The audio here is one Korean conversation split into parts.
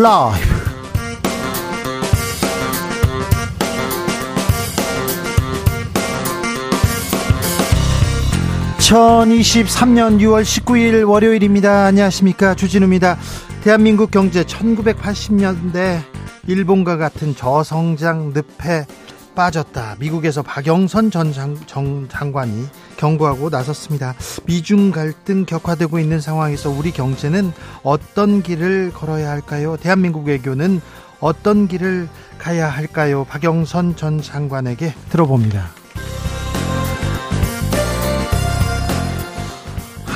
라이브 2023년 6월 19일 월요일입니다. 안녕하십니까. 주진우입니다. 대한민국 경제 1980년대 일본과 같은 저성장 늪에 빠졌다. 미국에서 박영선 전 장, 정, 장관이 경고하고 나섰습니다. 미중 갈등 격화되고 있는 상황에서 우리 경제는 어떤 길을 걸어야 할까요? 대한민국 외교는 어떤 길을 가야 할까요? 박영선 전 장관에게 들어봅니다.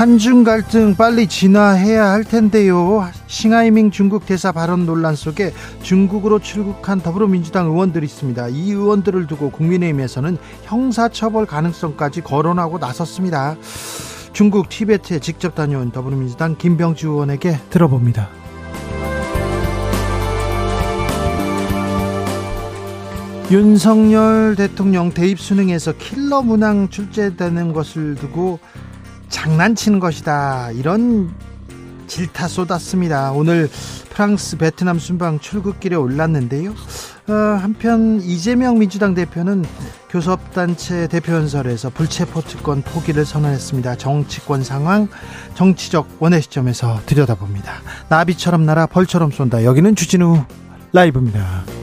한중 갈등 빨리 진화해야 할 텐데요. 싱하이밍 중국 대사 발언 논란 속에 중국으로 출국한 더불어민주당 의원들이 있습니다. 이 의원들을 두고 국민의힘에서는 형사처벌 가능성까지 거론하고 나섰습니다. 중국 티베트에 직접 다녀온 더불어민주당 김병주 의원에게 들어봅니다. 윤석열 대통령 대입 수능에서 킬러 문항 출제되는 것을 두고 장난치는 것이다. 이런 질타 쏟았습니다. 오늘 프랑스 베트남 순방 출국길에 올랐는데요. 어, 한편 이재명 민주당 대표는 교섭단체 대표연설에서 불체포 특권 포기를 선언했습니다. 정치권 상황, 정치적 원의 시점에서 들여다봅니다. 나비처럼 날아 벌처럼 쏜다. 여기는 주진우 라이브입니다.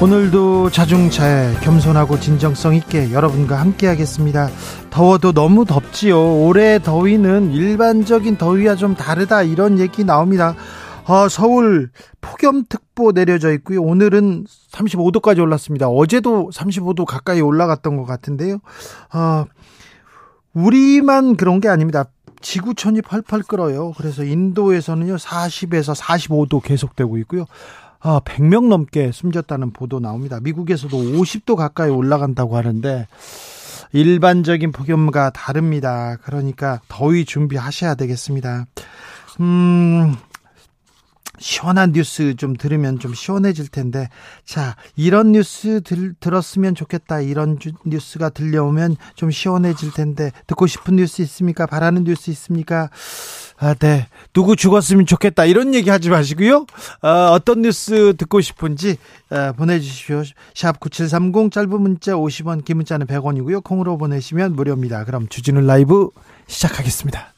오늘도 자중차에 겸손하고 진정성 있게 여러분과 함께 하겠습니다. 더워도 너무 덥지요. 올해 더위는 일반적인 더위와 좀 다르다 이런 얘기 나옵니다. 아, 서울 폭염특보 내려져 있고요. 오늘은 35도까지 올랐습니다. 어제도 35도 가까이 올라갔던 것 같은데요. 아, 우리만 그런 게 아닙니다. 지구촌이 펄펄 끓어요. 그래서 인도에서는요, 40에서 45도 계속되고 있고요. 아, 100명 넘게 숨졌다는 보도 나옵니다. 미국에서도 50도 가까이 올라간다고 하는데 일반적인 폭염과 다릅니다. 그러니까 더위 준비하셔야 되겠습니다. 음, 시원한 뉴스 좀 들으면 좀 시원해질 텐데 자 이런 뉴스 들, 들었으면 좋겠다 이런 주, 뉴스가 들려오면 좀 시원해질 텐데 듣고 싶은 뉴스 있습니까 바라는 뉴스 있습니까 아, 네. 누구 죽었으면 좋겠다. 이런 얘기 하지 마시고요. 어, 어떤 뉴스 듣고 싶은지 어, 보내주십시오. 샵 9730 짧은 문자 50원, 긴 문자는 100원이고요. 콩으로 보내시면 무료입니다. 그럼 주진우 라이브 시작하겠습니다.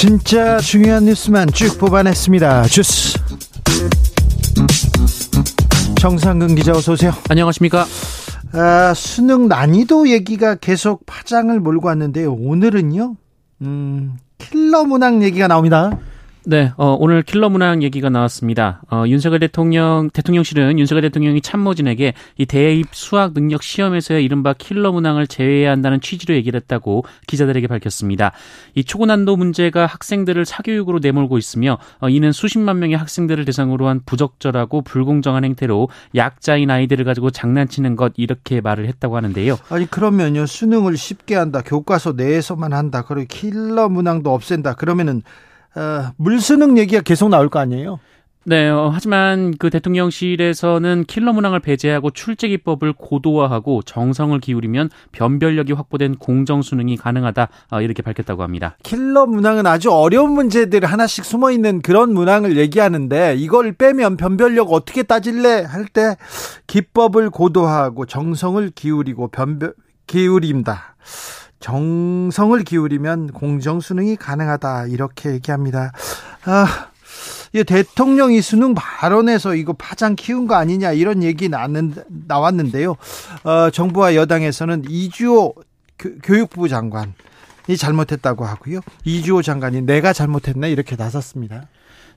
진짜 중요한 뉴스만 쭉 뽑아냈습니다. 주스. 정상근 기자 어서 오세요. 안녕하십니까? 아, 수능 난이도 얘기가 계속 파장을 몰고 왔는데요. 오늘은요. 음, 킬러 문항 얘기가 나옵니다. 네, 어, 오늘 킬러 문항 얘기가 나왔습니다. 어, 윤석열 대통령, 대통령실은 윤석열 대통령이 참모진에게 이 대입 수학 능력 시험에서의 이른바 킬러 문항을 제외해야 한다는 취지로 얘기를 했다고 기자들에게 밝혔습니다. 이 초고난도 문제가 학생들을 사교육으로 내몰고 있으며 어, 이는 수십만 명의 학생들을 대상으로 한 부적절하고 불공정한 행태로 약자인 아이들을 가지고 장난치는 것 이렇게 말을 했다고 하는데요. 아니 그러면요 수능을 쉽게 한다 교과서 내에서만 한다 그리고 킬러 문항도 없앤다 그러면은 어, 물수능 얘기가 계속 나올 거 아니에요? 네, 어, 하지만 그 대통령실에서는 킬러 문항을 배제하고 출제 기법을 고도화하고 정성을 기울이면 변별력이 확보된 공정 수능이 가능하다 어, 이렇게 밝혔다고 합니다. 킬러 문항은 아주 어려운 문제들 하나씩 숨어 있는 그런 문항을 얘기하는데 이걸 빼면 변별력 어떻게 따질래 할 때 기법을 고도화하고 정성을 기울이고 변별 기울임다. 정성을 기울이면 공정 수능이 가능하다 이렇게 얘기합니다. 아, 이 대통령이 수능 발언에서 이거 파장 키운 거 아니냐 이런 얘기 나는, 나왔는데요. 어, 정부와 여당에서는 이주호 교, 교육부 장관 잘못했다고 하고요. 이주호 장관이 내가 잘못했네 이렇게 나섰습니다.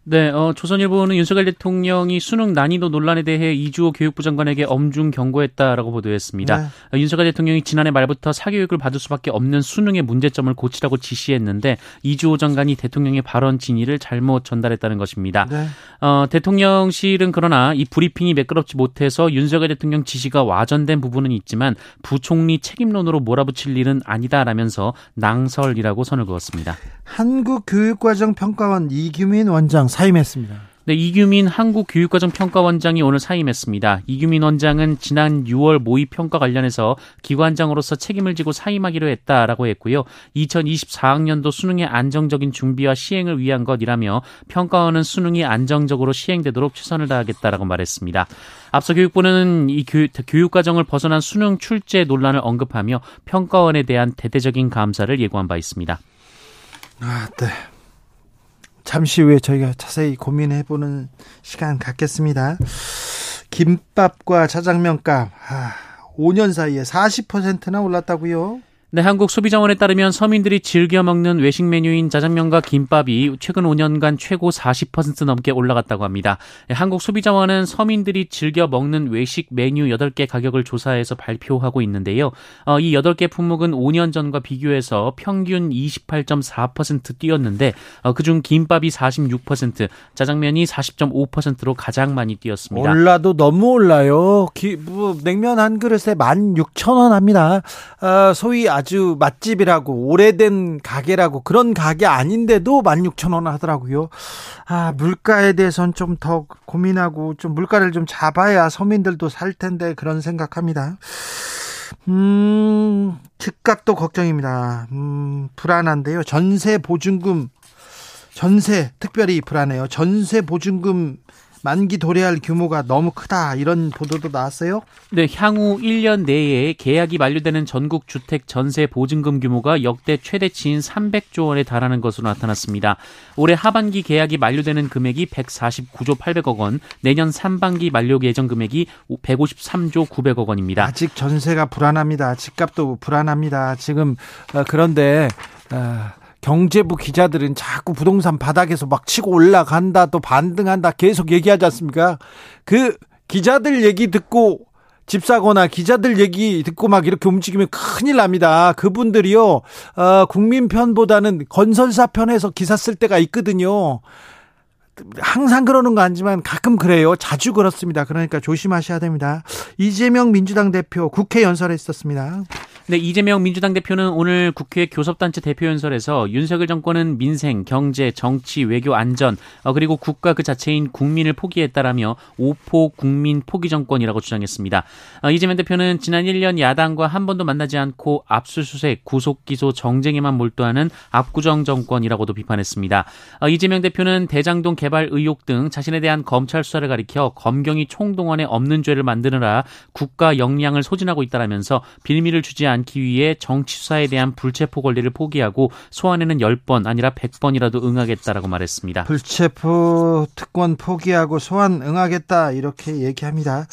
네, 어, 조선일보는 윤석열 대통령이 수능 난이도 논란에 대해 이주호 교육부 장관에게 엄중 경고했다라고 보도했습니다. 네. 어, 윤석열 대통령이 지난해 말부터 사교육을 받을 수밖에 없는 수능의 문제점을 고치라고 지시했는데 이주호 장관이 대통령의 발언 진위를 잘못 전달했다는 것입니다. 네. 어, 대통령실은 그러나 이 브리핑이 매끄럽지 못해서 윤석열 대통령 지시가 와전된 부분은 있지만 부총리 책임론으로 몰아붙일 일은 아니다라면서 낭설이라고 선을 그었습니다. 한국교육과정평가원 이규민 원장 사임했습니다. 네, 이규민 한국교육과정평가원장이 오늘 사임했습니다. 이규민 원장은 지난 6월 모의 평가 관련해서 기관장으로서 책임을 지고 사임하기로 했다라고 했고요. 2024학년도 수능의 안정적인 준비와 시행을 위한 것이라며 평가원은 수능이 안정적으로 시행되도록 최선을 다하겠다라고 말했습니다. 앞서 교육부는 이 교육, 과정을 벗어난 수능 출제 논란을 언급하며 평가원에 대한 대대적인 감사를 예고한 바 있습니다. 아, 네. 잠시 후에 저희가 자세히 고민해보는 시간 갖겠습니다. 김밥과 자장면값, 아, 5년 사이에 40%나 올랐다고요? 네, 한국소비자원에 따르면 서민들이 즐겨 먹는 외식 메뉴인 자장면과 김밥이 최근 5년간 최고 40% 넘게 올라갔다고 합니다. 네, 한국소비자원은 서민들이 즐겨 먹는 외식 메뉴 8개 가격을 조사해서 발표하고 있는데요. 어, 이 8개 품목은 5년 전과 비교해서 평균 28.4% 뛰었는데 어, 그중 김밥이 46%, 자장면이 40.5%로 가장 많이 뛰었습니다. 올라도 너무 올라요. 기, 뭐, 냉면 한 그릇에 16,000원 합니다. 어, 소위 아주 맛집이라고 오래된 가게라고 그런 가게 아닌데도 16,000원 하더라고요. 아, 물가에 대해서는 좀더 고민하고 좀 물가를 좀 잡아야 서민들도 살 텐데 그런 생각합니다. 음, 집값도 걱정입니다. 음, 불안한데요. 전세 보증금 전세 특별히 불안해요. 전세 보증금 만기 도래할 규모가 너무 크다 이런 보도도 나왔어요. 네, 향후 1년 내에 계약이 만료되는 전국 주택 전세 보증금 규모가 역대 최대치인 300조 원에 달하는 것으로 나타났습니다. 올해 하반기 계약이 만료되는 금액이 149조 800억 원, 내년 상반기 만료 예정 금액이 153조 900억 원입니다. 아직 전세가 불안합니다. 집값도 불안합니다. 지금 어, 그런데 어, 경제부 기자들은 자꾸 부동산 바닥에서 막 치고 올라간다 또 반등한다 계속 얘기하지 않습니까? 그 기자들 얘기 듣고 집 사거나 기자들 얘기 듣고 막 이렇게 움직이면 큰일 납니다. 그분들이요, 어, 국민 편보다는 건설사 편에서 기사 쓸 때가 있거든요. 항상 그러는 거 아니지만 가끔 그래요. 자주 그렇습니다. 그러니까 조심하셔야 됩니다. 이재명 민주당 대표 국회 연설에 있었습니다. 네, 이재명 민주당 대표는 오늘 국회 교섭단체 대표 연설에서 윤석열 정권은 민생, 경제, 정치, 외교, 안전, 어, 그리고 국가 그 자체인 국민을 포기했다라며 오포 국민 포기 정권이라고 주장했습니다. 어, 이재명 대표는 지난 1년 야당과 한 번도 만나지 않고 압수수색, 구속기소, 정쟁에만 몰두하는 압구정 정권이라고도 비판했습니다. 어, 이재명 대표는 대장동 개발 의혹 등 자신에 대한 검찰 수사를 가리켜 검경이 총동원에 없는 죄를 만드느라 국가 역량을 소진하고 있다라면서 빌미를 주지 않기 위해 정치 수사에 대한 불체포 권리를 포기하고 소환에는 10번 아니라 100번이라도 응하겠다라고 말했습니다. 불체포 특권 포기하고 소환 응하겠다 이렇게 얘기합니다.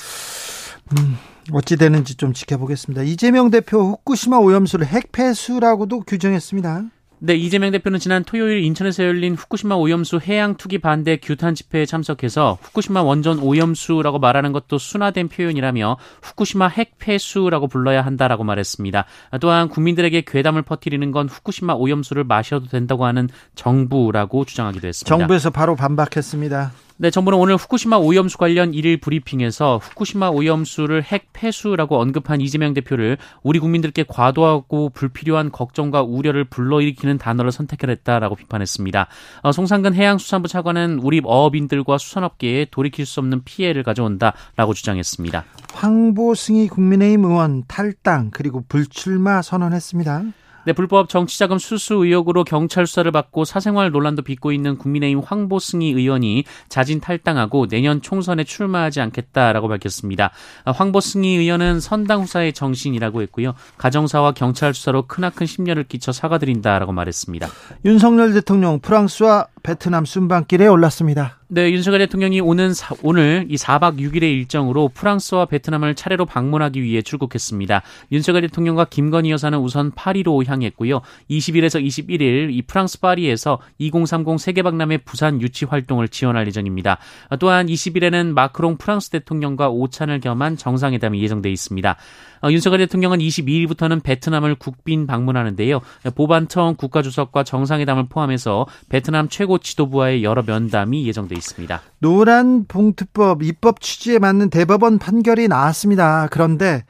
음. 어찌 되는지 좀 지켜보겠습니다. 이재명 대표 후쿠시마 오염수를 핵폐수라고도 규정했습니다. 네, 이재명 대표는 지난 토요일 인천에서 열린 후쿠시마 오염수 해양 투기 반대 규탄 집회에 참석해서 후쿠시마 원전 오염수라고 말하는 것도 순화된 표현이라며 후쿠시마 핵폐수라고 불러야 한다라고 말했습니다. 또한 국민들에게 괴담을 퍼뜨리는 건 후쿠시마 오염수를 마셔도 된다고 하는 정부라고 주장하기도 했습니다. 정부에서 바로 반박했습니다. 네, 정부는 오늘 후쿠시마 오염수 관련 일일 브리핑에서 후쿠시마 오염수를 핵 폐수라고 언급한 이재명 대표를 우리 국민들께 과도하고 불필요한 걱정과 우려를 불러일으키는 단어를 선택했다라고 비판했습니다. 어, 송상근 해양수산부 차관은 우리 어업인들과 수산업계에 돌이킬 수 없는 피해를 가져온다라고 주장했습니다. 황보승희 국민의힘 의원 탈당 그리고 불출마 선언했습니다. 네, 불법 정치자금 수수 의혹으로 경찰 수사를 받고 사생활 논란도 빚고 있는 국민의힘 황보승희 의원이 자진 탈당하고 내년 총선에 출마하지 않겠다라고 밝혔습니다. 황보승희 의원은 선당 후사의 정신이라고 했고요. 가정사와 경찰 수사로 크나큰 심려를 끼쳐 사과드린다라고 말했습니다. 윤석열 대통령 프랑스와 베트남 순방길에 올랐습니다. 네, 윤석열 대통령이 오는 사, 오늘 이 4박 6일의 일정으로 프랑스와 베트남을 차례로 방문하기 위해 출국했습니다. 윤석열 대통령과 김건희 여사는 우선 파리로 향했고요. 20일에서 21일 이 프랑스 파리에서 2030 세계박람회 부산 유치 활동을 지원할 예정입니다. 또한 20일에는 마크롱 프랑스 대통령과 오찬을 겸한 정상회담이 예정돼 있습니다. 어, 윤석열 대통령은 22일부터는 베트남을 국빈 방문하는데요. 보반청 국가주석과 정상회담을 포함해서 베트남 최고 지도부와의 여러 면담이 예정돼 있습니다. 노란 봉투법 입법 취지에 맞는 대법원 판결이 나왔습니다. 그런데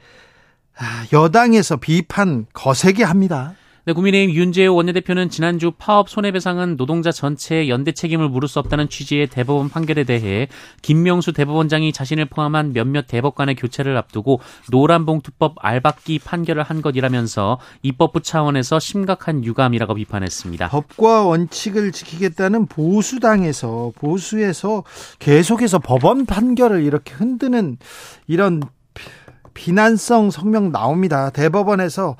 아, 여당에서 비판 거세게 합니다. 네, 국민의힘 윤재호 원내대표는 지난주 파업 손해배상은 노동자 전체의 연대 책임을 물을 수 없다는 취지의 대법원 판결에 대해 김명수 대법원장이 자신을 포함한 몇몇 대법관의 교체를 앞두고 노란봉투법 알박기 판결을 한 것이라면서 입법부 차원에서 심각한 유감이라고 비판했습니다. 법과 원칙을 지키겠다는 보수당에서 보수에서 계속해서 법원 판결을 이렇게 흔드는 이런 비난성 성명 나옵니다. 대법원에서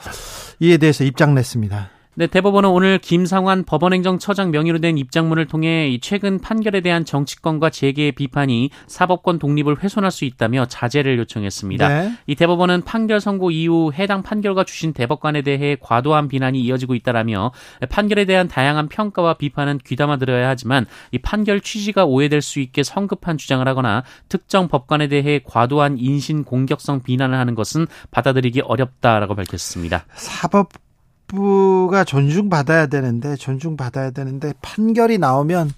이에 대해서 입장 냈습니다. 네, 대법원은 오늘 김상환 법원행정처장 명의로 된 입장문을 통해 최근 판결에 대한 정치권과 재계의 비판이 사법권 독립을 훼손할 수 있다며 자제를 요청했습니다. 네. 이 대법원은 판결 선고 이후 해당 판결과 주신 대법관에 대해 과도한 비난이 이어지고 있다라며 판결에 대한 다양한 평가와 비판은 귀담아 들어야 하지만 이 판결 취지가 오해될 수 있게 성급한 주장을 하거나 특정 법관에 대해 과도한 인신 공격성 비난을 하는 것은 받아들이기 어렵다라고 밝혔습니다. 사법 정부가 존중받아야 되는데 존중받아야 되는데 판결이 나오면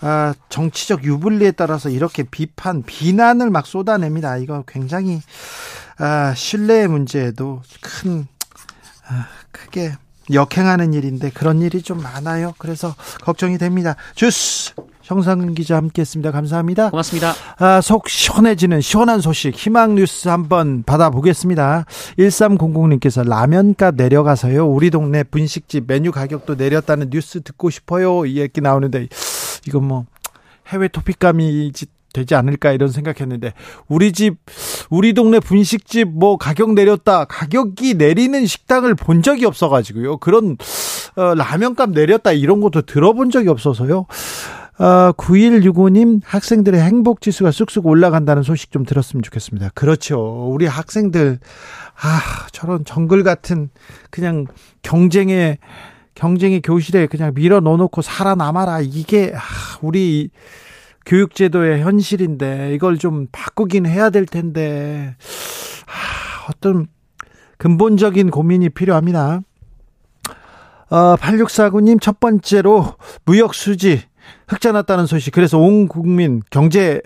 아, 정치적 유불리에 따라서 이렇게 비판 비난을 막 쏟아냅니다. 이거 굉장히 아, 신뢰의 문제에도 큰 아, 크게 역행하는 일인데 그런 일이 좀 많아요. 그래서 걱정이 됩니다. 주스 정상근 기자 함께했습니다. 감사합니다. 고맙습니다. 아, 속 시원해지는 시원한 소식 희망 뉴스 한번 받아보겠습니다. 1300님께서 라면값 내려가서요. 우리 동네 분식집 메뉴 가격도 내렸다는 뉴스 듣고 싶어요. 이 얘기 나오는데 이건 뭐 해외 토픽감이 되지 않을까 이런 생각했는데 우리 집 우리 동네 분식집 뭐 가격 내렸다 가격이 내리는 식당을 본 적이 없어가지고요 그런 어, 라면값 내렸다 이런 것도 들어본 적이 없어서요 어, 9165님 학생들의 행복 지수가 쑥쑥 올라간다는 소식 좀 들었으면 좋겠습니다. 그렇죠. 우리 학생들 아, 저런 정글 같은 그냥 경쟁의 경쟁의 교실에 그냥 밀어 넣어 놓고 살아남아라. 이게 아, 우리 교육제도의 현실인데 이걸 좀 바꾸긴 해야 될 텐데 아, 어떤 근본적인 고민이 필요합니다. 어, 8649님 첫 번째로 무역 수지 흑자 났다는 소식 그래서 온 국민 경제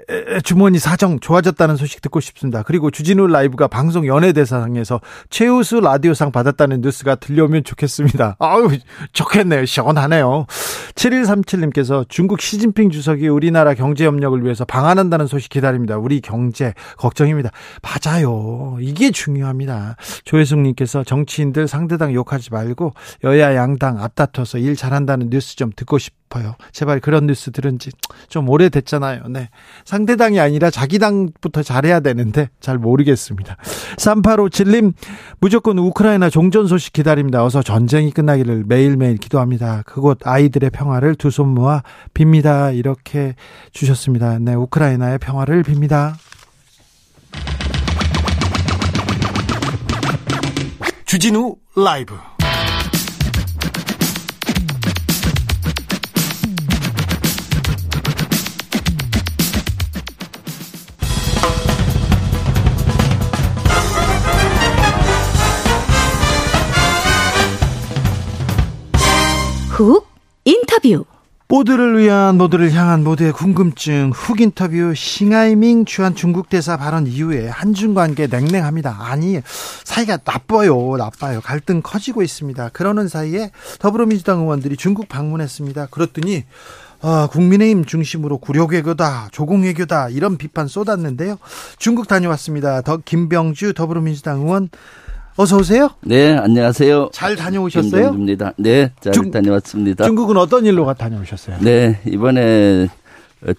주머니 사정 좋아졌다는 소식 듣고 싶습니다. 그리고 주진우 라이브가 방송 연예대상에서 최우수 라디오상 받았다는 뉴스가 들려오면 좋겠습니다. 아유 좋겠네요. 시원하네요. 7137님께서 중국 시진핑 주석이 우리나라 경제 협력을 위해서 방한한다는 소식 기다립니다. 우리 경제 걱정입니다. 맞아요. 이게 중요합니다. 조혜숙님께서 정치인들 상대당 욕하지 말고 여야 양당 앞다퉈서 일 잘한다는 뉴스 좀 듣고 싶 싶어요. 제발 그런 뉴스 들은 지 좀 오래됐잖아요. 네. 상대당이 아니라 자기 당부터 잘해야 되는데 잘 모르겠습니다. 3857님, 무조건 우크라이나 종전 소식 기다립니다. 어서 전쟁이 끝나기를 매일매일 기도합니다. 그곳 아이들의 평화를 두 손 모아 빕니다. 이렇게 주셨습니다. 네. 우크라이나의 평화를 빕니다. 주진우 라이브 훅 인터뷰 모두를 위한 모두를 향한 모두의 궁금증 훅 인터뷰 싱하이밍 주한 중국 대사 발언 이후에 한중 관계 냉랭합니다. 아니 사이가 나빠요, 나빠요. 갈등 커지고 있습니다. 그러는 사이에 더불어민주당 의원들이 중국 방문했습니다. 그랬더니 아, 국민의힘 중심으로 구력외교다, 조공외교다 이런 비판 쏟았는데요. 중국 다녀왔습니다. 더 김병주 더불어민주당 의원 어서 오세요. 네, 안녕하세요. 잘 다녀오셨어요? 김정주입니다. 네, 잘 중, 다녀왔습니다. 중국은 어떤 일로 다녀오셨어요? 네, 이번에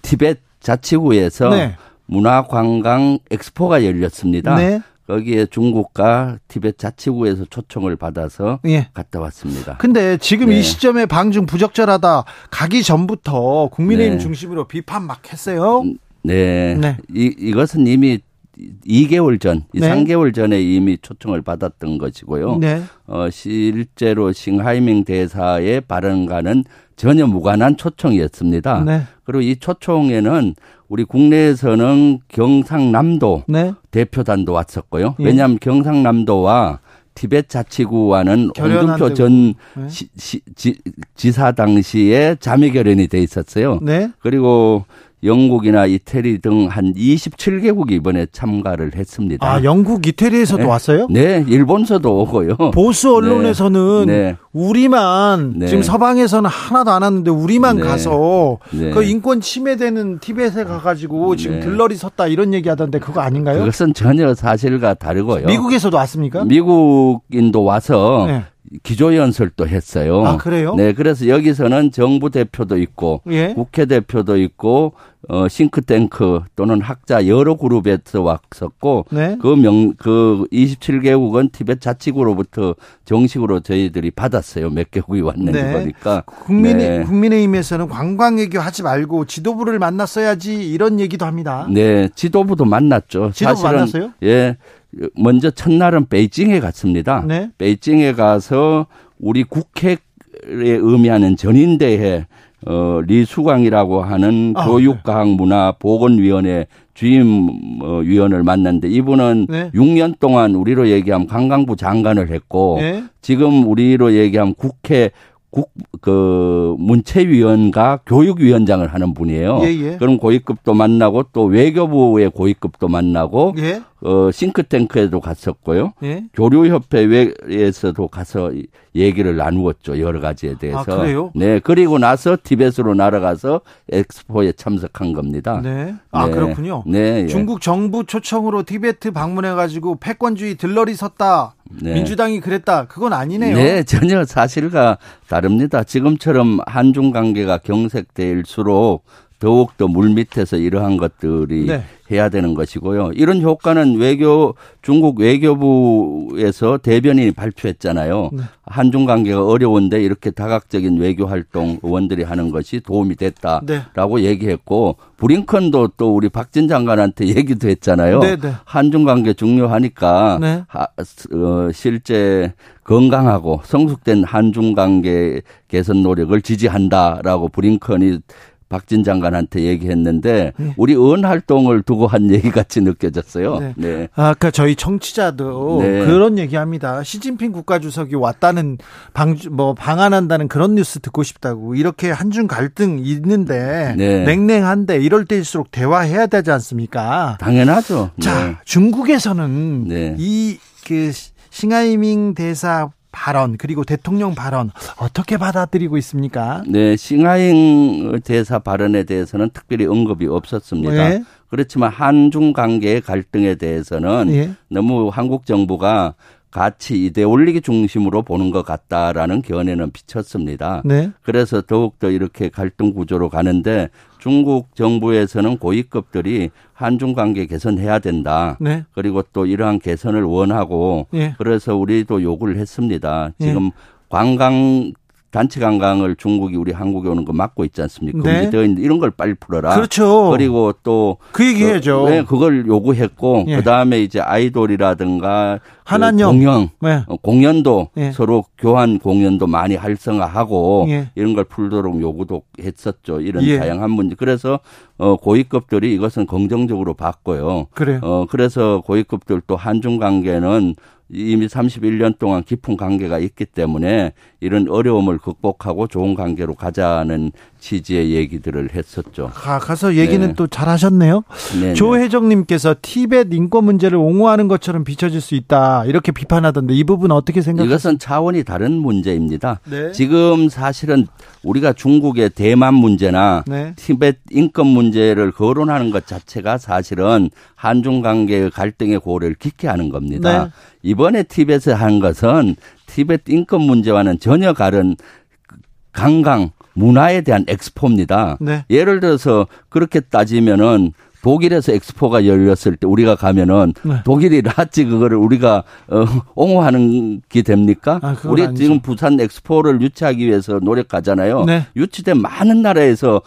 티벳 자치구에서 네. 문화관광 엑스포가 열렸습니다. 네. 거기에 중국과 티벳 자치구에서 초청을 받아서 예. 갔다 왔습니다. 근데 지금 네. 이 시점에 방중 부적절하다 가기 전부터 국민의힘 네. 중심으로 비판 막 했어요. 음, 네. 네. 이, 이것은 이미 2개월 전, 네. 3개월 전에 이미 초청을 받았던 것이고요. 네. 어, 실제로 싱하이밍 대사의 발언과는 전혀 무관한 초청이었습니다. 네. 그리고 이 초청에는 우리 국내에서는 경상남도 네. 대표단도 왔었고요. 예. 왜냐하면 경상남도와 티벳 자치구와는 홍준표 전 네. 시, 시, 지, 지사 당시에 자매 결연이 돼 있었어요. 네. 그리고 영국이나 이태리 등 한 27개국이 이번에 참가를 했습니다. 아, 영국, 이태리에서도 네. 왔어요? 네, 일본서도 오고요. 보수 네. 언론에서는 네. 네. 우리만 네. 지금 서방에서는 하나도 안 왔는데 우리만 네. 가서 그 인권 침해되는 티벳에 가가지고 지금 들러리 섰다 이런 얘기하던데 그거 아닌가요? 그것은 전혀 사실과 다르고요. 미국에서도 왔습니까? 미국인도 와서 기조연설도 했어요. 아, 그래요? 네, 그래서 여기서는 정부 대표도 있고, 예? 국회 대표도 있고, 어, 싱크탱크 또는 학자 여러 그룹에서 왔었고, 네? 그 명, 그 27개국은 티벳 자치구로부터 정식으로 저희들이 받았어요. 몇 개국이 왔는지 네. 보니까. 국민, 네. 국민의힘에서는 관광외교 하지 말고 지도부를 만났어야지 이런 얘기도 합니다. 네, 지도부도 만났죠. 지도부 사실은, 만났어요? 예. 먼저 첫날은 베이징에 갔습니다. 네. 베이징에 가서 우리 국회에 의미하는 전인대회 어, 리수광이라고 하는 아, 교육과학문화보건위원회 주임 어, 위원을 만났는데 이분은 네. 6년 동안 우리로 얘기하면 관광부 장관을 했고 네. 지금 우리로 얘기하면 국회 국, 그, 문체위원과 교육위원장을 하는 분이에요. 예, 예. 그럼 고위급도 만나고 또 외교부의 고위급도 만나고, 예. 어, 싱크탱크에도 갔었고요. 예. 교류협회에서도 가서 얘기를 나누었죠. 여러 가지에 대해서. 아, 그래요? 네. 그리고 나서 티벳으로 날아가서 엑스포에 참석한 겁니다. 네. 아, 네. 그렇군요. 네. 예. 중국 정부 초청으로 티베트 방문해가지고 패권주의 들러리 섰다. 네. 민주당이 그랬다. 그건 아니네요. 네, 전혀 사실과 다릅니다. 지금처럼 한중 관계가 경색될수록 더욱더 물 밑에서 이러한 것들이 네. 해야 되는 것이고요. 이런 효과는 외교 중국 외교부에서 대변인이 발표했잖아요. 네. 한중 관계가 어려운데 이렇게 다각적인 외교 활동 의원들이 하는 것이 도움이 됐다라고 네. 얘기했고 브링컨도 또 우리 박진 장관한테 얘기도 했잖아요. 네, 네. 한중 관계 중요하니까 네. 하, 어, 실제 건강하고 성숙된 한중 관계 개선 노력을 지지한다라고 브링컨이 박진 장관한테 얘기했는데 네. 우리 은 활동을 두고 한 얘기 같이 느껴졌어요. 네. 네. 아까 저희 청취자도 네. 그런 얘기합니다. 시진핑 국가주석이 왔다는 방 뭐 방한한다는 그런 뉴스 듣고 싶다고 이렇게 한중 갈등 있는데 네. 냉랭한데 이럴 때일수록 대화해야 되지 않습니까? 당연하죠. 자 네. 중국에서는 네. 이그 싱하이밍 대사 발언 그리고 대통령 발언 어떻게 받아들이고 있습니까? 네, 싱하잉 대사 발언에 대해서는 특별히 언급이 없었습니다. 네. 그렇지만 한중 관계의 갈등에 대해서는 네. 너무 한국 정부가 가치 이데올리기 중심으로 보는 것 같다라는 견해는 비쳤습니다. 네. 그래서 더욱더 이렇게 갈등 구조로 가는데 중국 정부에서는 고위급들이 한중 관계 개선해야 된다. 네. 그리고 또 이러한 개선을 원하고 네. 그래서 우리도 요구를 했습니다. 지금 네. 관광 단체 관광을 중국이 우리 한국에 오는 거 막고 있지 않습니까? 네. 금지되어 있는데 이런 걸 빨리 풀어라. 그렇죠. 그리고 또 그 얘기해야죠. 그, 네, 그걸 요구했고 예. 그다음에 이제 아이돌이라든가 한한영 그 공연 네. 어, 공연도 예. 서로 교환 공연도 많이 활성화하고 예. 이런 걸 풀도록 요구도 했었죠. 이런 예. 다양한 문제. 그래서 어 고위급들이 이것은 긍정적으로 봤고요. 그래요. 어 그래서 고위급들 또 한중 관계는 이미 31년 동안 깊은 관계가 있기 때문에 이런 어려움을 극복하고 좋은 관계로 가자는 취지의 얘기들을 했었죠. 가, 가서 얘기는 네. 또 잘하셨네요. 네, 네. 조혜정님께서 티벳 인권 문제를 옹호하는 것처럼 비춰질 수 있다 이렇게 비판하던데 이 부분 어떻게 생각하세요? 이것은 차원이 다른 문제입니다. 네. 지금 사실은 우리가 중국의 대만 문제나 네. 티벳 인권 문제 를 거론하는 것 자체가 사실은 한중 관계의 갈등의 골을 깊게 하는 겁니다. 네. 이번에 티벳에 한 것은 티벳 인권 문제와는 전혀 다른 관광 문화에 대한 엑스포입니다. 네. 예를 들어서 그렇게 따지면은 독일에서 엑스포가 열렸을 때 우리가 가면은 네. 독일이 라지 그거를 우리가 어, 옹호하는 게 됩니까? 아, 우리 아니죠. 지금 부산 엑스포를 유치하기 위해서 노력하잖아요. 네. 유치된 많은 나라에서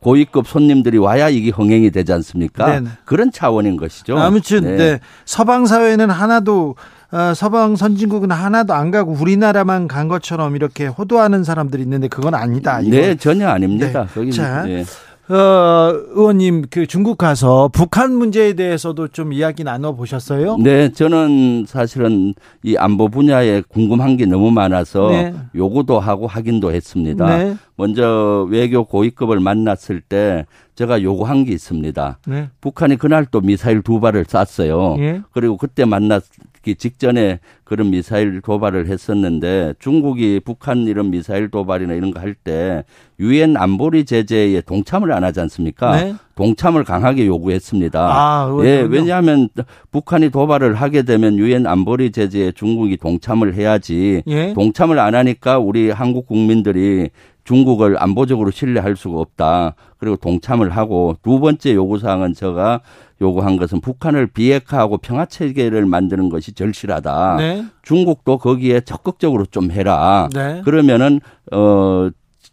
고위급 손님들이 와야 이게 흥행이 되지 않습니까? 네네. 그런 차원인 것이죠. 아무튼 네. 네. 서방 사회는 하나도 어, 서방 선진국은 하나도 안 가고 우리나라만 간 것처럼 이렇게 호도하는 사람들이 있는데 그건 아니다. 이건. 네, 전혀 아닙니다. 네. 자, 네. 어, 의원님 그 중국 가서 북한 문제에 대해서도 좀 이야기 나눠 보셨어요? 네, 저는 사실은 이 안보 분야에 궁금한 게 너무 많아서 네. 요구도 하고 확인도 했습니다. 네. 먼저 외교 고위급을 만났을 때 제가 요구한 게 있습니다. 네. 북한이 그날 또 미사일 두 발을 쐈어요. 예. 그리고 그때 만났 기 직전에 그런 미사일 도발을 했었는데 중국이 북한 이런 미사일 도발이나 이런 거 할 때 유엔 안보리 제재에 동참을 안 하지 않습니까? 네. 동참을 강하게 요구했습니다. 아, 예, 왜냐하면 북한이 도발을 하게 되면 유엔 안보리 제재에 중국이 동참을 해야지 예? 동참을 안 하니까 우리 한국 국민들이 중국을 안보적으로 신뢰할 수가 없다. 그리고 동참을 하고 두 번째 요구 사항은 제가 요구한 것은 북한을 비핵화하고 평화 체계를 만드는 것이 절실하다. 네. 중국도 거기에 적극적으로 좀 해라. 네. 그러면은 어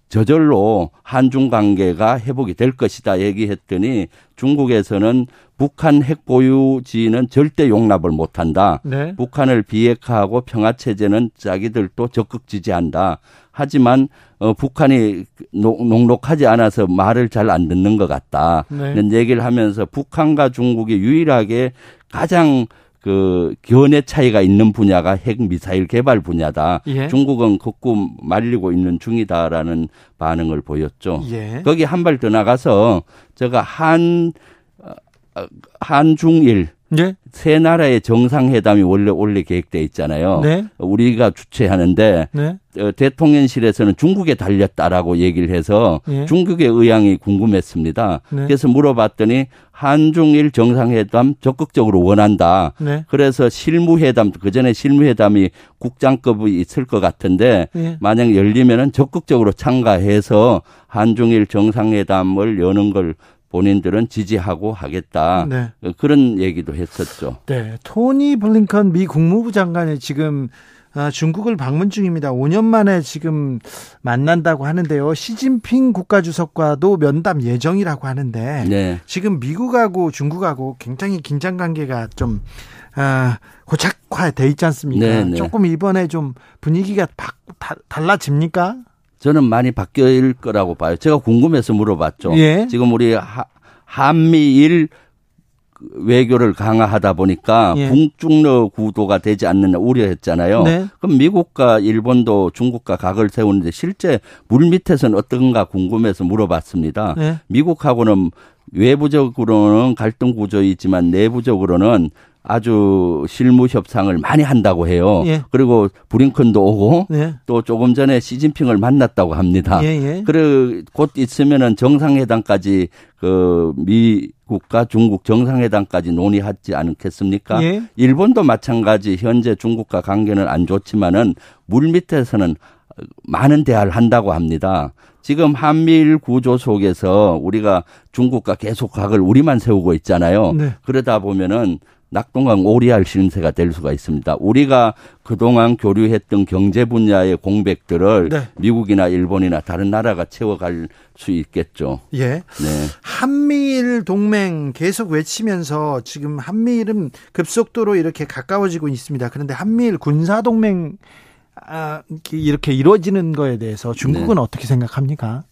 저절로 한중 관계가 회복이 될 것이다 얘기했더니 중국에서는 북한 핵 보유지는 절대 용납을 못한다. 네. 북한을 비핵화하고 평화 체제는 자기들도 적극 지지한다. 하지만 어, 북한이 녹록하지 않아서 말을 잘 안 듣는 것 같다. 네. 이런 얘기를 하면서 북한과 중국이 유일하게 가장 그 견해 차이가 있는 분야가 핵 미사일 개발 분야다. 예. 중국은 극구 말리고 있는 중이다라는 반응을 보였죠. 예. 거기 한 발 더 나가서 제가 한 어, 한중일 네? 세 나라의 정상회담이 원래 원래 계획돼 있잖아요. 네? 우리가 주최하는데 네? 어, 대통령실에서는 중국에 달렸다라고 얘기를 해서 네. 중국의 의향이 궁금했습니다. 네. 그래서 물어봤더니 한중일 정상회담 적극적으로 원한다. 네. 그래서 실무회담 그 전에 실무회담이 국장급이 있을 것 같은데 만약 열리면은 적극적으로 참가해서 한중일 정상회담을 여는 걸 본인들은 지지하고 하겠다. 네. 그런 얘기도 했었죠. 네. 토니 블링컨 미 국무부 장관이 지금 아, 중국을 방문 중입니다. 5년 만에 지금 만난다고 하는데요. 시진핑 국가주석과도 면담 예정이라고 하는데 네. 지금 미국하고 중국하고 굉장히 긴장 관계가 좀 아, 고착화돼 있지 않습니까? 네, 네. 조금 이번에 좀 분위기가 바, 다, 달라집니까? 저는 많이 바뀔 거라고 봐요. 제가 궁금해서 물어봤죠. 예. 지금 우리 하, 한미일 외교를 강화하다 보니까 예. 북중러 구도가 되지 않는 우려했잖아요. 네. 그럼 미국과 일본도 중국과 각을 세우는데 실제 물 밑에서는 어떤가 궁금해서 물어봤습니다. 네. 미국하고는 외부적으로는 갈등 구조이지만 내부적으로는 아주 실무 협상을 많이 한다고 해요. 예. 그리고 브링컨도 오고 예. 또 조금 전에 시진핑을 만났다고 합니다. 예예. 예. 그리고 곧 있으면은 정상회담까지 그 미국과 중국 정상회담까지 논의하지 않겠습니까? 예. 일본도 마찬가지 현재 중국과 관계는 안 좋지만은 물 밑에서는 많은 대화를 한다고 합니다. 지금 한미일 구조 속에서 우리가 중국과 계속 각을 우리만 세우고 있잖아요. 네. 그러다 보면은 낙동강 오리알 신세가 될 수가 있습니다. 우리가 그동안 교류했던 경제 분야의 공백들을 네. 미국이나 일본이나 다른 나라가 채워갈 수 있겠죠. 예. 네. 한미일 동맹 계속 외치면서 지금 한미일은 급속도로 이렇게 가까워지고 있습니다. 그런데 한미일 군사 동맹 아, 이렇게 이루어지는 거에 대해서 중국은 네. 어떻게 생각합니까?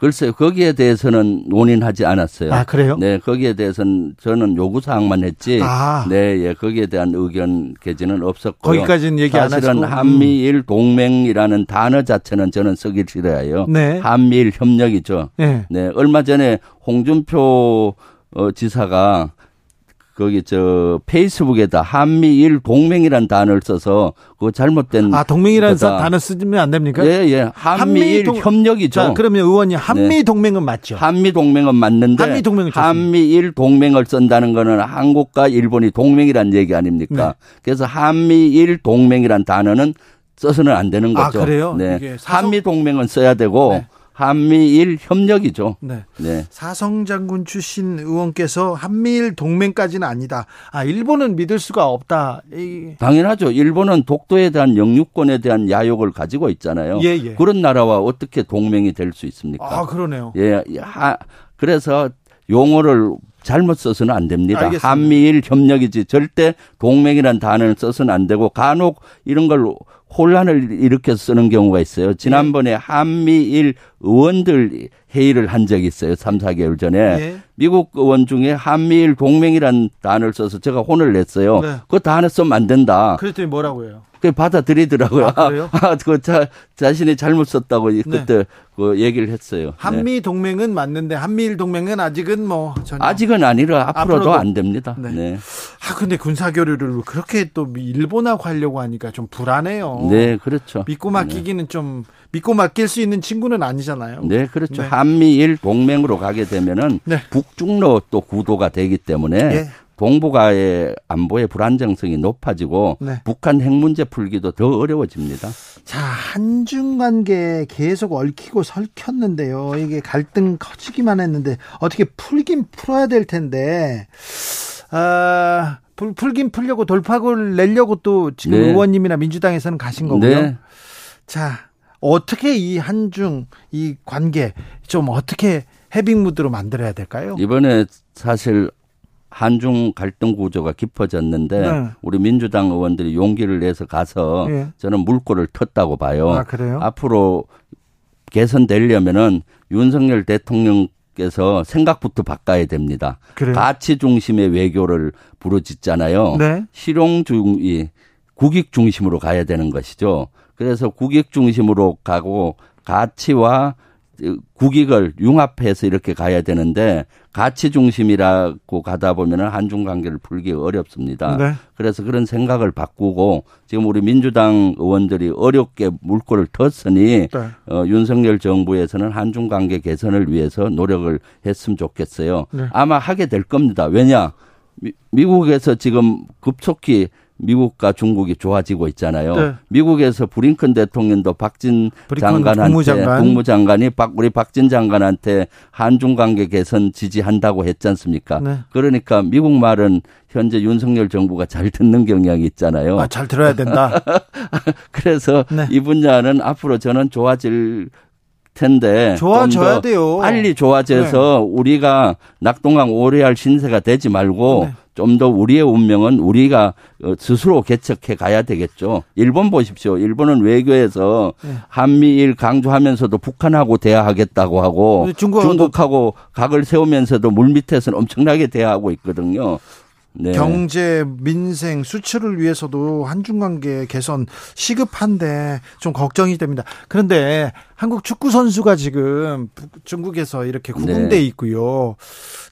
글쎄요, 거기에 대해서는 논의하지 않았어요. 아, 그래요? 네, 거기에 대해서는 저는 요구사항만 했지. 아. 네, 예, 거기에 대한 의견 개진은 없었고. 거기까지는 얘기 안 하시고. 사실은 한미일 동맹이라는 단어 자체는 저는 쓰기 싫어요. 네. 한미일 협력이죠. 네. 네, 얼마 전에 홍준표 어, 지사가 거기 저 페이스북에다 한미일 동맹이라는 단어를 써서 그거 잘못된 아 동맹이라는. 단어 쓰면 안 됩니까? 예, 예. 한미일 한미 협력이죠. 자, 그러면 의원님 한미 네. 동맹은 맞죠? 한미 동맹은 맞는데 한미 동맹을 한미일 동맹을 쓴다는 거는 한국과 일본이 동맹이란 얘기 아닙니까? 네. 그래서 한미일 동맹이란 단어는 써서는 안 되는 아, 거죠. 아, 그래요? 네. 한미 동맹은 써야 되고 네. 한미일 협력이죠. 네. 네. 사성 장군 출신 의원께서 한미일 동맹까지는 아니다. 아, 일본은 믿을 수가 없다. 이... 당연하죠. 일본은 독도에 대한 영유권에 대한 야욕을 가지고 있잖아요. 예, 예. 그런 나라와 어떻게 동맹이 될 수 있습니까? 아, 그러네요. 예. 하, 그래서 용어를 잘못 써서는 안 됩니다. 알겠습니다. 한미일 협력이지 절대 동맹이란 단어를 써서는 안 되고 간혹 이런 걸 혼란을 일으켜 쓰는 경우가 있어요. 지난번에 네. 한미일 의원들 회의를 한 적이 있어요. 3, 4개월 전에. 네. 미국 의원 중에 한미일 동맹이란 단어를 써서 제가 혼을 냈어요. 네. 그 단어 쓰면 안 된다. 그랬더니 뭐라고요? 그 받아들이더라고요. 아, 그래요? 아, 그 자, 자신이 잘못 썼다고 네. 그때 그 얘기를 했어요. 네. 한미 동맹은 맞는데 한미일 동맹은 아직은 뭐 전혀 아직은 아니라 앞으로도, 앞으로도. 안 됩니다. 네. 네. 아 근데 군사 교류를 그렇게 또 일본하고 하려고 하니까 좀 불안해요. 네, 그렇죠. 믿고 맡기기는 네. 좀 믿고 맡길 수 있는 친구는 아니잖아요. 네, 그렇죠. 네. 한미일 동맹으로 가게 되면은 네. 북중로 또 구도가 되기 때문에 예. 동북아의 안보의 불안정성이 높아지고 네. 북한 핵 문제 풀기도 더 어려워집니다. 자, 한중 관계 계속 얽히고 설켰는데요. 이게 갈등 커지기만 했는데 어떻게 풀긴 풀어야 될 텐데. 아, 풀, 풀긴 풀려고 돌파구를 내려고 또 지금 네. 의원님이나 민주당에서는 가신 거고요. 네. 자, 어떻게 이 한중 이 관계 좀 어떻게 해빙 무드로 만들어야 될까요? 이번에 사실 한중 갈등 구조가 깊어졌는데 네. 우리 민주당 의원들이 용기를 내서 가서 네. 저는 물꼬를 텄다고 봐요. 아, 그래요? 앞으로 개선되려면은 윤석열 대통령께서 생각부터 바꿔야 됩니다. 그래요? 가치 중심의 외교를 부르짖잖아요. 네. 실용 중이 국익 중심으로 가야 되는 것이죠. 그래서 국익 중심으로 가고 가치와 국익을 융합해서 이렇게 가야 되는데 가치 중심이라고 가다 보면은 한중 관계를 풀기 어렵습니다. 네. 그래서 그런 생각을 바꾸고 지금 우리 민주당 의원들이 어렵게 물꼬를 텄으니 네. 어, 윤석열 정부에서는 한중 관계 개선을 위해서 노력을 했으면 좋겠어요. 네. 아마 하게 될 겁니다. 왜냐? 미, 미국에서 지금 급속히 미국과 중국이 좋아지고 있잖아요. 네. 미국에서 브링컨 대통령도 박진 장관한테 국무장관. 국무장관이 박 우리 박진 장관한테 한중 관계 개선 지지한다고 했지 않습니까? 네. 그러니까 미국 말은 현재 윤석열 정부가 잘 듣는 경향이 있잖아요. 아, 잘 들어야 된다. 그래서 네. 이 분야는 앞으로 저는 좋아질 텐데 좋아져야 돼요. 빨리 좋아져서 네. 우리가 낙동강 오래 할 신세가 되지 말고 네. 좀 더 우리의 운명은 우리가 어, 스스로 개척해 가야 되겠죠. 일본 보십시오. 일본은 외교에서 네. 한미일 강조하면서도 북한하고 대화하겠다고 하고 중국하고 각을 세우면서도 물밑에서는 엄청나게 대화하고 있거든요. 네. 경제, 민생, 수출을 위해서도 한중 관계 개선 시급한데 좀 걱정이 됩니다. 그런데 한국 축구 선수가 지금 중국에서 이렇게 구금돼 네. 있고요.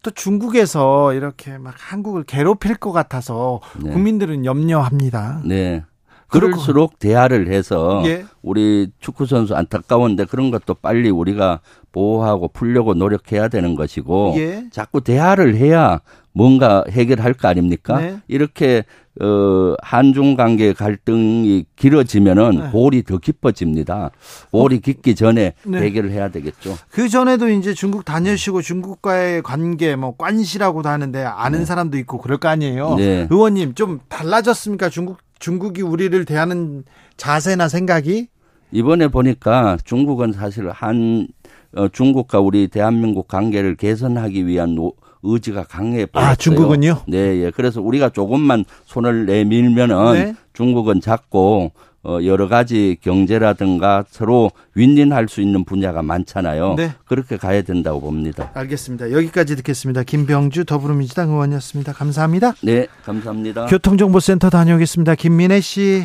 또 중국에서 이렇게 막 한국을 괴롭힐 것 같아서 네. 국민들은 염려합니다. 네. 그럴수록 대화를 해서 예. 우리 축구 선수 안타까운데 그런 것도 빨리 우리가 보호하고 풀려고 노력해야 되는 것이고 예. 자꾸 대화를 해야 뭔가 해결할 거 아닙니까? 네. 이렇게 어 한중 관계 갈등이 길어지면은 네. 볼이 더 깊어집니다. 볼이 어? 깊기 전에 네. 해결을 해야 되겠죠. 그 전에도 이제 중국 다녀시고 중국과의 관계 뭐 관시라고도 하는데 아는 네. 사람도 있고 그럴 거 아니에요. 네. 의원님 좀 달라졌습니까? 중국 중국이 우리를 대하는 자세나 생각이? 이번에 보니까 중국은 사실 한 어, 중국과 우리 대한민국 관계를 개선하기 위한 노, 의지가 강해 보였어요. 아, 중국은요? 네, 예. 그래서 우리가 조금만 손을 내밀면은 네. 중국은 작고 어 여러 가지 경제라든가 서로 윈윈할 수 있는 분야가 많잖아요. 네. 그렇게 가야 된다고 봅니다. 알겠습니다. 여기까지 듣겠습니다. 김병주 더불어민주당 의원이었습니다. 감사합니다. 네, 감사합니다. 교통정보센터 다녀오겠습니다. 김민혜 씨.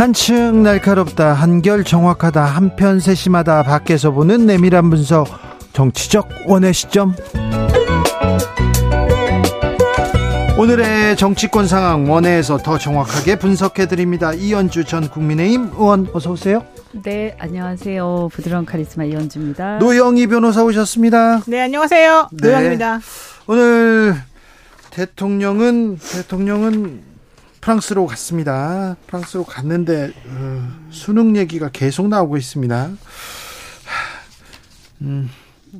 한층 날카롭다, 한결 정확하다, 한편 세심하다, 밖에서 보는 내밀한 분석, 정치적 원의 시점. 오늘의 정치권 상황 원회에서 더 정확하게 분석해 드립니다. 이현주 전 국민의힘 의원 어서 오세요. 네, 안녕하세요. 부드러운 카리스마 이현주입니다. 노영희 변호사 오셨습니다. 네, 안녕하세요. 네. 노영입니다. 오늘 대통령은 대통령은 프랑스로 갔습니다. 프랑스로 갔는데 어, 수능 얘기가 계속 나오고 있습니다. 음,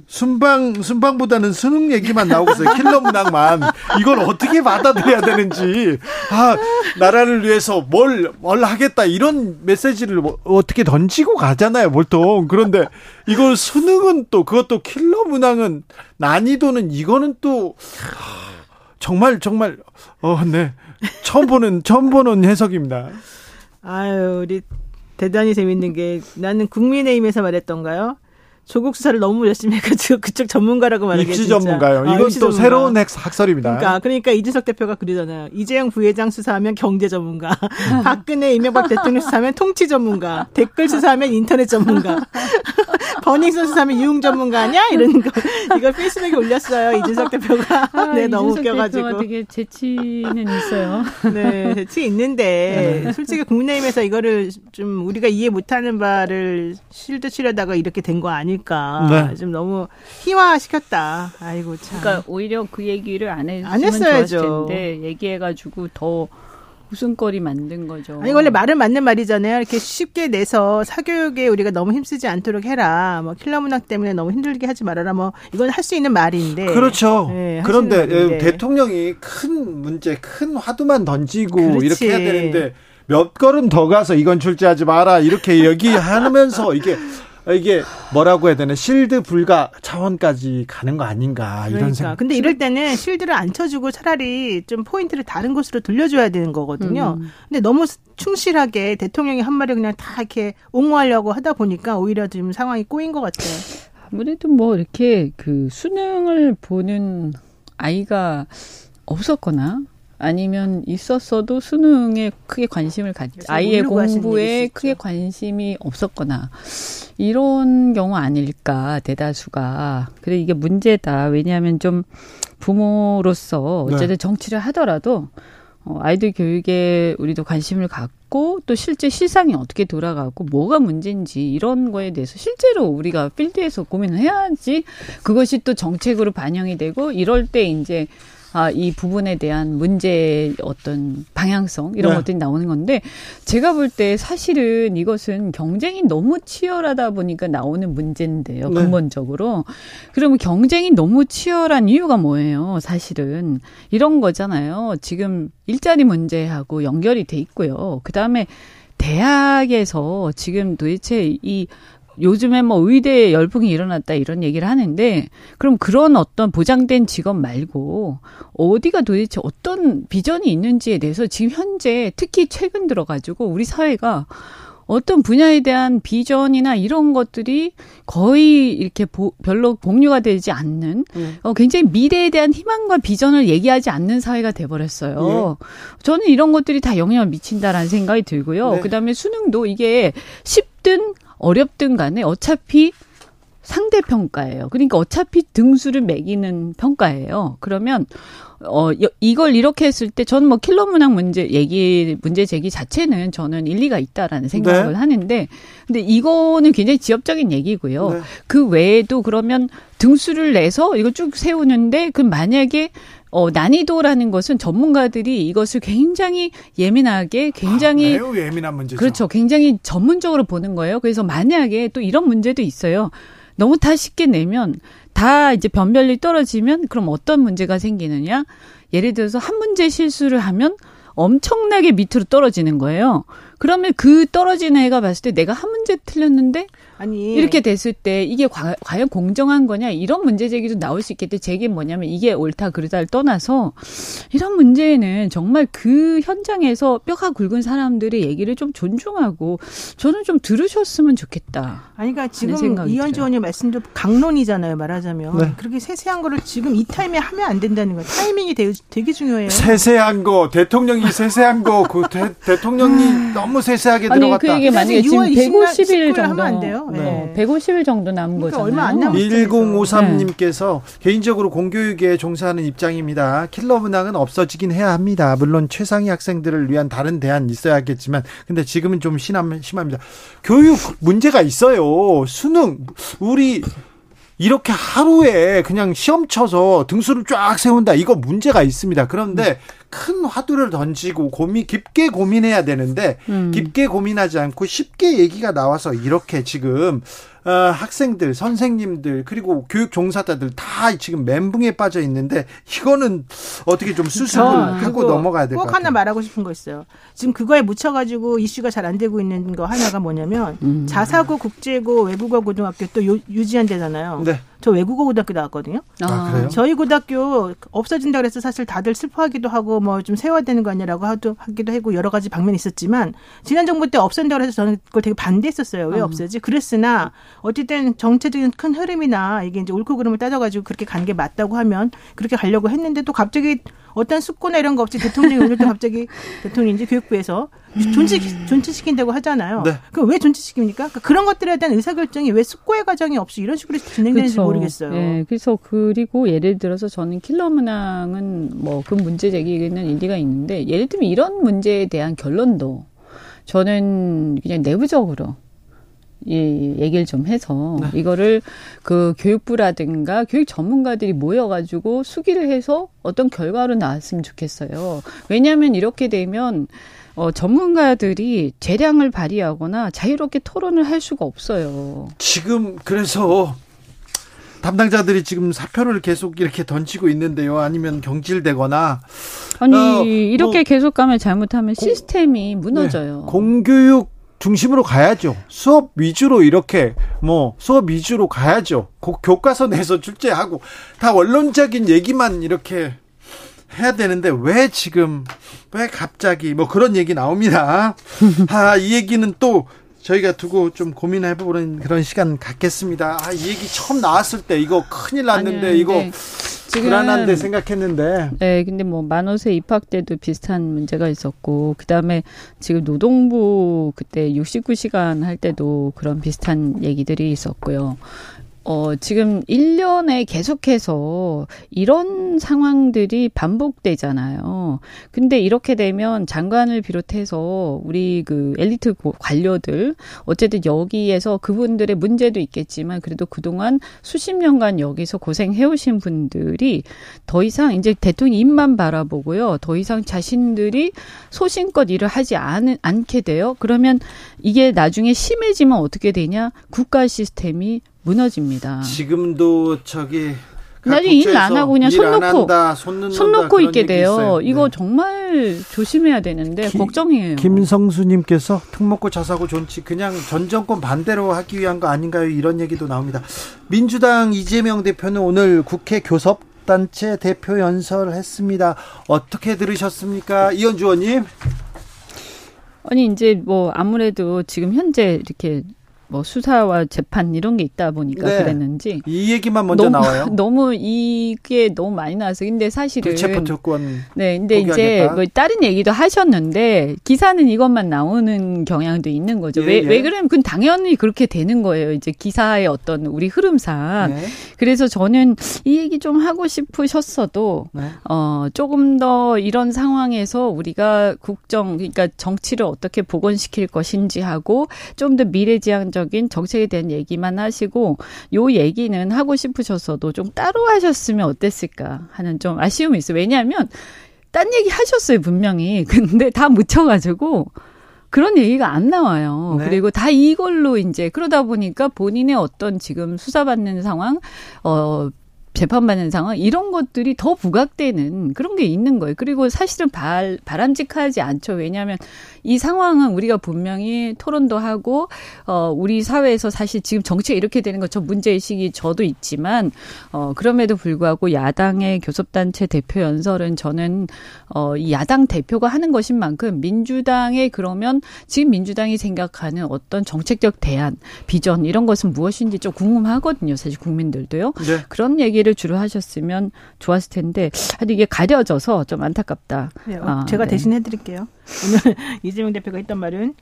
순방 순방보다는 수능 얘기만 나오고 있어요. 킬러 문항만 이걸 어떻게 받아들여야 되는지 아 나라를 위해서 뭘 뭘 하겠다 이런 메시지를 뭐, 어떻게 던지고 가잖아요 보통 그런데 이걸 수능은 또 그것도 킬러 문항은 난이도는 이거는 또 정말 정말 어네 처음 보는 처음 보는 해석입니다. 아유 우리 대단히 재밌는 게 나는 국민의힘에서 말했던가요? 조국 수사를 너무 열심히 해가지고 그쪽 전문가라고 말하기 입시 전문가요. 아, 이건 입시 또 전문가. 새로운 학설입니다. 그러니까 그러니까 이준석 대표가 그러잖아요. 이재용 부회장 수사하면 경제 전문가, 박근혜 이명박 대통령 수사하면 통치 전문가, 댓글 수사하면 인터넷 전문가, 버닝썬 수사하면 유흥 전문가 아니야? 이런 거 이걸 페이스북에 올렸어요. 이준석 대표가. 아, 네 너무 웃겨가지고. 되게 재치는 있어요. 네 재치 있는데 네. 솔직히 국민의힘에서 이거를 좀 우리가 이해 못하는 바를 실드 치려다가 이렇게 된 거 아닐까? 보니까 네. 좀 너무 희화시켰다. 아이고 참. 그러니까 오히려 그 얘기를 안 했으면 안 했어야죠. 텐데 얘기해가지고 더 웃음거리 만든 거죠. 아니 원래 말은 맞는 말이잖아요. 이렇게 쉽게 내서 사교육에 우리가 너무 힘쓰지 않도록 해라. 뭐 킬러 문학 때문에 너무 힘들게 하지 말아라. 뭐 이건 할 수 있는 말인데. 그렇죠. 네, 그런데 말인데. 대통령이 큰 문제, 큰 화두만 던지고 그렇지. 이렇게 해야 되는데 몇 걸음 더 가서 이건 출제하지 마라 이렇게 얘기하면서 이게 이게 뭐라고 해야 되나 실드 불가 차원까지 가는 거 아닌가 이런 그러니까. 생각. 근데 이럴 때는 실드를 안 쳐주고 차라리 좀 포인트를 다른 곳으로 돌려줘야 되는 거거든요. 음. 근데 너무 충실하게 대통령이 한 말을 그냥 다 이렇게 옹호하려고 하다 보니까 오히려 지금 상황이 꼬인 것 같아요. 아무래도 뭐 이렇게 그 수능을 보는 아이가 없었거나 아니면 있었어도 수능에 크게 관심을 갖 아이의 공부에 크게 관심이 없었거나 이런 경우 아닐까 대다수가. 그래 이게 문제다. 왜냐하면 좀 부모로서 어쨌든 네. 정치를 하더라도 어, 아이들 교육에 우리도 관심을 갖고 또 실제 시상이 어떻게 돌아가고 뭐가 문제인지 이런 거에 대해서 실제로 우리가 필드에서 고민을 해야지 그것이 또 정책으로 반영이 되고 이럴 때 이제 아, 이 부분에 대한 문제 어떤 방향성 이런 네. 것들이 나오는 건데 제가 볼 때 사실은 이것은 경쟁이 너무 치열하다 보니까 나오는 문제인데요. 네. 근본적으로. 그러면 경쟁이 너무 치열한 이유가 뭐예요? 사실은 이런 거잖아요. 지금 일자리 문제하고 연결이 돼 있고요. 그다음에 대학에서 지금 도대체 이 요즘에 뭐 의대에 열풍이 일어났다 이런 얘기를 하는데 그럼 그런 어떤 보장된 직업 말고 어디가 도대체 어떤 비전이 있는지에 대해서 지금 현재 특히 최근 들어가지고 우리 사회가 어떤 분야에 대한 비전이나 이런 것들이 거의 이렇게 보, 별로 공유가 되지 않는 음. 어, 굉장히 미래에 대한 희망과 비전을 얘기하지 않는 사회가 돼버렸어요. 예. 저는 이런 것들이 다 영향을 미친다라는 생각이 들고요. 네. 그다음에 수능도 이게 쉽든 어렵든 간에 어차피 상대 평가예요. 그러니까 어차피 등수를 매기는 평가예요. 그러면 어 이걸 이렇게 했을 때 저는 뭐 킬러 문항 문제 얘기 문제 제기 자체는 저는 일리가 있다라는 생각을 네. 하는데 근데 이거는 굉장히 지엽적인 얘기고요. 네. 그 외에도 그러면 등수를 내서 이거 쭉 세우는데 그 만약에 어, 난이도라는 것은 전문가들이 이것을 굉장히 예민하게 굉장히 아, 매우 예민한 문제죠. 그렇죠. 굉장히 전문적으로 보는 거예요. 그래서 만약에 또 이런 문제도 있어요. 너무 다 쉽게 내면 다 이제 변별이 떨어지면 그럼 어떤 문제가 생기느냐? 예를 들어서 한 문제 실수를 하면 엄청나게 밑으로 떨어지는 거예요. 그러면 그 떨어지는 애가 봤을 때 내가 한 문제 틀렸는데 아니. 이렇게 됐을 때 이게 과, 연 공정한 거냐? 이런 문제 제기도 나올 수 있겠는데 제게 뭐냐면 이게 옳다 그르다를 떠나서 이런 문제는 정말 그 현장에서 뼈가 굵은 사람들의 얘기를 좀 존중하고 저는 좀 들으셨으면 좋겠다. 아니 그러니까 지금 이현주 의원님 말씀도 강론이잖아요 말하자면 네. 그렇게 세세한 거를 지금 이 타임에 하면 안 된다는 거예요. 타이밍이 되게, 되게 중요해요. 세세한 거 대통령이 세세한 거 그 대 통령이 너무 세세하게 아니, 들어갔다. 그 얘기 만약에 지금 150일 정도 하면 안 돼요. 네. 150일 정도 남은 그러니까 거잖아요. 얼마 안 남았어요. 1053님께서 네. 개인적으로 공교육에 종사하는 입장입니다. 킬러 문항은 없어지긴 해야 합니다. 물론 최상위 학생들을 위한 다른 대안 있어야겠지만 근데 지금은 좀 심함, 심합니다. 교육 문제가 있어요. 수능 우리 이렇게 하루에 그냥 시험 쳐서 등수를 쫙 세운다. 이거 문제가 있습니다. 그런데 큰 화두를 던지고 고민 깊게 고민해야 되는데 음. 깊게 고민하지 않고 쉽게 얘기가 나와서 이렇게 지금 어, 학생들, 선생님들 그리고 교육 종사자들 다 지금 멘붕에 빠져 있는데 이거는 어떻게 좀 수습을 하고 넘어가야 될 것 같아요. 꼭 하나 말하고 싶은 거 있어요. 지금 그거에 묻혀가지고 이슈가 잘 안 되고 있는 거 하나가 뭐냐면 음. 자사고, 국제고, 외국어 고등학교 또 요, 유지한 데잖아요. 네. 저 외국어 고등학교 나왔거든요. 아, 그래요? 저희 고등학교 없어진다 그래서 사실 다들 슬퍼하기도 하고 뭐 좀 세워야 되는 거 아니라고 하도 하기도 하고 여러 가지 방면이 있었지만 지난 정부 때 없앤다 그래서 저는 그걸 되게 반대했었어요. 왜 음. 없애지? 그랬으나 어쨌든 정체적인 큰 흐름이나 이게 이제 옳고 그름을 따져가지고 그렇게 간 게 맞다고 하면 그렇게 가려고 했는데 또 갑자기 어떤 숙고나 이런 거 없이 대통령이 오늘 또 갑자기 대통령인지 교육부에서 존치 존치시킨다고 하잖아요. 네. 그왜 존치시킵니까? 그러니까 그런 것들에 대한 의사결정이 왜 숙고의 과정이 없이 이런 식으로 진행되는지 그렇죠. 모르겠어요. 네. 그래서 그리고 예를 들어서 저는 킬러 문항은 뭐 그 문제 제기에는 일리가 있는데 예를 들면 이런 문제에 대한 결론도 저는 그냥 내부적으로 이 얘기를 좀 해서 네. 이거를 그 교육부라든가 교육 전문가들이 모여가지고 수기를 해서 어떤 결과로 나왔으면 좋겠어요. 왜냐하면 이렇게 되면 어, 전문가들이 재량을 발휘하거나 자유롭게 토론을 할 수가 없어요. 지금 그래서 담당자들이 지금 사표를 계속 이렇게 던지고 있는데요. 아니면 경질되거나 아니 어, 이렇게 뭐, 계속 가면 잘못하면 시스템이 무너져요. 네, 공교육 중심으로 가야죠. 수업 위주로 이렇게 뭐 수업 위주로 가야죠. 교과서 내서 출제하고 다 원론적인 얘기만 이렇게 해야 되는데 왜 지금 왜 갑자기 뭐 그런 얘기 나옵니다. 아, 이 얘기는 또 저희가 두고 좀 고민해 보는 그런 시간 갖겠습니다. 아, 이 얘기 처음 나왔을 때 이거 큰일 났는데 아니요, 이거 네. 지금 불안한데 생각했는데. 네, 근데 뭐 만호세 입학 때도 비슷한 문제가 있었고 그다음에 지금 노동부 그때 69시간 할 때도 그런 비슷한 얘기들이 있었고요. 어, 지금 1년에 계속해서 이런 상황들이 반복되잖아요. 근데 이렇게 되면 장관을 비롯해서 우리 그 엘리트 관료들, 어쨌든 여기에서 그분들의 문제도 있겠지만 그래도 그동안 수십 년간 여기서 고생해오신 분들이 더 이상 이제 대통령 입만 바라보고요. 더 이상 자신들이 소신껏 일을 하지 않, 않게 돼요. 그러면 이게 나중에 심해지면 어떻게 되냐? 국가 시스템이 무너집니다. 지금도 저기 나중에 일 안 하고 그냥 손 놓고 손 놓고 있게 돼요. 네. 이거 정말 조심해야 되는데 기, 걱정이에요. 김성수님께서 특목고 자사고 존치 그냥 전 정권 반대로 하기 위한 거 아닌가요? 이런 얘기도 나옵니다. 민주당 이재명 대표는 오늘 국회 교섭 단체 대표 연설을 했습니다. 어떻게 들으셨습니까, 이현주 의원님? 아니 이제 뭐 아무래도 지금 현재 이렇게 뭐 수사와 재판 이런 게 있다 보니까 네. 그랬는지 이 얘기만 먼저 너무, 나와요. 너무 이게 너무 많이 나와서 근데 사실은 불체포 특권 네, 근데 이제 뭐 다른 얘기도 하셨는데 기사는 이것만 나오는 경향도 있는 거죠. 왜왜 예, 예. 그러면 그 당연히 그렇게 되는 거예요. 이제 기사의 어떤 우리 흐름상. 네. 그래서 저는 이 얘기 좀 하고 싶으셨어도 네. 어 조금 더 이런 상황에서 우리가 국정 그러니까 정치를 어떻게 복원시킬 것인지 하고 좀 더 미래지향적 전반적인 정책에 대한 얘기만 하시고 요 얘기는 하고 싶으셨어도 좀 따로 하셨으면 어땠을까 하는 좀 아쉬움이 있어요. 왜냐하면 딴 얘기 하셨어요 분명히. 근데 다 묻혀가지고 그런 얘기가 안 나와요. 네. 그리고 다 이걸로 이제 그러다 보니까 본인의 어떤 지금 수사받는 상황, 어, 재판받는 상황 이런 것들이 더 부각되는 그런 게 있는 거예요. 그리고 사실은 발, 바람직하지 않죠. 왜냐하면 이 상황은 우리가 분명히 토론도 하고 어 우리 사회에서 사실 지금 정치가 이렇게 되는 것저 문제 의식이 저도 있지만 어 그럼에도 불구하고 야당의 교섭단체 대표 연설은 저는 어이 야당 대표가 하는 것인 만큼 민주당의 그러면 지금 민주당이 생각하는 어떤 정책적 대안, 비전 이런 것은 무엇인지 좀 궁금하거든요. 사실 국민들도요. 네. 그런 얘기 를 주로 하셨으면 좋았을 텐데 하여튼 이게 가려져서 좀 안타깝다. 네, 아, 제가 네. 대신 해드릴게요. 오늘 이재명 대표가 했던 말은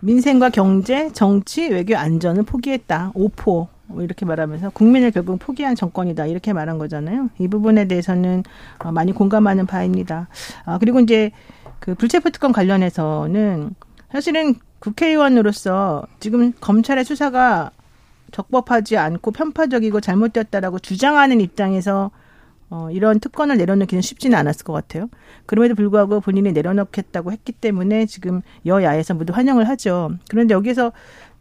민생과 경제, 정치, 외교 안전을 포기했다. 오포. 뭐 이렇게 말하면서 국민을 결국 포기한 정권이다 이렇게 말한 거잖아요. 이 부분에 대해서는 어, 많이 공감하는 바입니다. 아, 그리고 이제 그 불체포 특권 관련해서는 사실은 국회의원으로서 지금 검찰의 수사가 적법하지 않고 편파적이고 잘못되었다라고 주장하는 입장에서 어, 이런 특권을 내려놓기는 쉽지는 않았을 것 같아요. 그럼에도 불구하고 본인이 내려놓겠다고 했기 때문에 지금 여야에서 모두 환영을 하죠. 그런데 여기서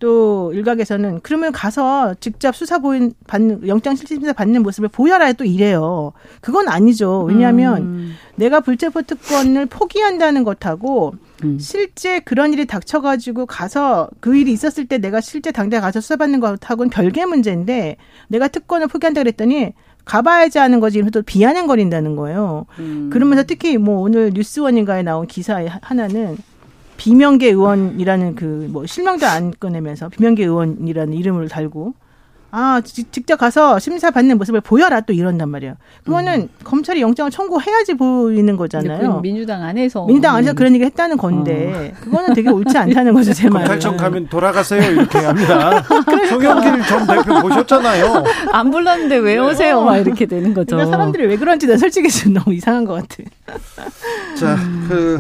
또 일각에서는 그러면 가서 직접 수사 보인 받는 영장 실질심사 받는 모습을 보여라 또 이래요. 그건 아니죠. 왜냐하면 음. 내가 불체포 특권을 포기한다는 것하고 음. 실제 그런 일이 닥쳐가지고 가서 그 일이 있었을 때 내가 실제 당대 가서 수사받는 것하고는 별개 문제인데 내가 특권을 포기한다 그랬더니 가봐야지 하는 거지 이러면서 비아냥거린다는 거예요. 음. 그러면서 특히 뭐 오늘 뉴스원인가에 나온 기사 하나는 비명계 의원이라는 그 뭐 실명도 안 꺼내면서 비명계 의원이라는 이름을 달고 아, 직접 가서 심사 받는 모습을 보여라 또 이런단 말이에요. 그거는 음. 검찰이 영장을 청구해야지 보이는 거잖아요. 민주당 안에서 민주당 안에서 그런 얘기 했다는 건데 어. 그거는 되게 옳지 않다는 거죠, 제 말은. 검찰청 가면 돌아가세요 이렇게 합니다. 송영길 전 대표 보셨잖아요. 안 불렀는데 왜 오세요? 막 이렇게 되는 거죠. 그러니까 사람들이 왜 그런지 난 솔직히 좀 너무 이상한 것 같아. 자, 그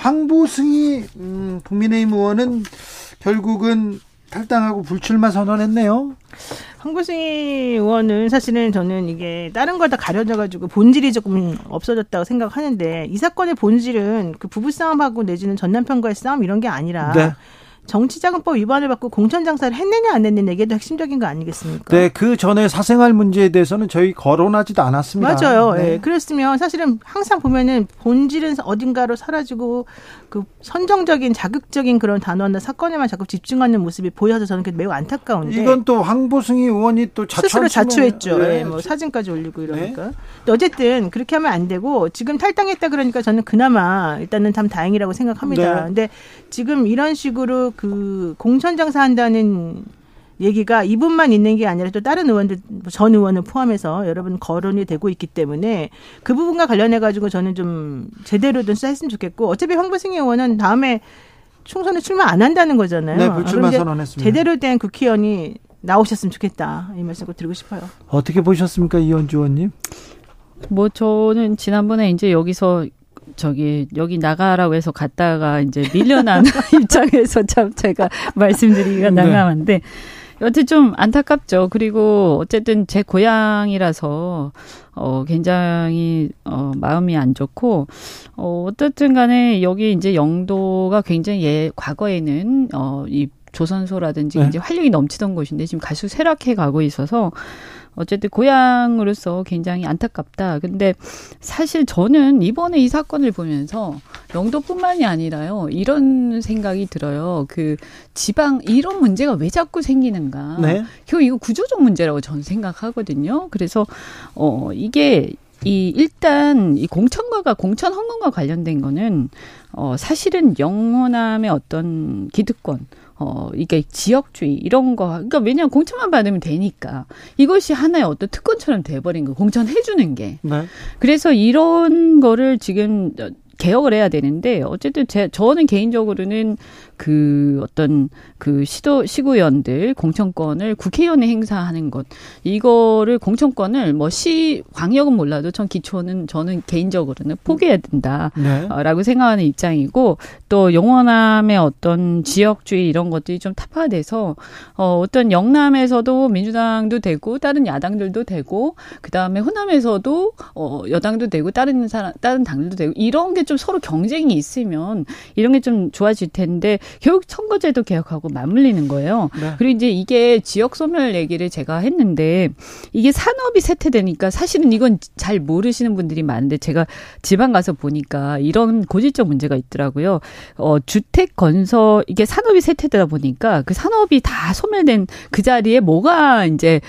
황보승이 음, 국민의힘 의원은 결국은 탈당하고 불출마 선언했네요. 황보승 의원은 사실은 저는 이게 다른 걸 다 가려져가지고 본질이 조금 없어졌다고 생각하는데 이 사건의 본질은 그 부부싸움하고 내지는 전 남편과의 싸움 이런 게 아니라 네. 정치자금법 위반을 받고 공천 장사를 했느냐 안 했느냐 이게 더 핵심적인 거 아니겠습니까? 네, 그 전에 사생활 문제에 대해서는 저희 거론하지도 않았습니다. 맞아요. 네. 네. 그랬으면 사실은 항상 보면은 본질은 어딘가로 사라지고 그 선정적인 자극적인 그런 단어나 사건에만 자꾸 집중하는 모습이 보여서 저는 매우 안타까운데 이건 또 황보승희 의원이 또 스스로 자초했죠. 네. 네. 뭐 사진까지 올리고 이러니까. 네. 어쨌든 그렇게 하면 안 되고 지금 탈당했다 그러니까 저는 그나마 일단은 참 다행이라고 생각합니다. 네. 근데 지금 이런 식으로 그 공천 장사한다는 얘기가 이분만 있는 게 아니라 또 다른 의원들 전 의원을 포함해서 여러분 거론이 되고 있기 때문에 그 부분과 관련해 가지고 저는 좀 제대로 좀 수사했으면 좋겠고 어차피 황보승 의원은 다음에 총선에 출마 안 한다는 거잖아요. 네, 불출마 선언했습니다. 제대로 된 국회의원이 나오셨으면 좋겠다 이 말씀 꼭 드리고 싶어요. 어떻게 보셨습니까, 이현주 의원님? 뭐 저는 지난번에 이제 여기서 저기 여기 나가라고 해서 갔다가 이제 밀려난 입장에서 참 제가 말씀드리기가 네. 난감한데 여튼 좀 안타깝죠. 그리고 어쨌든 제 고향이라서 어 굉장히 어 마음이 안 좋고 어 어떻든 간에 여기 이제 영도가 굉장히 예 과거에는 어이 조선소라든지 네. 이제 활력이 넘치던 곳인데 지금 갈수록 쇠락해 가고 있어서 어쨌든 고향으로서 굉장히 안타깝다. 근데 사실 저는 이번에 이 사건을 보면서 영도뿐만이 아니라요. 이런 생각이 들어요. 그 지방 이런 문제가 왜 자꾸 생기는가? 네. 결국 이거 구조적 문제라고 저는 생각하거든요. 그래서 어 이게 이 일단 이 공천과가 공천 헌금과 관련된 거는 어 사실은 영원함의 어떤 기득권 어, 이게 지역주의, 이런 거. 그러니까 왜냐하면 공천만 받으면 되니까. 이것이 하나의 어떤 특권처럼 돼버린 거, 공천해주는 게. 네. 그래서 이런 거를 지금 개혁을 해야 되는데 어쨌든 제 저는 개인적으로는 그 어떤 그 시도 시구위원들 공천권을 국회의원에 행사하는 것 이거를 공천권을 뭐 시 광역은 몰라도 전 기초는 저는 개인적으로는 포기해야 된다라고 네. 생각하는 입장이고 또 영원함의 어떤 지역주의 이런 것들이 좀 타파돼서 어 어떤 영남에서도 민주당도 되고 다른 야당들도 되고 그다음에 호남에서도 어 여당도 되고 다른 사람 다른 당들도 되고 이런 게 좀 서로 경쟁이 있으면 이런 게 좀 좋아질 텐데 결국 선거제도 개혁하고 맞물리는 거예요. 네. 그리고 이제 이게 지역 소멸 얘기를 제가 했는데 이게 산업이 쇠퇴되니까 사실은 이건 잘 모르시는 분들이 많은데 제가 지방 가서 보니까 이런 고질적 문제가 있더라고요. 어, 주택 건설 이게 산업이 쇠퇴되다 보니까 그 산업이 다 소멸된 그 자리에 뭐가 이제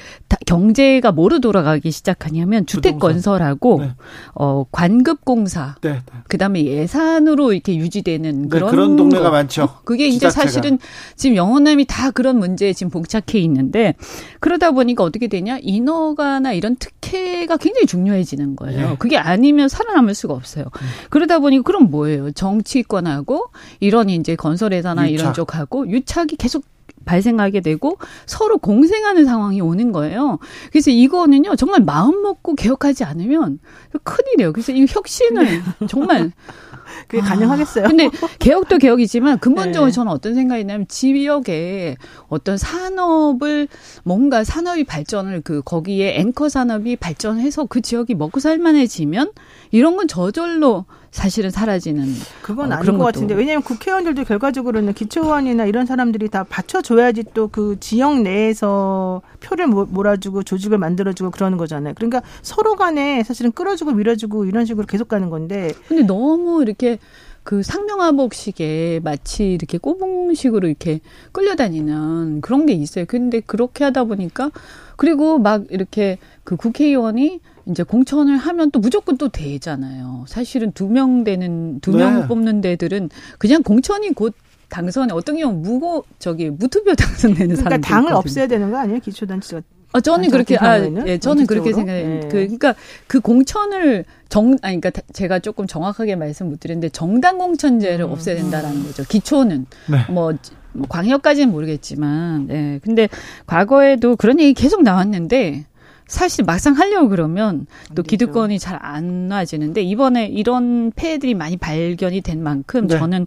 경제가 뭐로 돌아가기 시작하냐면 주택 건설하고 네. 어 관급 공사 네, 네. 그다음에 예산으로 이렇게 유지되는 네, 그런 그런 동네가 거. 많죠. 어, 그게 이제 사실은 지금 영원함이 다 그런 문제에 지금 봉착해 있는데 그러다 보니까 어떻게 되냐 인허가나 이런 특혜가 굉장히 중요해지는 거예요. 네. 그게 아니면 살아남을 수가 없어요. 음. 그러다 보니까 그럼 뭐예요? 정치권하고 이런 이제 건설회사나 유착. 이런 쪽하고 유착이 계속 발생하게 되고 서로 공생하는 상황이 오는 거예요. 그래서 이거는요 정말 마음 먹고 개혁하지 않으면 큰일이에요. 그래서 이 혁신을 정말 그게 아, 가능하겠어요. 근데 개혁도 개혁이지만 근본적으로 네. 저는 어떤 생각이 냐면 지역에 어떤 산업을 뭔가 산업이 발전을 그 거기에 앵커 산업이 발전해서 그 지역이 먹고 살만해지면 이런 건 저절로 사실은 사라지는 그건 어, 아닌 것 같은데 왜냐하면 국회의원들도 결과적으로는 기초의원이나 이런 사람들이 다 받쳐줘야지 또 그 지역 내에서 표를 몰아주고 조직을 만들어주고 그러는 거잖아요. 그러니까 서로 간에 사실은 끌어주고 밀어주고 이런 식으로 계속 가는 건데. 근데 너무 이렇게 그 상명하복식에 마치 이렇게 꼬붕식으로 이렇게 끌려다니는 그런 게 있어요. 근데 그렇게 하다 보니까 그리고 막 이렇게 그 국회의원이 이제 공천을 하면 또 무조건 또 되잖아요. 사실은 두 명 되는 두명 네. 뽑는 데들은 그냥 공천이 곧 당선에 어떤 경우 무고 저기 무투표 당선되는 그러니까 사람 당을 없애야 되는 거 아니에요? 기초단체가 아, 저는 그렇게, 아, 예, 저는 그렇게 생각해요. 네. 그, 그러니까 그 공천을 정, 아니, 그러니까 제가 조금 정확하게 말씀 못 드렸는데 정당 공천제를 음. 없애야 된다라는 거죠. 기초는. 네. 뭐, 뭐, 광역까지는 모르겠지만, 예. 근데 과거에도 그런 얘기 계속 나왔는데, 사실 막상 하려고 그러면 또 기득권이 잘안 놔지는데 이번에 이런 폐해들이 많이 발견이 된 만큼 네. 저는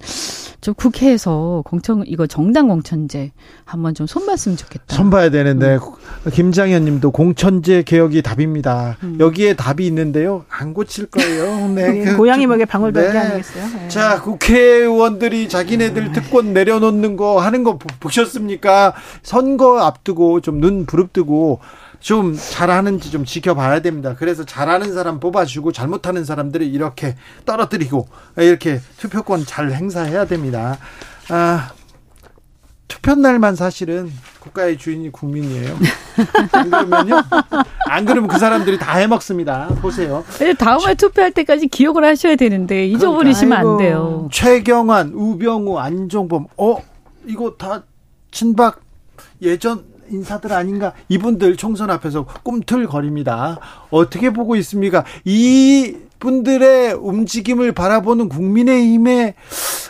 좀 국회에서 공천 이거 정당 공천제 한번 좀 손봤으면 좋겠다. 손봐야 되는데 음. 김장현님도 공천제 개혁이 답입니다. 음. 여기에 답이 있는데요, 안 고칠 거예요. 네, 그, 고양이 먹에 방울밖에 네. 아니겠어요. 네. 자, 국회의원들이 자기네들 특권 내려놓는 거 하는 거 보셨습니까? 선거 앞두고 좀 눈 부릅뜨고 좀 잘하는지 좀 지켜봐야 됩니다. 그래서 잘하는 사람 뽑아주고 잘못하는 사람들을 이렇게 떨어뜨리고 이렇게 투표권 잘 행사해야 됩니다. 아, 투표 날만 사실은 국가의 주인이 국민이에요. 안 그러면요? 안 그러면 그 사람들이 다 해먹습니다. 보세요. 다음에 투표할 때까지 기억을 하셔야 되는데 잊어버리시면 그러니까, 안 돼요. 최경환, 우병우, 안종범, 어 이거 다 친박 예전 인사들 아닌가 이분들 총선 앞에서 꿈틀거립니다. 어떻게 보고 있습니까? 이 분들의 움직임을 바라보는 국민의힘의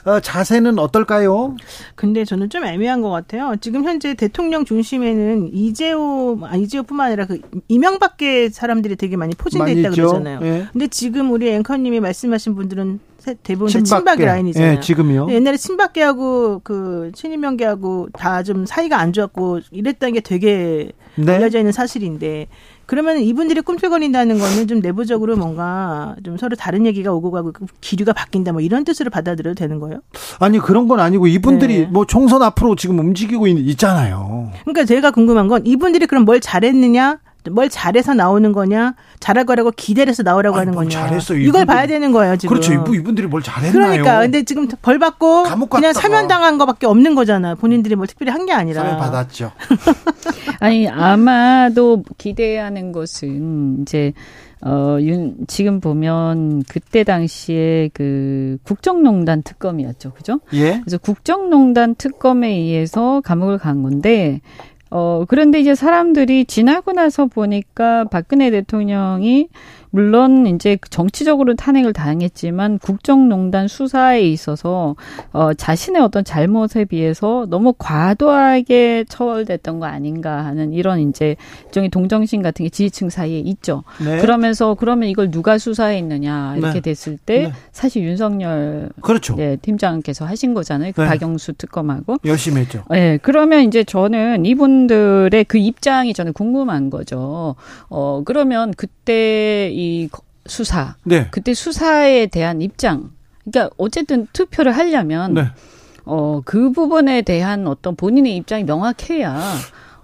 어, 자세는 어떨까요? 근데 저는 좀 애매한 것 같아요. 지금 현재 대통령 중심에는 이재호, 아, 이재호뿐만 아니라 그 이명밖에 사람들이 되게 많이 포진돼 있다 그러잖아요. 네. 근데 지금 우리 앵커님이 말씀하신 분들은 대부분 친박계. 친박 라인이잖아요. 네, 지금요. 옛날에 친박계하고 그 친이명계하고 다 좀 사이가 안 좋았고 이랬다는 게 되게 네. 알려져 있는 사실인데 그러면 이분들이 꿈틀거린다는 거는 좀 내부적으로 뭔가 좀 서로 다른 얘기가 오고 가고 그 기류가 바뀐다 뭐 이런 뜻으로 받아들여도 되는 거예요? 아니 그런 건 아니고 이분들이 네. 뭐 총선 앞으로 지금 움직이고 있, 잖아요 그러니까 제가 궁금한 건 이분들이 그럼 뭘 잘했느냐 뭘 잘해서 나오는 거냐, 잘할 거라고 기대해서 나오라고 아니, 하는 거냐. 잘했어, 이걸 봐야 되는 거예요, 지금. 그렇죠. 이분들이 뭘 잘했나요? 그러니까. 근데 지금 벌 받고 그냥 사면당한 거밖에 없는 거잖아. 본인들이 뭘 특별히 한 게 아니라. 사면 받았죠. 아니, 아마도 기대하는 것은 이제 어, 윤, 지금 보면 그때 당시에 그 국정농단 특검이었죠. 그죠? 예. 그래서 국정농단 특검에 의해서 감옥을 간 건데 어, 그런데 이제 사람들이 지나고 나서 보니까 박근혜 대통령이 물론 이제 정치적으로 탄핵을 당했지만 국정농단 수사에 있어서 어 자신의 어떤 잘못에 비해서 너무 과도하게 처벌됐던 거 아닌가 하는 이런 이제 일종의 동정심 같은 게 지지층 사이에 있죠. 네. 그러면서 그러면 이걸 누가 수사했느냐 이렇게 네. 됐을 때 네. 사실 윤석열 그렇죠. 네, 팀장께서 하신 거잖아요. 그 네. 박영수 특검하고 열심히 했죠. 네, 그러면 이제 저는 이분 들의 그 입장이 저는 궁금한 거죠. 어 그러면 그때 이이 수사, 네. 그때 수사에 대한 입장, 그러니까 어쨌든 투표를 하려면 네. 어, 그 부분에 대한 어떤 본인의 입장이 명확해야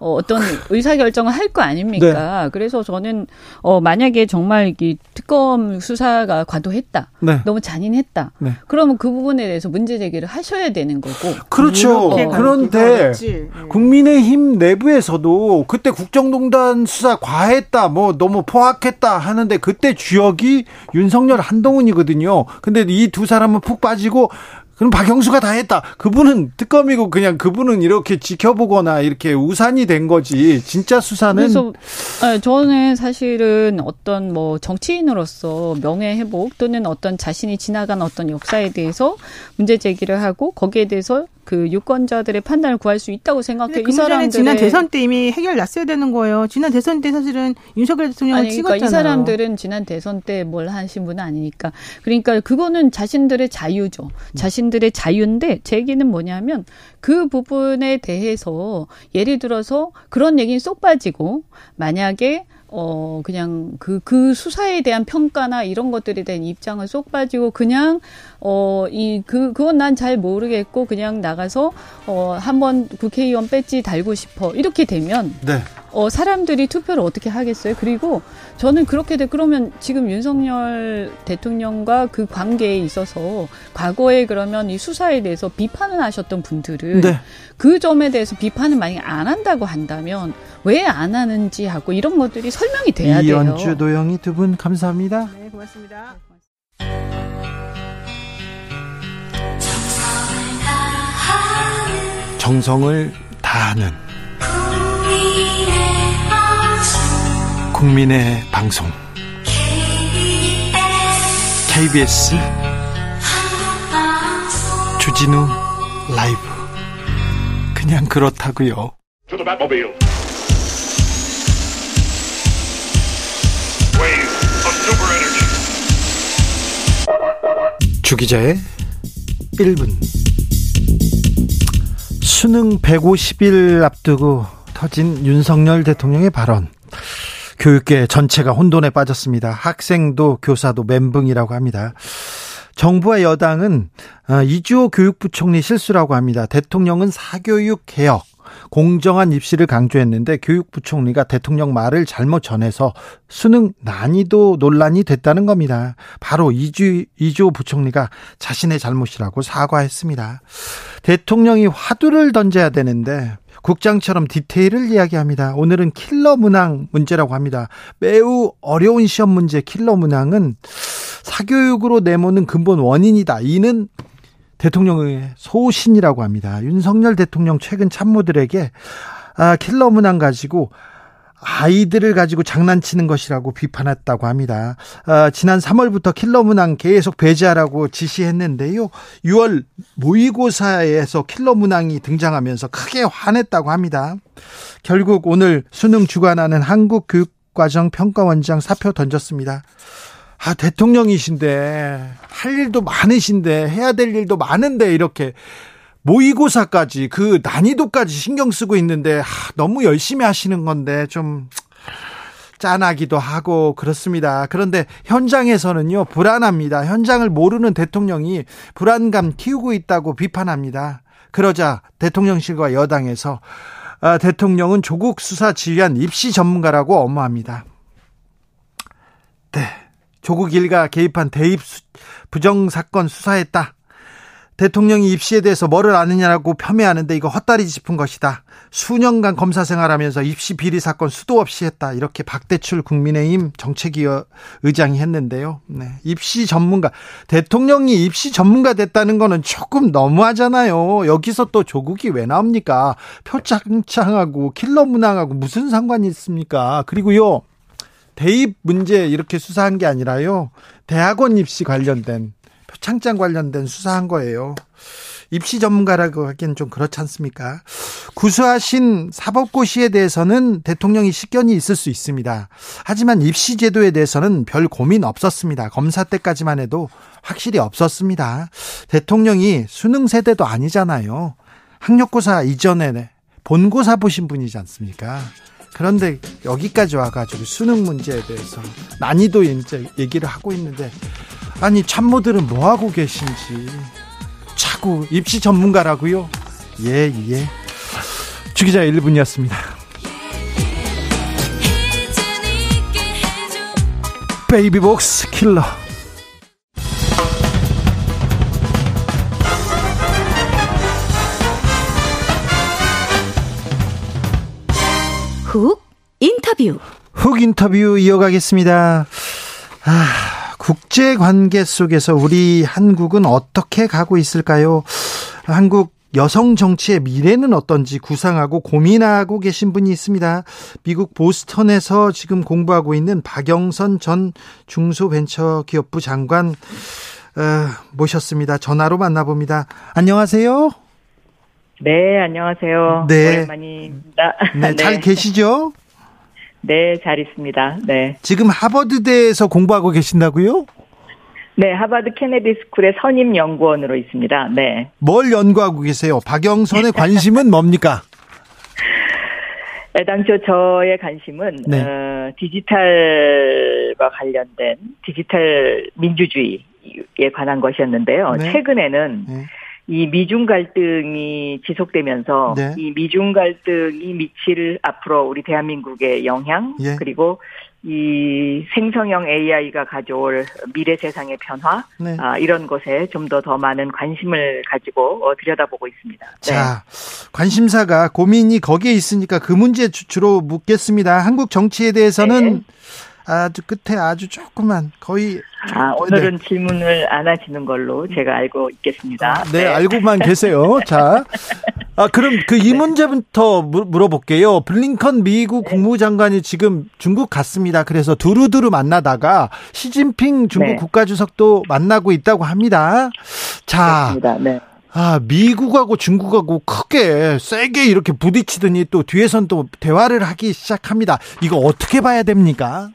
어, 어떤 의사 결정을 할 거 아닙니까? 네. 그래서 저는 어 만약에 정말 이 특검 수사가 과도했다, 네. 너무 잔인했다. 네. 그러면 그 부분에 대해서 문제 제기를 하셔야 되는 거고. 그렇죠. 어, 그런데 네. 국민의힘 내부에서도 그때 국정농단 수사 과했다, 뭐 너무 포악했다 하는데 그때 주역이 윤석열 한동훈이거든요. 근데 이 두 사람은 푹 빠지고 그럼 박영수가 다 했다. 그분은 특검이고 그냥 그분은 이렇게 지켜보거나 이렇게 우산이 된 거지. 진짜 수사는 그래서 저는 사실은 어떤 뭐 정치인으로서 명예 회복 또는 어떤 자신이 지나간 어떤 역사에 대해서 문제 제기를 하고 거기에 대해서 그 유권자들의 판단을 구할 수 있다고 생각해요. 이 사람들은 지난 대선 때 이미 해결 났어야 되는 거예요. 지난 대선 때 사실은 윤석열 대통령을 아니, 그러니까 찍었잖아요. 이 사람들은 지난 대선 때 뭘 하신 분은 아니니까. 그러니까 그거는 자신들의 자유죠. 자신들의 자유인데 제 얘기는 뭐냐면 그 부분에 대해서 예를 들어서 그런 얘기는 쏙 빠지고 만약에 어, 그냥 그, 그 수사에 대한 평가나 이런 것들에 대한 입장을 쏙 빠지고 그냥, 어, 이, 그, 그건 난 잘 모르겠고 그냥 나가서, 어, 한번 국회의원 배지 달고 싶어. 이렇게 되면. 네. 어, 사람들이 투표를 어떻게 하겠어요? 그리고 저는 그렇게 돼, 그러면 지금 윤석열 대통령과 그 관계에 있어서 과거에 그러면 이 수사에 대해서 비판을 하셨던 분들은 네. 그 점에 대해서 비판을 만약에 안 한다고 한다면 왜 안 하는지 하고 이런 것들이 설명이 돼야 돼요. 이연주 도영이 두분 감사합니다. 네, 고맙습니다. 정성을 다하는 국민의 방송. KBS 주진우 라이브. 그냥 그렇다고요. 주기자의 1분. 수능 150일 앞두고 터진 윤석열 대통령의 발언. 교육계 전체가 혼돈에 빠졌습니다. 학생도 교사도 멘붕이라고 합니다. 정부와 여당은 어, 이주호 교육부총리 실수라고 합니다. 대통령은 사교육 개혁, 공정한 입시를 강조했는데 교육부총리가 대통령 말을 잘못 전해서 수능 난이도 논란이 됐다는 겁니다. 바로 이주, 이주호 부총리가 자신의 잘못이라고 사과했습니다. 대통령이 화두를 던져야 되는데 국장처럼 디테일을 이야기합니다. 오늘은 킬러 문항 문제라고 합니다. 매우 어려운 시험 문제 킬러 문항은 사교육으로 내모는 근본 원인이다. 이는 대통령의 소신이라고 합니다. 윤석열 대통령 최근 참모들에게 아, 킬러 문항 가지고 아이들을 가지고 장난치는 것이라고 비판했다고 합니다. 어, 지난 3월부터 킬러 문항 계속 배제하라고 지시했는데요. 6월 모의고사에서 킬러 문항이 등장하면서 크게 화냈다고 합니다. 결국 오늘 수능 주관하는 한국교육과정평가원장 사표 던졌습니다. 아, 대통령이신데, 할 일도 많으신데, 해야 될 일도 많은데, 이렇게 모의고사까지 그 난이도까지 신경 쓰고 있는데 하, 너무 열심히 하시는 건데 좀 짠하기도 하고 그렇습니다. 그런데 현장에서는요 불안합니다. 현장을 모르는 대통령이 불안감 키우고 있다고 비판합니다. 그러자 대통령실과 여당에서 아, 대통령은 조국 수사 지휘한 입시 전문가라고 엄호합니다. 네, 조국 일가 개입한 대입 부정 사건 수사했다. 대통령이 입시에 대해서 뭐를 아느냐라고 폄훼하는데 이거 헛다리 짚은 것이다. 수년간 검사 생활하면서 입시 비리 사건 수도 없이 했다. 이렇게 박대출 국민의힘 정책위 의장이 했는데요. 네. 입시 전문가 대통령이 입시 전문가 됐다는 거는 조금 너무하잖아요. 여기서 또 조국이 왜 나옵니까? 표창창하고 킬러 문항하고 무슨 상관이 있습니까? 그리고요. 대입 문제 이렇게 수사한 게 아니라요. 대학원 입시 관련된 표창장 관련된 수사한 거예요. 입시 전문가라고 하기엔 좀 그렇지 않습니까? 구수하신 사법고시에 대해서는 대통령이 식견이 있을 수 있습니다. 하지만 입시 제도에 대해서는 별 고민 없었습니다. 검사 때까지만 해도 확실히 없었습니다. 대통령이 수능 세대도 아니잖아요. 학력고사 이전에 본고사 보신 분이지 않습니까? 그런데 여기까지 와가지고 수능 문제에 대해서 난이도 얘기를 하고 있는데 아니 참모들은 뭐 하고 계신지 자꾸 입시 전문가라고요? 예 예. 주기자 1분이었습니다. 베이비복스 킬러. 훅 인터뷰. 훅 인터뷰 이어가겠습니다. 아, 국제 관계 속에서 우리 한국은 어떻게 가고 있을까요? 한국 여성 정치의 미래는 어떤지 구상하고 고민하고 계신 분이 있습니다. 미국 보스턴에서 지금 공부하고 있는 박영선 전 중소벤처기업부 장관 어, 모셨습니다. 전화로 만나봅니다. 안녕하세요. 네, 안녕하세요. 네. 오랜만입니다. 네, 네. 잘 계시죠? 네, 잘 있습니다. 네. 지금 하버드대에서 공부하고 계신다고요? 네, 하버드 케네디 스쿨의 선임 연구원으로 있습니다. 네. 뭘 연구하고 계세요? 박영선의 관심은 뭡니까? 당초 저의 관심은 네. 어, 디지털과 관련된 디지털 민주주의에 관한 것이었는데요. 네. 최근에는 네. 이 미중 갈등이 지속되면서 네. 이 미중 갈등이 미칠 앞으로 우리 대한민국의 영향 예. 그리고 이 생성형 AI가 가져올 미래 세상의 변화 네. 아, 이런 것에 좀 더더 더 많은 관심을 가지고 어, 들여다보고 있습니다. 네. 자, 관심사가 고민이 거기에 있으니까 그 문제 주로 묻겠습니다. 한국 정치에 대해서는 네. 아주 끝에 아주 조금만 거의 아 오늘은 네. 질문을 안 하시는 걸로 제가 알고 있겠습니다. 네, 네. 알고만 계세요. 자, 아 그럼 그이 네. 문제부터 물어볼게요. 블링컨 미국 네. 국무장관이 지금 중국 갔습니다. 그래서 두루두루 만나다가 시진핑 중국 네. 국가주석도 만나고 있다고 합니다. 자, 네. 아, 미국하고 중국하고 크게 세게 이렇게 부딪히더니 또 뒤에선 또 대화를 하기 시작합니다. 이거 어떻게 봐야 됩니까?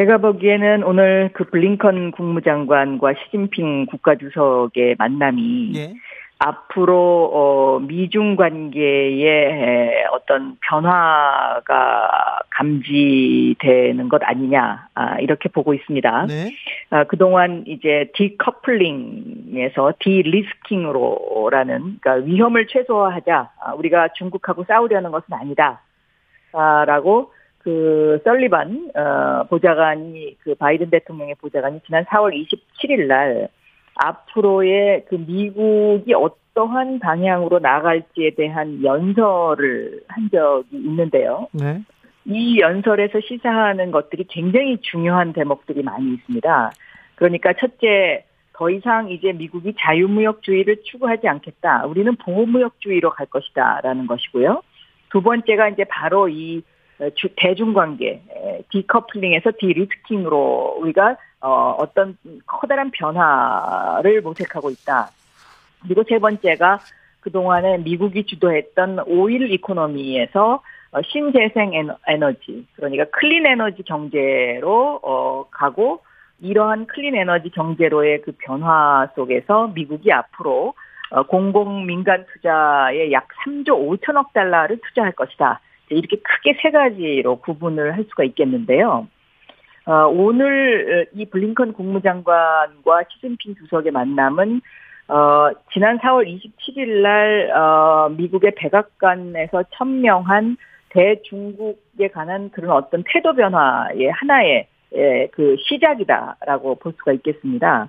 제가 보기에는 오늘 그 블링컨 국무장관과 시진핑 국가주석의 만남이 예. 앞으로 어 미중 관계의 어떤 변화가 감지되는 것 아니냐 아, 이렇게 보고 있습니다. 네. 아, 그동안 이제 디커플링에서 디리스킹으로라는 그러니까 위험을 최소화하자 아, 우리가 중국하고 싸우려는 것은 아니다 라고 그 설리반 어 보좌관이 그 바이든 대통령의 보좌관이 지난 4월 27일 날 앞으로의 그 미국이 어떠한 방향으로 나갈지에 대한 연설을 한 적이 있는데요. 네. 이 연설에서 시사하는 것들이 굉장히 중요한 대목들이 많이 있습니다. 그러니까 첫째, 더 이상 이제 미국이 자유무역주의를 추구하지 않겠다. 우리는 보호무역주의로 갈 것이다 라는 것이고요. 두 번째가 이제 바로 이 주, 대중관계, decoupling에서 de-risking으로 우리가 어, 어떤 커다란 변화를 모색하고 있다. 그리고 세 번째가 그동안에 미국이 주도했던 oil economy에서 어, 신재생 에너지, 그러니까 clean 에너지 경제로 어, 가고 이러한 clean 에너지 경제로의 그 변화 속에서 미국이 앞으로 어, 공공 민간 투자에 약 3조 5천억 달러를 투자할 것이다. 이렇게 크게 세 가지로 구분을 할 수가 있겠는데요. 어, 오늘 이 블링컨 국무장관과 시진핑 주석의 만남은 어, 지난 4월 27일 날 어, 미국의 백악관에서 천명한 대중국에 관한 그런 어떤 태도 변화의 하나의 예, 그 시작이다라고 볼 수가 있겠습니다.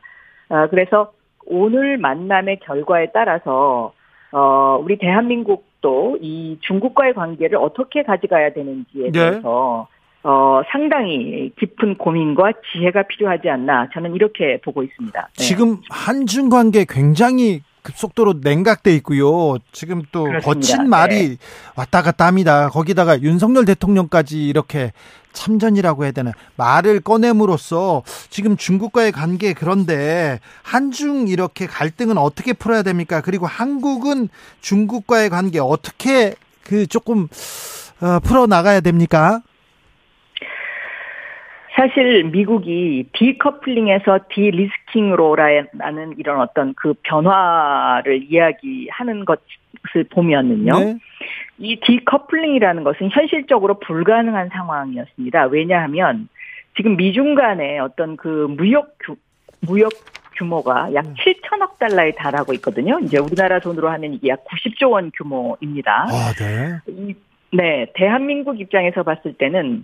어, 그래서 오늘 만남의 결과에 따라서 어, 우리 대한민국도 이 중국과의 관계를 어떻게 가져가야 되는지에 네. 대해서 네. 어, 상당히 깊은 고민과 지혜가 필요하지 않나 저는 이렇게 보고 있습니다. 네. 지금 한중 관계 굉장히 급속도로 냉각돼 있고요. 지금 또 그렇습니다. 거친 말이 네. 왔다 갔다 합니다. 거기다가 윤석열 대통령까지 이렇게 참전이라고 해야 되나 말을 꺼냄으로써 지금 중국과의 관계 그런데 한중 이렇게 갈등은 어떻게 풀어야 됩니까? 그리고 한국은 중국과의 관계 어떻게 그 조금 어, 풀어 나가야 됩니까? 사실 미국이 decoupling에서 de-risking으로라는 이런 어떤 그 변화를 이야기하는 것을 보면은요. 네. 이 decoupling이라는 것은 현실적으로 불가능한 상황이었습니다. 왜냐하면 지금 미중 간의 어떤 그 무역 규, 무역 규모가 약 7천억 달러에 달하고 있거든요. 이제 우리나라 돈으로 하면 이게 약 90조 원 규모입니다. 아, 네. 이, 네, 대한민국 입장에서 봤을 때는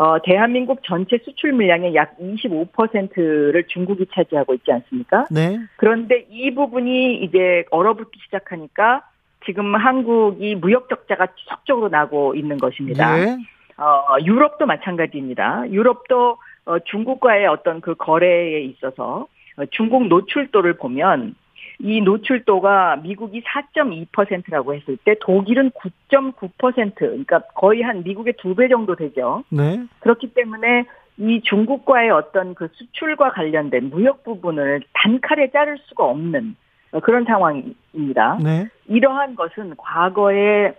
어, 대한민국 전체 수출 물량의 약 25%를 중국이 차지하고 있지 않습니까? 네. 그런데 이 부분이 이제 얼어붙기 시작하니까 지금 한국이 무역 적자가 지속적으로 나고 있는 것입니다. 네. 어, 유럽도 마찬가지입니다. 유럽도 어, 중국과의 어떤 그 거래에 있어서 어, 중국 노출도를 보면 이 노출도가 미국이 4.2%라고 했을 때 독일은 9.9% 그러니까 거의 한 미국의 두 배 정도 되죠. 네. 그렇기 때문에 이 중국과의 어떤 그 수출과 관련된 무역 부분을 단칼에 자를 수가 없는 어, 그런 상황입니다. 네. 이러한 것은 과거에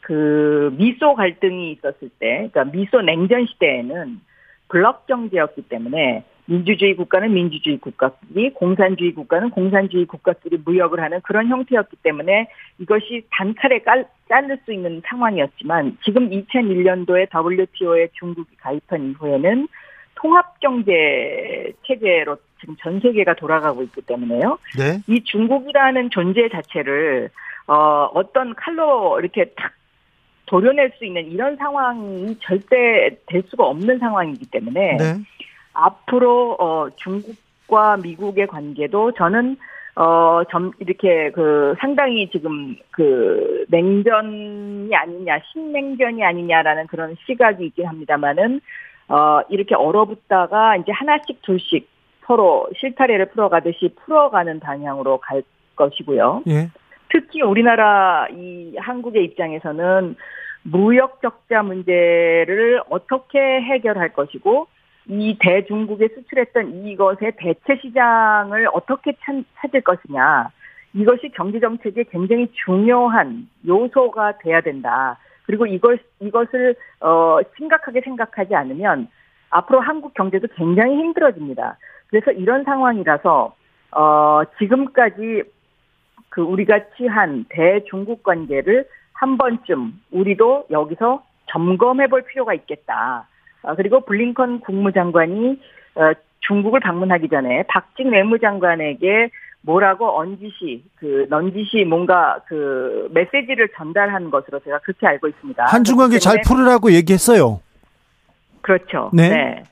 그 미소 갈등이 있었을 때, 그러니까 미소 냉전 시대에는 블록 경제였기 때문에 민주주의 국가는 민주주의 국가끼리, 공산주의 국가는 공산주의 국가끼리 무역을 하는 그런 형태였기 때문에 이것이 단칼에 깔, 자를 수 있는 상황이었지만 지금 2001년도에 WTO에 중국이 가입한 이후에는 통합 경제 체계로 지금 전 세계가 돌아가고 있기 때문에요. 네. 이 중국이라는 존재 자체를 어 어떤 칼로 이렇게 탁 도려낼 수 있는 이런 상황이 절대 될 수가 없는 상황이기 때문에 네. 앞으로 어 중국과 미국의 관계도 저는 어, 점, 이렇게, 그, 상당히 지금, 그, 냉전이 아니냐, 신냉전이 아니냐라는 그런 시각이 있긴 합니다만은, 어, 이렇게 얼어붙다가 이제 하나씩 둘씩 서로 실타래를 풀어가듯이 풀어가는 방향으로 갈 것이고요. 예. 특히 우리나라 이 한국의 입장에서는 무역 적자 문제를 어떻게 해결할 것이고 이 대중국에 수출했던 이것의 대체 시장을 어떻게 찾을 것이냐 이것이 경제 정책의 굉장히 중요한 요소가 돼야 된다. 그리고 이걸 이것을 어 심각하게 생각하지 않으면 앞으로 한국 경제도 굉장히 힘들어집니다. 그래서 이런 상황이라서 어 지금까지 그 우리가 취한 대중국 관계를 한 번쯤 우리도 여기서 점검해 볼 필요가 있겠다. 어, 그리고 블링컨 국무장관이 어, 중국을 방문하기 전에 박직 외무장관에게 뭐라고 언지시 그 넌지시 뭔가 그 메시지를 전달한 것으로 제가 그렇게 알고 있습니다. 한중 관계 잘 풀으라고 얘기했어요. 그렇죠. 네. 네.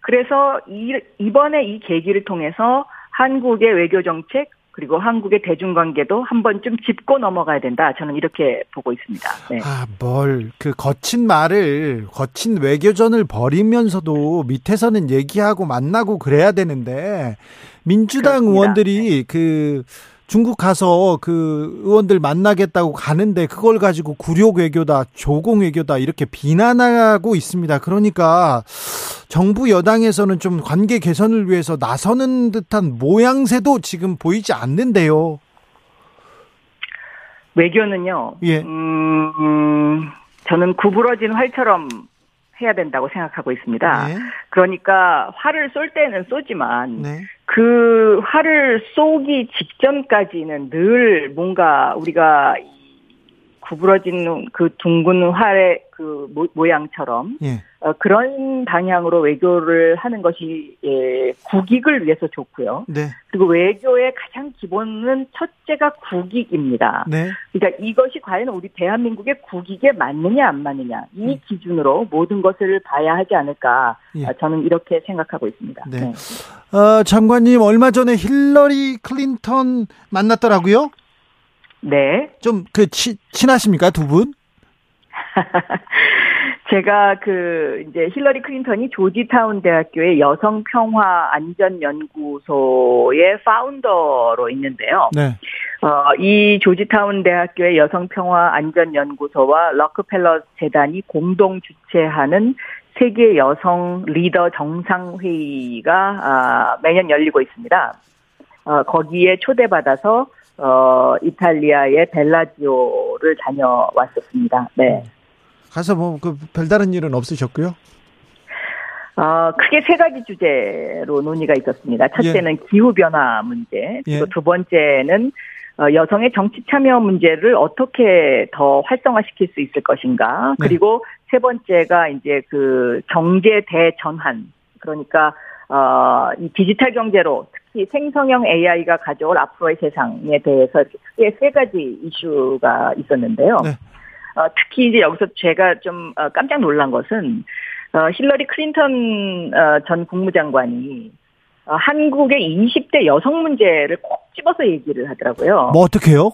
그래서 이, 이번에 이 계기를 통해서 한국의 외교 정책 그리고 한국의 대중관계도 한 번쯤 짚고 넘어가야 된다. 저는 이렇게 보고 있습니다. 네. 아, 뭘, 그 거친 말을, 거친 외교전을 벌이면서도 밑에서는 얘기하고 만나고 그래야 되는데, 민주당 그렇습니다. 의원들이 그, 중국 가서 그 의원들 만나겠다고 가는데 그걸 가지고 굴욕 외교다, 조공 외교다 이렇게 비난하고 있습니다. 그러니까 정부 여당에서는 좀 관계 개선을 위해서 나서는 듯한 모양새도 지금 보이지 않는데요. 외교는요. 예. 음, 음, 저는 구부러진 활처럼 해야 된다고 생각하고 있습니다. 네. 그러니까 화를 쏠 때는 쏘지만 네. 그 화를 쏘기 직전까지는 늘 뭔가 우리가 구부러진 그 둥근 활의 그 모 양처럼 예. 어, 그런 방향으로 외교를 하는 것이 예, 국익을 위해서 좋고요. 네. 그리고 외교의 가장 기본은 첫째가 국익입니다. 네. 그러니까 이것이 과연 우리 대한민국의 국익에 맞느냐 안 맞느냐 이 네. 기준으로 모든 것을 봐야 하지 않을까 예. 아, 저는 이렇게 생각하고 있습니다. 네. 네. 어, 장관님 얼마 전에 힐러리 클린턴 만났더라고요. 네. 좀 그 친하십니까 두 분? 제가 그 이제 힐러리 클린턴이 조지타운 대학교의 여성 평화 안전 연구소의 파운더로 있는데요. 네. 어, 이 조지타운 대학교의 여성 평화 안전 연구소와 럭크펠러 재단이 공동 주최하는 세계 여성 리더 정상 회의가 아, 매년 열리고 있습니다. 어, 거기에 초대받아서 어, 이탈리아의 벨라지오를 다녀왔었습니다. 네. 가서 뭐 그 별다른 일은 없으셨고요. 어, 크게 세 가지 주제로 논의가 있었습니다. 첫째는 예. 기후 변화 문제, 그리고 예. 두 번째는 어, 여성의 정치 참여 문제를 어떻게 더 활성화시킬 수 있을 것인가. 네. 그리고 세 번째가 이제 그 경제 대전환. 그러니까 어, 이 디지털 경제로 특히 생성형 AI가 가져올 앞으로의 세상에 대해서 크게 세 가지 이슈가 있었는데요. 네. 어, 특히 이제 여기서 제가 좀 어, 깜짝 놀란 것은 어, 힐러리 클린턴 어, 전 국무장관이 어, 한국의 20대 여성 문제를 꼭 집어서 얘기를 하더라고요. 뭐 어떻게요?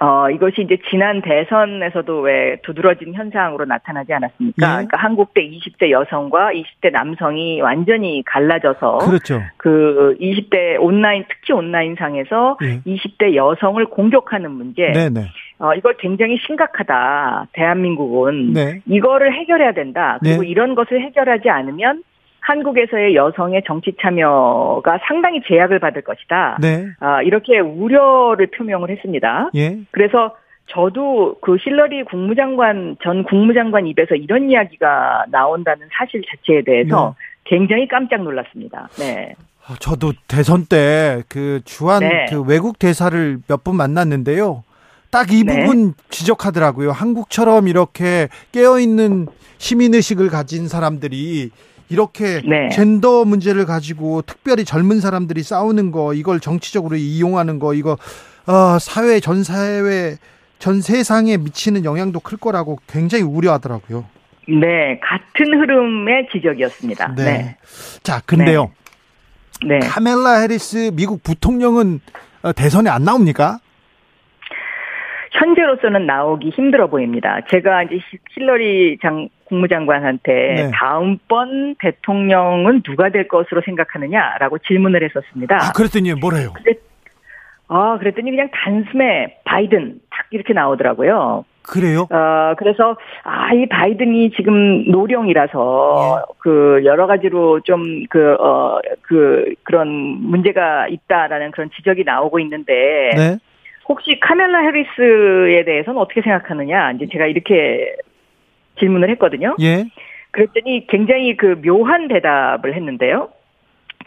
어, 어, 이것이 이제 지난 대선에서도 왜 두드러진 현상으로 나타나지 않았습니까? 네. 그러니까 한국의 20대 여성과 20대 남성이 완전히 갈라져서 그렇죠. 그 20대 온라인 특히 온라인상에서 네. 20대 여성을 공격하는 문제. 네, 네. 어, 이걸 굉장히 심각하다. 대한민국은 네. 이거를 해결해야 된다. 그리고 네. 이런 것을 해결하지 않으면 한국에서의 여성의 정치 참여가 상당히 제약을 받을 것이다. 네. 아, 이렇게 우려를 표명을 했습니다. 예. 그래서 저도 그 힐러리 국무장관 전 국무장관 입에서 이런 이야기가 나온다는 사실 자체에 대해서 네. 굉장히 깜짝 놀랐습니다. 네. 아, 저도 대선 때 그 주한 네. 그 외국 대사를 몇 분 만났는데요. 딱 이 부분 네. 지적하더라고요. 한국처럼 이렇게 깨어 있는 시민 의식을 가진 사람들이 이렇게 네. 젠더 문제를 가지고 특별히 젊은 사람들이 싸우는 거 이걸 정치적으로 이용하는 거 이거 어, 사회 전 사회 전 세상에 미치는 영향도 클 거라고 굉장히 우려하더라고요. 네, 같은 흐름의 지적이었습니다. 네. 네. 자, 근데요. 네. 네. 카멜라 해리스 미국 부통령은 어, 대선에 안 나옵니까? 현재로서는 나오기 힘들어 보입니다. 제가 이제 힐러리 장 국무장관한테 네. 다음번 대통령은 누가 될 것으로 생각하느냐라고 질문을 했었습니다. 아, 그랬더니 뭐래요? 아, 그랬더니 그냥 단숨에 바이든 딱 이렇게 나오더라고요. 그래요? 어, 그래서, 아, 이 바이든이 지금 노령이라서, 예. 그, 여러 가지로 좀, 그, 어, 그, 그런 문제가 있다라는 그런 지적이 나오고 있는데, 네. 혹시 카멜라 해리스에 대해서는 어떻게 생각하느냐, 이제 제가 이렇게 질문을 했거든요. 예. 그랬더니 굉장히 그 묘한 대답을 했는데요.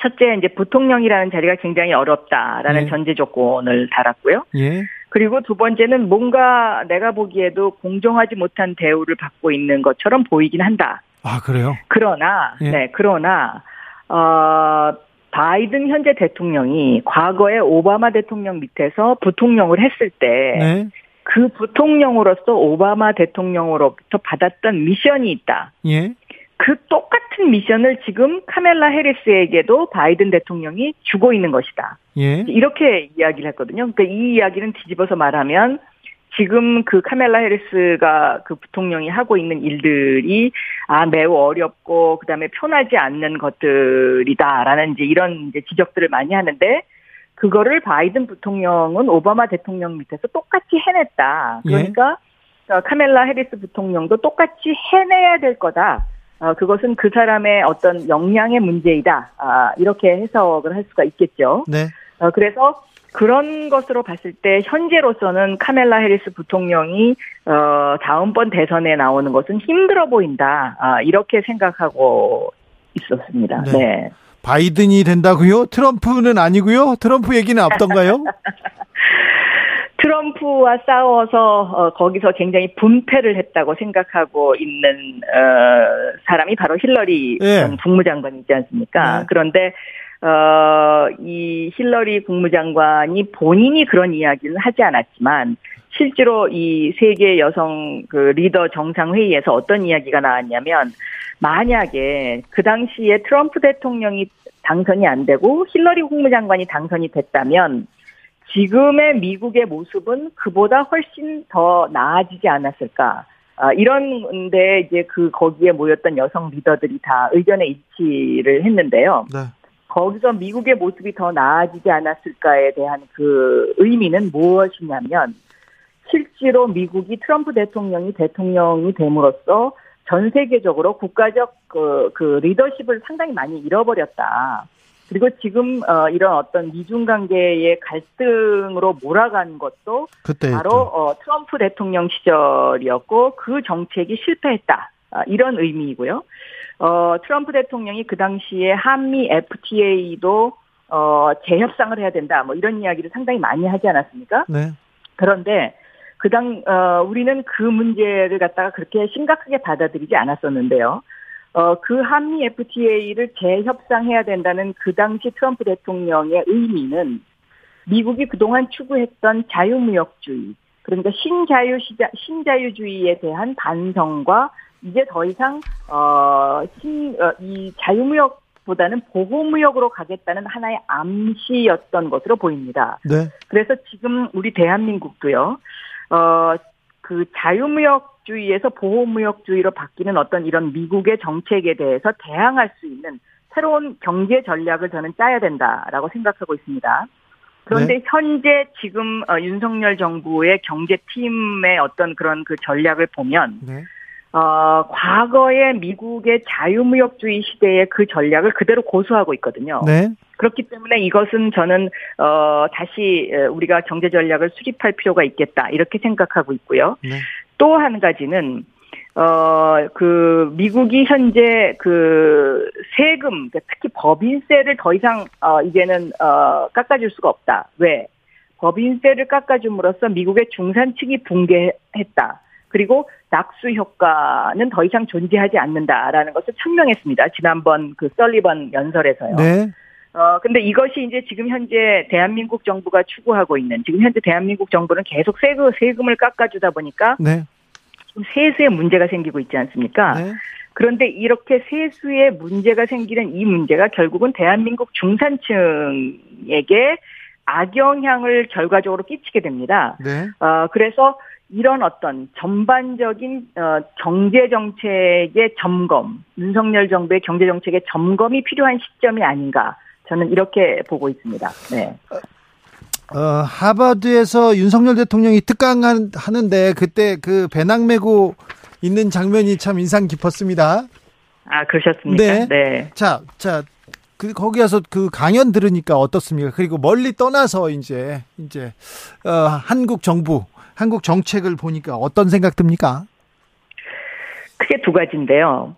첫째 이제 부통령이라는 자리가 굉장히 어렵다라는 예. 전제 조건을 달았고요. 예. 그리고 두 번째는 뭔가 내가 보기에도 공정하지 못한 대우를 받고 있는 것처럼 보이긴 한다. 아 그래요? 그러나 예. 네 그러나 어 바이든 현재 대통령이 과거에 오바마 대통령 밑에서 부통령을 했을 때. 네. 그 부통령으로서 오바마 대통령으로부터 받았던 미션이 있다. 예. 그 똑같은 미션을 지금 카멜라 해리스에게도 바이든 대통령이 주고 있는 것이다. 예. 이렇게 이야기를 했거든요. 그러니까 이 이야기는 뒤집어서 말하면 지금 그 카멜라 해리스가 그 부통령이 하고 있는 일들이 아 매우 어렵고 그다음에 편하지 않는 것들이다라는 이제 이런 이제 지적들을 많이 하는데 그거를 바이든 부통령은 오바마 대통령 밑에서 똑같이 해냈다. 예. 그러니까 예. 카멜라 해리스 부통령도 똑같이 해내야 될 거다. 어, 그것은 그 사람의 어떤 역량의 문제이다. 아, 이렇게 해석을 할 수가 있겠죠. 네. 어, 그래서 그런 것으로 봤을 때 현재로서는 카멜라 해리스 부통령이 어, 다음번 대선에 나오는 것은 힘들어 보인다. 아, 이렇게 생각하고 있었습니다. 네. 네. 바이든이 된다고요? 트럼프는 아니고요? 트럼프 얘기는 없던가요? 트럼프와 싸워서 어, 거기서 굉장히 분패를 했다고 생각하고 있는 어, 사람이 바로 힐러리 네. 국무장관이지 않습니까? 네. 그런데 어, 이 힐러리 국무장관이 본인이 그런 이야기를 하지 않았지만 실제로 이 세계 여성 그 리더 정상회의에서 어떤 이야기가 나왔냐면 만약에 그 당시에 트럼프 대통령이 당선이 안 되고 힐러리 국무장관이 당선이 됐다면 지금의 미국의 모습은 그보다 훨씬 더 나아지지 않았을까. 아, 이런데 이제 그 거기에 모였던 여성 리더들이 다 의견에 일치를 했는데요. 네. 거기서 미국의 모습이 더 나아지지 않았을까에 대한 그 의미는 무엇이냐면 실제로 미국이 트럼프 대통령이 대통령이 됨으로써 전 세계적으로 국가적 그, 그 리더십을 상당히 많이 잃어버렸다. 그리고 지금 어, 이런 어떤 미중 관계의 갈등으로 몰아간 것도 그때 바로 어, 트럼프 대통령 시절이었고 그 정책이 실패했다. 아, 이런 의미이고요. 어, 트럼프 대통령이 그 당시에 한미 FTA도 어, 재협상을 해야 된다. 뭐 이런 이야기를 상당히 많이 하지 않았습니까? 네. 그런데 그당 어, 우리는 그 문제를 갖다가 그렇게 심각하게 받아들이지 않았었는데요. 어, 그 한미 FTA를 재협상해야 된다는 그 당시 트럼프 대통령의 의미는 미국이 그동안 추구했던 자유무역주의, 그러니까 신자유 시자, 신자유주의에 대한 반성과 이제 더 이상 어, 신, 어, 이 자유무역 보다는 보호무역으로 가겠다는 하나의 암시였던 것으로 보입니다. 네. 그래서 지금 우리 대한민국도요. 어, 그 자유무역주의에서 보호무역주의로 바뀌는 어떤 이런 미국의 정책에 대해서 대항할 수 있는 새로운 경제 전략을 저는 짜야 된다라고 생각하고 있습니다. 그런데 네. 현재 지금 어, 윤석열 정부의 경제팀의 어떤 그런 그 전략을 보면 네. 어, 과거의 미국의 자유무역주의 시대의 그 전략을 그대로 고수하고 있거든요. 네. 그렇기 때문에 이것은 저는 어 다시 우리가 경제 전략을 수립할 필요가 있겠다 이렇게 생각하고 있고요. 네. 또한 가지는 어 그 미국이 현재 그 세금 그러니까 특히 법인세를 더 이상 어 이제는 어 깎아줄 수가 없다. 왜? 법인세를 깎아줌으로써 미국의 중산층이 붕괴했다. 그리고 낙수 효과는 더 이상 존재하지 않는다라는 것을 천명했습니다. 지난번 그 썰리번 연설에서요. 네. 어, 근데 이것이 이제 지금 현재 대한민국 정부가 추구하고 있는, 지금 현재 대한민국 정부는 계속 세금, 세금을 깎아주다 보니까. 네. 세수에 문제가 생기고 있지 않습니까? 네. 그런데 이렇게 세수에 문제가 생기는 이 문제가 결국은 대한민국 중산층에게 악영향을 결과적으로 끼치게 됩니다. 네. 어, 그래서 이런 어떤 전반적인 어, 경제 정책의 점검, 윤석열 정부의 경제 정책의 점검이 필요한 시점이 아닌가 저는 이렇게 보고 있습니다. 네. 어, 하버드에서 윤석열 대통령이 특강하는데 그때 그 배낭 메고 있는 장면이 참 인상 깊었습니다. 아 그러셨습니까? 네. 네. 자, 자, 그 거기 가서 그 강연 들으니까 어떻습니까? 그리고 멀리 떠나서 이제 이제 어, 한국 정부 한국 정책을 보니까 어떤 생각 듭니까? 크게 두 가지인데요.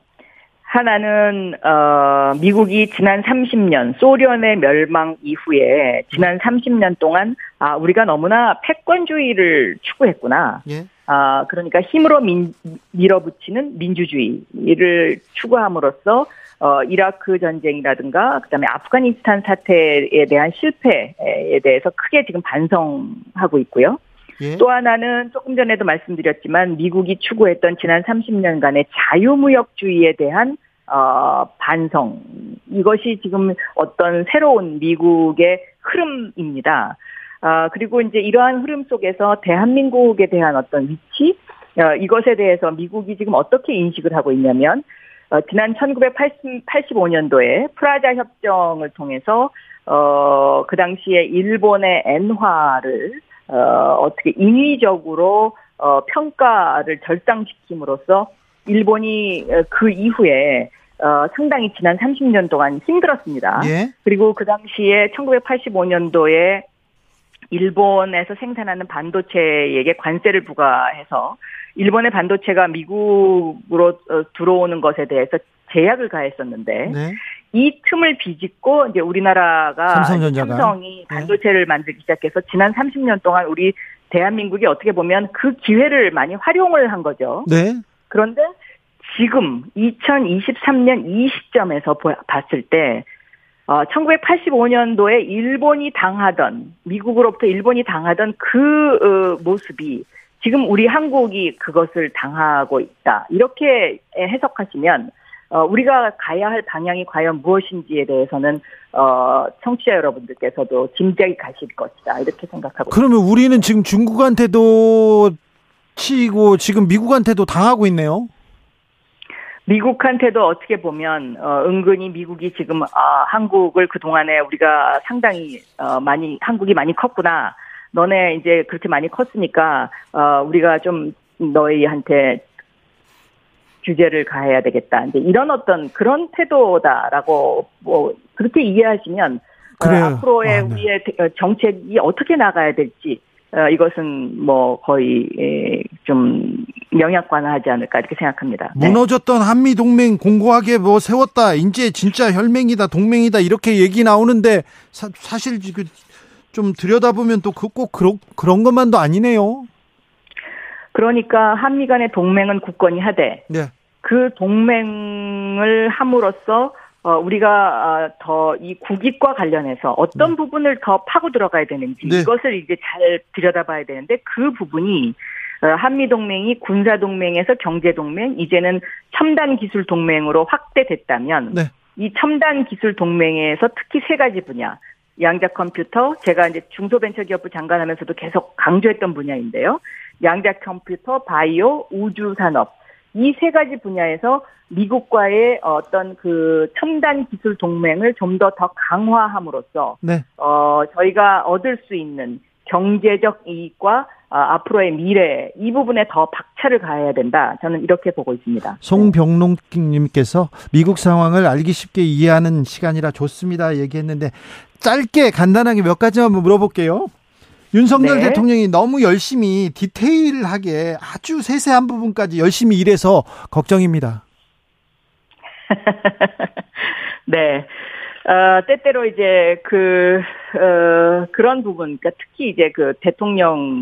하나는 어 미국이 지난 30년 소련의 멸망 이후에 지난 30년 동안 아 우리가 너무나 패권주의를 추구했구나. 예. 아 그러니까 힘으로 민, 밀어붙이는 민주주의를 추구함으로써 어 이라크 전쟁이라든가 그다음에 아프가니스탄 사태에 대한 실패에 대해서 크게 지금 반성하고 있고요. 예. 또 하나는 조금 전에도 말씀드렸지만 미국이 추구했던 지난 30년간의 자유무역주의에 대한 어, 반성 이것이 지금 어떤 새로운 미국의 흐름입니다. 아, 그리고 이제 이러한 흐름 속에서 대한민국에 대한 어떤 위치, 어, 이것에 대해서 미국이 지금 어떻게 인식을 하고 있냐면, 어, 지난 1985년도에 프라자 협정을 통해서, 어, 그 당시에 일본의 엔화를 어, 어떻게 인위적으로 어, 평가를 절상시킴으로써 일본이 어, 그 이후에 어, 상당히 지난 30년 동안 힘들었습니다. 예? 그리고 그 당시에 1985년도에 일본에서 생산하는 반도체에게 관세를 부과해서 일본의 반도체가 미국으로 어, 들어오는 것에 대해서 제약을 가했었는데 네. 이 틈을 비집고 이제 우리나라가 삼성전자가. 삼성이 네. 반도체를 만들기 시작해서 지난 30년 동안 우리 대한민국이 어떻게 보면 그 기회를 많이 활용을 한 거죠. 네. 그런데 지금 2023년 이 시점에서 봤을 때 어, 1985년도에 일본이 당하던 미국으로부터 일본이 당하던 그 어, 모습이 지금 우리 한국이 그것을 당하고 있다 이렇게 해석하시면 어, 우리가 가야 할 방향이 과연 무엇인지에 대해서는 어, 청취자 여러분들께서도 짐작이 가실 것이다 이렇게 생각하고 그러면 있습니다. 우리는 지금 중국한테도 치고 지금 미국한테도 당하고 있네요. 미국한테도 어떻게 보면 어, 은근히 미국이 지금 어, 한국을 그 동안에 우리가 상당히 어, 많이 한국이 많이 컸구나. 너네 이제 그렇게 많이 컸으니까 어, 우리가 좀 너희한테 규제를 가해야 되겠다. 이제 이런 어떤 그런 태도다라고 뭐 그렇게 이해하시면 어, 앞으로의 아, 네. 우리의 어, 정책이 어떻게 나가야 될지 어, 이것은 뭐 거의 에, 좀 영향관하지 않을까 이렇게 생각합니다. 네. 무너졌던 한미 동맹 공고하게 뭐 세웠다. 이제 진짜 혈맹이다, 동맹이다 이렇게 얘기 나오는데 사, 사실 좀 들여다보면 또꼭 그, 그런 그런 것만도 아니네요. 그러니까 한미 간의 동맹은 굳건히 하되 네. 그 동맹을 함으로써 어, 우리가 어, 더이 국익과 관련해서 어떤 네. 부분을 더 파고 들어가야 되는지 네. 이것을 이제 잘 들여다봐야 되는데 그 부분이 어, 한미 동맹이 군사 동맹에서 경제 동맹 이제는 첨단 기술 동맹으로 확대됐다면 네. 이 첨단 기술 동맹에서 특히 세 가지 분야 양자 컴퓨터 제가 이제 중소벤처기업부 장관하면서도 계속 강조했던 분야인데요. 양자 컴퓨터, 바이오, 우주 산업 이 세 가지 분야에서 미국과의 어떤 그 첨단 기술 동맹을 좀 더더 강화함으로써 네. 어 저희가 얻을 수 있는 경제적 이익과 어, 앞으로의 미래 이 부분에 더 박차를 가해야 된다. 저는 이렇게 보고 있습니다. 송병록님께서 미국 상황을 알기 쉽게 이해하는 시간이라 좋습니다. 얘기했는데 짧게 간단하게 몇 가지만 물어볼게요. 윤석열 네. 대통령이 너무 열심히 디테일하게 아주 세세한 부분까지 열심히 일해서 걱정입니다. 네. 어, 때때로 이제 그, 어, 그런 부분, 그러니까 특히 이제 그 대통령의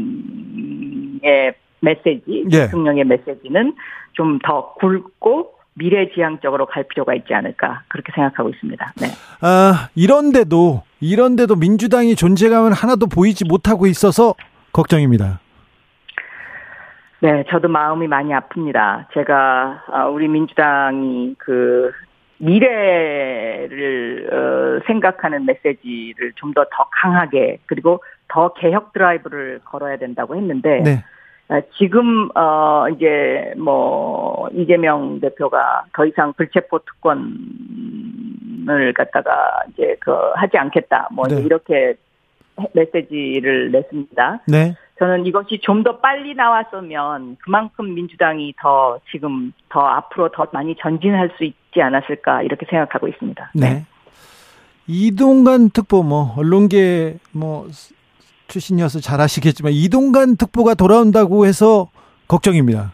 메시지, 예. 대통령의 메시지는 좀 더 굵고 미래지향적으로 갈 필요가 있지 않을까 그렇게 생각하고 있습니다. 네. 아 이런데도 이런데도 민주당이 존재감을 하나도 보이지 못하고 있어서 걱정입니다. 네, 저도 마음이 많이 아픕니다. 제가 아, 우리 민주당이 그 미래를 어, 생각하는 메시지를 좀더더 강하게 그리고 더 개혁 드라이브를 걸어야 된다고 했는데 네. 아, 지금 어 이제 뭐 이재명 대표가 더 이상 불체포 특권을 갖다가 이제 그 하지 않겠다 뭐 네. 이렇게 메시지를 냈습니다. 네. 저는 이것이 좀 더 빨리 나왔으면 그만큼 민주당이 더 지금 더 앞으로 더 많이 전진할 수 있지 않았을까 이렇게 생각하고 있습니다. 네. 네. 이동관 특보 뭐 언론계 뭐 출신이어서 잘 아시겠지만 이동관 특보가 돌아온다고 해서 걱정입니다.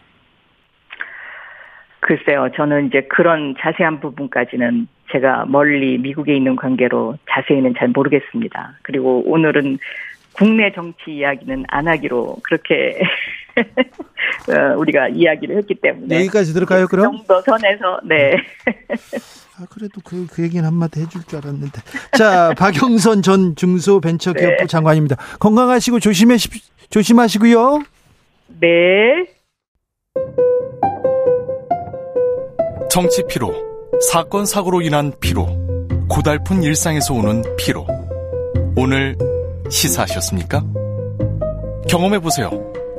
글쎄요, 저는 이제 그런 자세한 부분까지는 제가 멀리 미국에 있는 관계로 자세히는 잘 모르겠습니다. 그리고 오늘은 국내 정치 이야기는 안 하기로 그렇게 어, 우리가 이야기를 했기 때문에 여기까지 들을까요? 그 그럼 정도 선에서 네. 아 그래도 그, 그 얘기는 한마디 해줄 줄 알았는데 자 박영선 전 중소벤처기업부 네. 장관입니다. 건강하시고 조심해 조심하시고요. 네. 정치 피로, 사건 사고로 인한 피로, 고달픈 일상에서 오는 피로. 오늘 시사하셨습니까? 경험해보세요.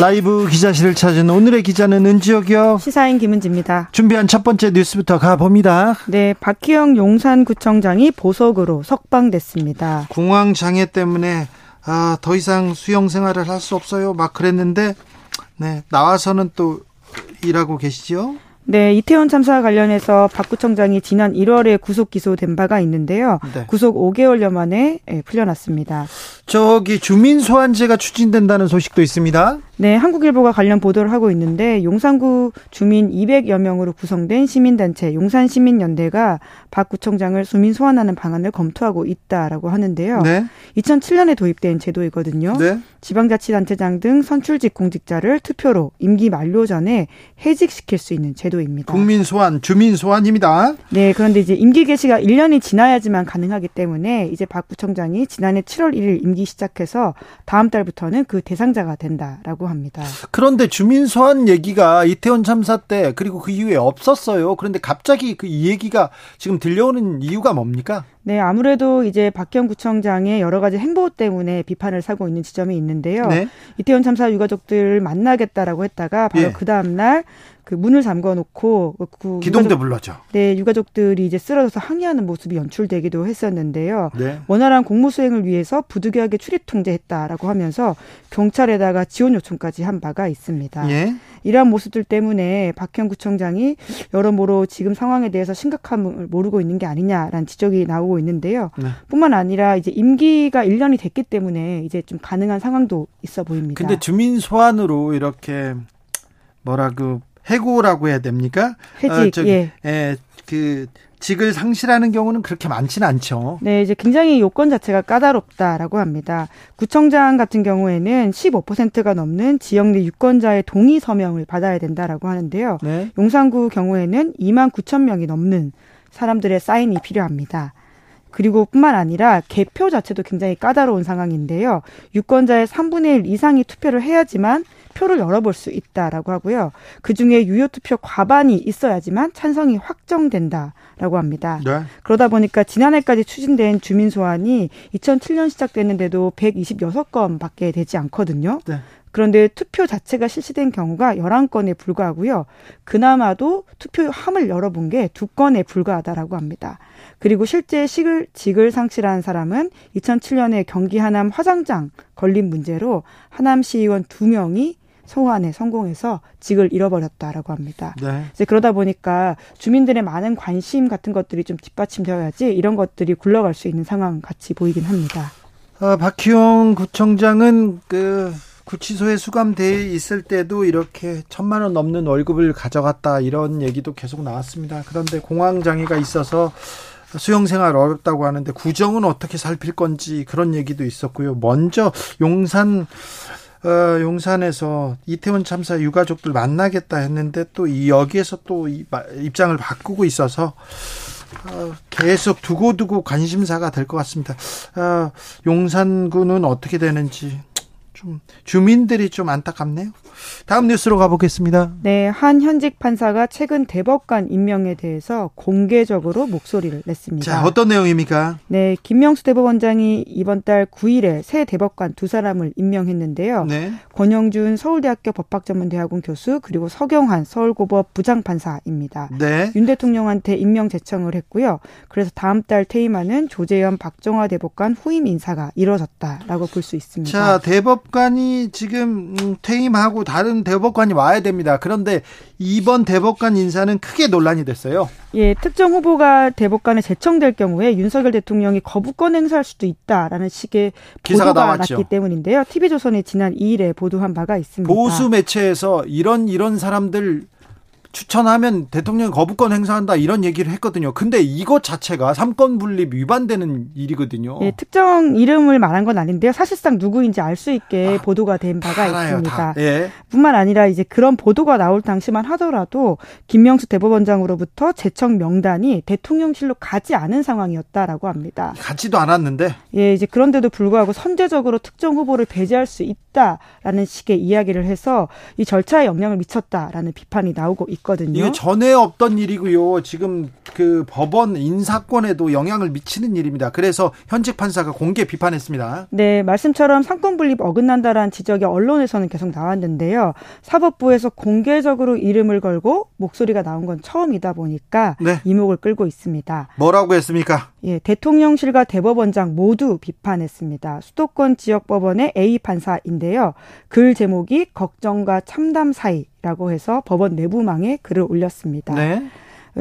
라이브 기자실을 찾은 오늘의 기자는 은지혁이요. 시사인 김은지입니다. 준비한 첫 번째 뉴스부터 가봅니다. 네, 박희영 용산구청장이 보석으로 석방됐습니다. 공황 장애 때문에 아, 더 이상 수영 생활을 할 수 없어요. 막 그랬는데 네, 나와서는 또 일하고 계시죠? 네, 이태원 참사 관련해서 박 구청장이 지난 1월에 구속 기소된 바가 있는데요. 네. 구속 5개월여 만에 예, 풀려났습니다. 저기 주민 소환제가 추진된다는 소식도 있습니다. 네, 한국일보가 관련 보도를 하고 있는데 용산구 주민 200여 명으로 구성된 시민단체 용산시민연대가 박 구청장을 수민 소환하는 방안을 검토하고 있다라고 하는데요. 네. 2007년에 도입된 제도이거든요. 네. 지방자치단체장 등 선출직 공직자를 투표로 임기 만료 전에 해직시킬 수 있는 제도입니다. 국민 소환, 주민 소환입니다. 네, 그런데 이제 임기 개시가 1년이 지나야지만 가능하기 때문에 이제 박 구청장이 지난해 7월 1일 임기 시작해서 다음 달부터는 그 대상자가 된다라고 합니다. 그런데 주민 소환 얘기가 이태원 참사 때 그리고 그 이후에 없었어요. 그런데 갑자기 그 이 얘기가 지금 들려오는 이유가 뭡니까? 네, 아무래도 이제 박경 구청장의 여러 가지 행보 때문에 비판을 사고 있는 지점이 있는데요. 네. 이태원 참사 유가족들 만나겠다라고 했다가 바로 예. 그 다음 날 그 문을 잠궈 놓고 그 기동대 유가족, 불렀죠. 네, 유가족들이 이제 쓰러져서 항의하는 모습이 연출되기도 했었는데요. 네. 원활한 공무 수행을 위해서 부득이하게 출입 통제했다라고 하면서 경찰에다가 지원 요청까지 한 바가 있습니다. 예. 이러한 모습들 때문에 박형 구청장이 여러모로 지금 상황에 대해서 심각함을 모르고 있는 게 아니냐라는 지적이 나오고 있는데요. 네. 뿐만 아니라 이제 임기가 1년이 됐기 때문에 이제 좀 가능한 상황도 있어 보입니다. 근데 주민 소환으로 이렇게 뭐라고 해고라고 해야 됩니까? 해직. 어, 저기, 예. 예. 그 직을 상실하는 경우는 그렇게 많지는 않죠. 네, 이제 굉장히 요건 자체가 까다롭다라고 합니다. 구청장 같은 경우에는 15%가 넘는 지역 내 유권자의 동의 서명을 받아야 된다라고 하는데요. 네. 용산구 경우에는 2만 9천 명이 넘는 사람들의 사인이 필요합니다. 그리고 뿐만 아니라 개표 자체도 굉장히 까다로운 상황인데요. 유권자의 3분의 1 이상이 투표를 해야지만 표를 열어볼 수 있다라고 하고요. 그 중에 유효 투표 과반이 있어야지만 찬성이 확정된다라고 합니다. 네. 그러다 보니까 지난해까지 추진된 주민 소환이 2007년 시작됐는데도 126건밖에 되지 않거든요. 네. 그런데 투표 자체가 실시된 경우가 11건에 불과하고요. 그나마도 투표함을 열어본 게 두 건에 불과하다라고 합니다. 그리고 실제 식을 직을 상실한 사람은 2007년에 경기 하남 화장장 걸린 문제로 하남 시의원 두 명이 소환에 성공해서 직을 잃어버렸다라고 합니다. 네. 이제 그러다 보니까 주민들의 많은 관심 같은 것들이 좀 뒷받침되어야지 이런 것들이 굴러갈 수 있는 상황 같이 보이긴 합니다. 어, 박희용 구청장은 그 구치소에 수감돼 있을 때도 이렇게 천만 원 넘는 월급을 가져갔다 이런 얘기도 계속 나왔습니다. 그런데 공황 장애가 있어서 수영 생활 어렵다고 하는데 구정은 어떻게 살필 건지 그런 얘기도 있었고요. 먼저 용산 어, 용산에서 이태원 참사 유가족들 만나겠다 했는데 또 여기에서 또 입장을 바꾸고 있어서 어, 계속 두고두고 관심사가 될 것 같습니다. 어, 용산구는 어떻게 되는지 좀 주민들이 좀 안타깝네요. 다음 뉴스로 가보겠습니다. 네, 한 현직 판사가 최근 대법관 임명에 대해서 공개적으로 목소리를 냈습니다. 자, 어떤 내용입니까? 네, 김명수 대법원장이 이번 달 9일에 새 대법관 두 사람을 임명했는데요. 네. 권영준 서울대학교 법학전문대학원 교수 그리고 서경환 서울고법 부장판사입니다. 네. 윤 대통령한테 임명 제청을 했고요. 그래서 다음 달 퇴임하는 조재현 박정화 대법관 후임 인사가 이뤄졌다라고 볼 수 있습니다. 자, 대법 관이 지금 음, 퇴임하고 다른 대법관이 와야 됩니다. 그런데 이번 대법관 인사는 크게 논란이 됐어요. 예, 특정 후보가 대법관에 제청될 경우에 윤석열 대통령이 거부권 행사할 수도 있다라는 식의 기사가 보도가 나왔죠. 났기 때문인데요. TV조선이 지난 2일에 보도한 바가 있습니다. 보수 매체에서 이런 이런 사람들 추천하면 대통령 거부권 행사한다 이런 얘기를 했거든요. 근데 이것 자체가 삼권 분립 위반되는 일이거든요. 예, 특정 이름을 말한 건 아닌데요. 사실상 누구인지 알 수 있게 아, 보도가 된 바가 알아요, 있습니다. 예. 뿐만 아니라 이제 그런 보도가 나올 당시만 하더라도 김명수 대법원장으로부터 제청 명단이 대통령실로 가지 않은 상황이었다라고 합니다. 가지도 않았는데. 예, 이제 그런데도 불구하고 선제적으로 특정 후보를 배제할 수 있다라는 식의 이야기를 해서 이 절차에 영향을 미쳤다라는 비판이 나오고 있. 있거든요. 이게 전에 없던 일이고요. 지금 그 법원 인사권에도 영향을 미치는 일입니다. 그래서 현직 판사가 공개 비판했습니다. 네, 말씀처럼 삼권 분립 어긋난다라는 지적이 언론에서는 계속 나왔는데요. 사법부에서 공개적으로 이름을 걸고 목소리가 나온 건 처음이다 보니까 네. 이목을 끌고 있습니다. 뭐라고 했습니까? 예, 대통령실과 대법원장 모두 비판했습니다. 수도권 지역 법원의 A 판사인데요. 글 제목이 걱정과 참담 사이 라고 해서 법원 내부망에 글을 올렸습니다. 네.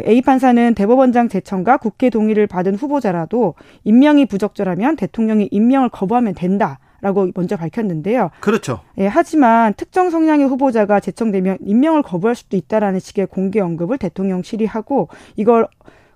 A 판사는 대법원장 제청과 국회 동의를 받은 후보자라도 임명이 부적절하면 대통령이 임명을 거부하면 된다. 라고 먼저 밝혔는데요. 그렇죠. 예, 하지만 특정 성향의 후보자가 제청되면 임명을 거부할 수도 있다라는 식의 공개 언급을 대통령실이 하고 이걸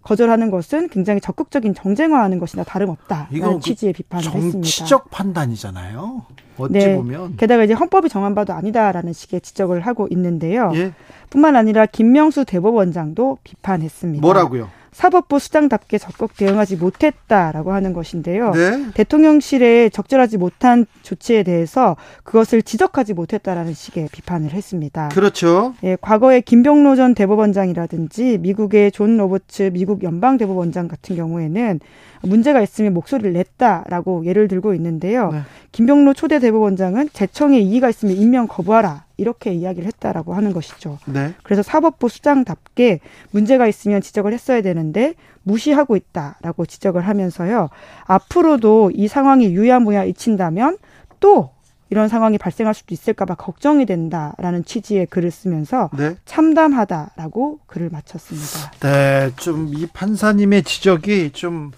거절하는 것은 굉장히 적극적인 정쟁화하는 것이나 다름없다라는 그 취지의 비판을 정치적 했습니다. 정치적 판단이잖아요. 어찌 네. 보면 게다가 이제 헌법이 정한 바도 아니다라는 식의 지적을 하고 있는데요. 예. 뿐만 아니라 김명수 대법원장도 비판했습니다. 뭐라고요? 사법부 수장답게 적극 대응하지 못했다라고 하는 것인데요. 네? 대통령실에 적절하지 못한 조치에 대해서 그것을 지적하지 못했다라는 식의 비판을 했습니다. 그렇죠. 예, 과거에 김병로 전 대법원장이라든지 미국의 존 로버츠 미국 연방 대법원장 같은 경우에는 문제가 있으면 목소리를 냈다라고 예를 들고 있는데요. 네. 김병로 초대 대법원장은 재청에 이의가 있으면 임명 거부하라 이렇게 이야기를 했다라고 하는 것이죠. 네. 그래서 사법부 수장답게 문제가 있으면 지적을 했어야 되는데 무시하고 있다라고 지적을 하면서요. 앞으로도 이 상황이 유야무야 잊힌다면 또 이런 상황이 발생할 수도 있을까봐 걱정이 된다라는 취지의 글을 쓰면서 네. 참담하다라고 글을 마쳤습니다. 네, 좀 이 판사님의 지적이 좀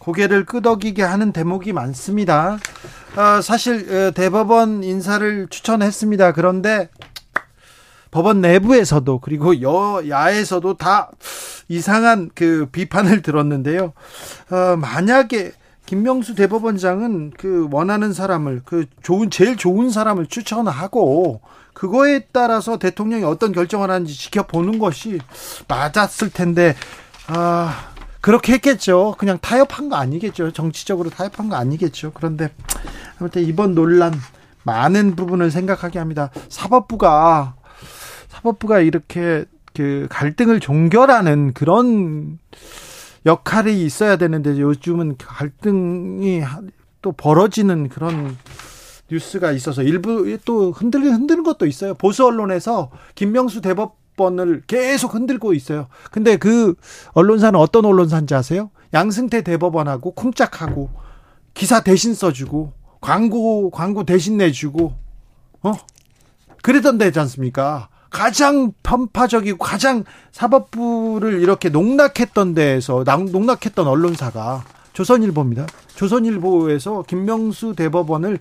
고개를 끄덕이게 하는 대목이 많습니다. 어, 사실 어, 대법원 인사를 추천했습니다. 그런데 법원 내부에서도 그리고 여야에서도 다 이상한 그 비판을 들었는데요. 어, 만약에 김명수 대법원장은 그 원하는 사람을 그 좋은 제일 좋은 사람을 추천하고 그거에 따라서 대통령이 어떤 결정을 하는지 지켜보는 것이 맞았을 텐데 아 그렇게 했겠죠. 그냥 타협한 거 아니겠죠. 정치적으로 타협한 거 아니겠죠. 그런데 아무튼 이번 논란 많은 부분을 생각하게 합니다. 사법부가 사법부가 이렇게 그 갈등을 종결하는 그런 역할이 있어야 되는데 요즘은 갈등이 또 벌어지는 그런 뉴스가 있어서 일부 또 흔들리는 흔드는 것도 있어요. 보수 언론에서 김명수 대법원을 계속 흔들고 있어요. 근데 그 언론사는 어떤 언론사인지 아세요? 양승태 대법원하고 쿵짝하고 기사 대신 써주고 광고 광고 대신 내주고 어 그랬던 데지 않습니까? 가장 편파적이고 가장 사법부를 이렇게 농락했던 데에서 농락했던 언론사가 조선일보입니다. 조선일보에서 김명수 대법원을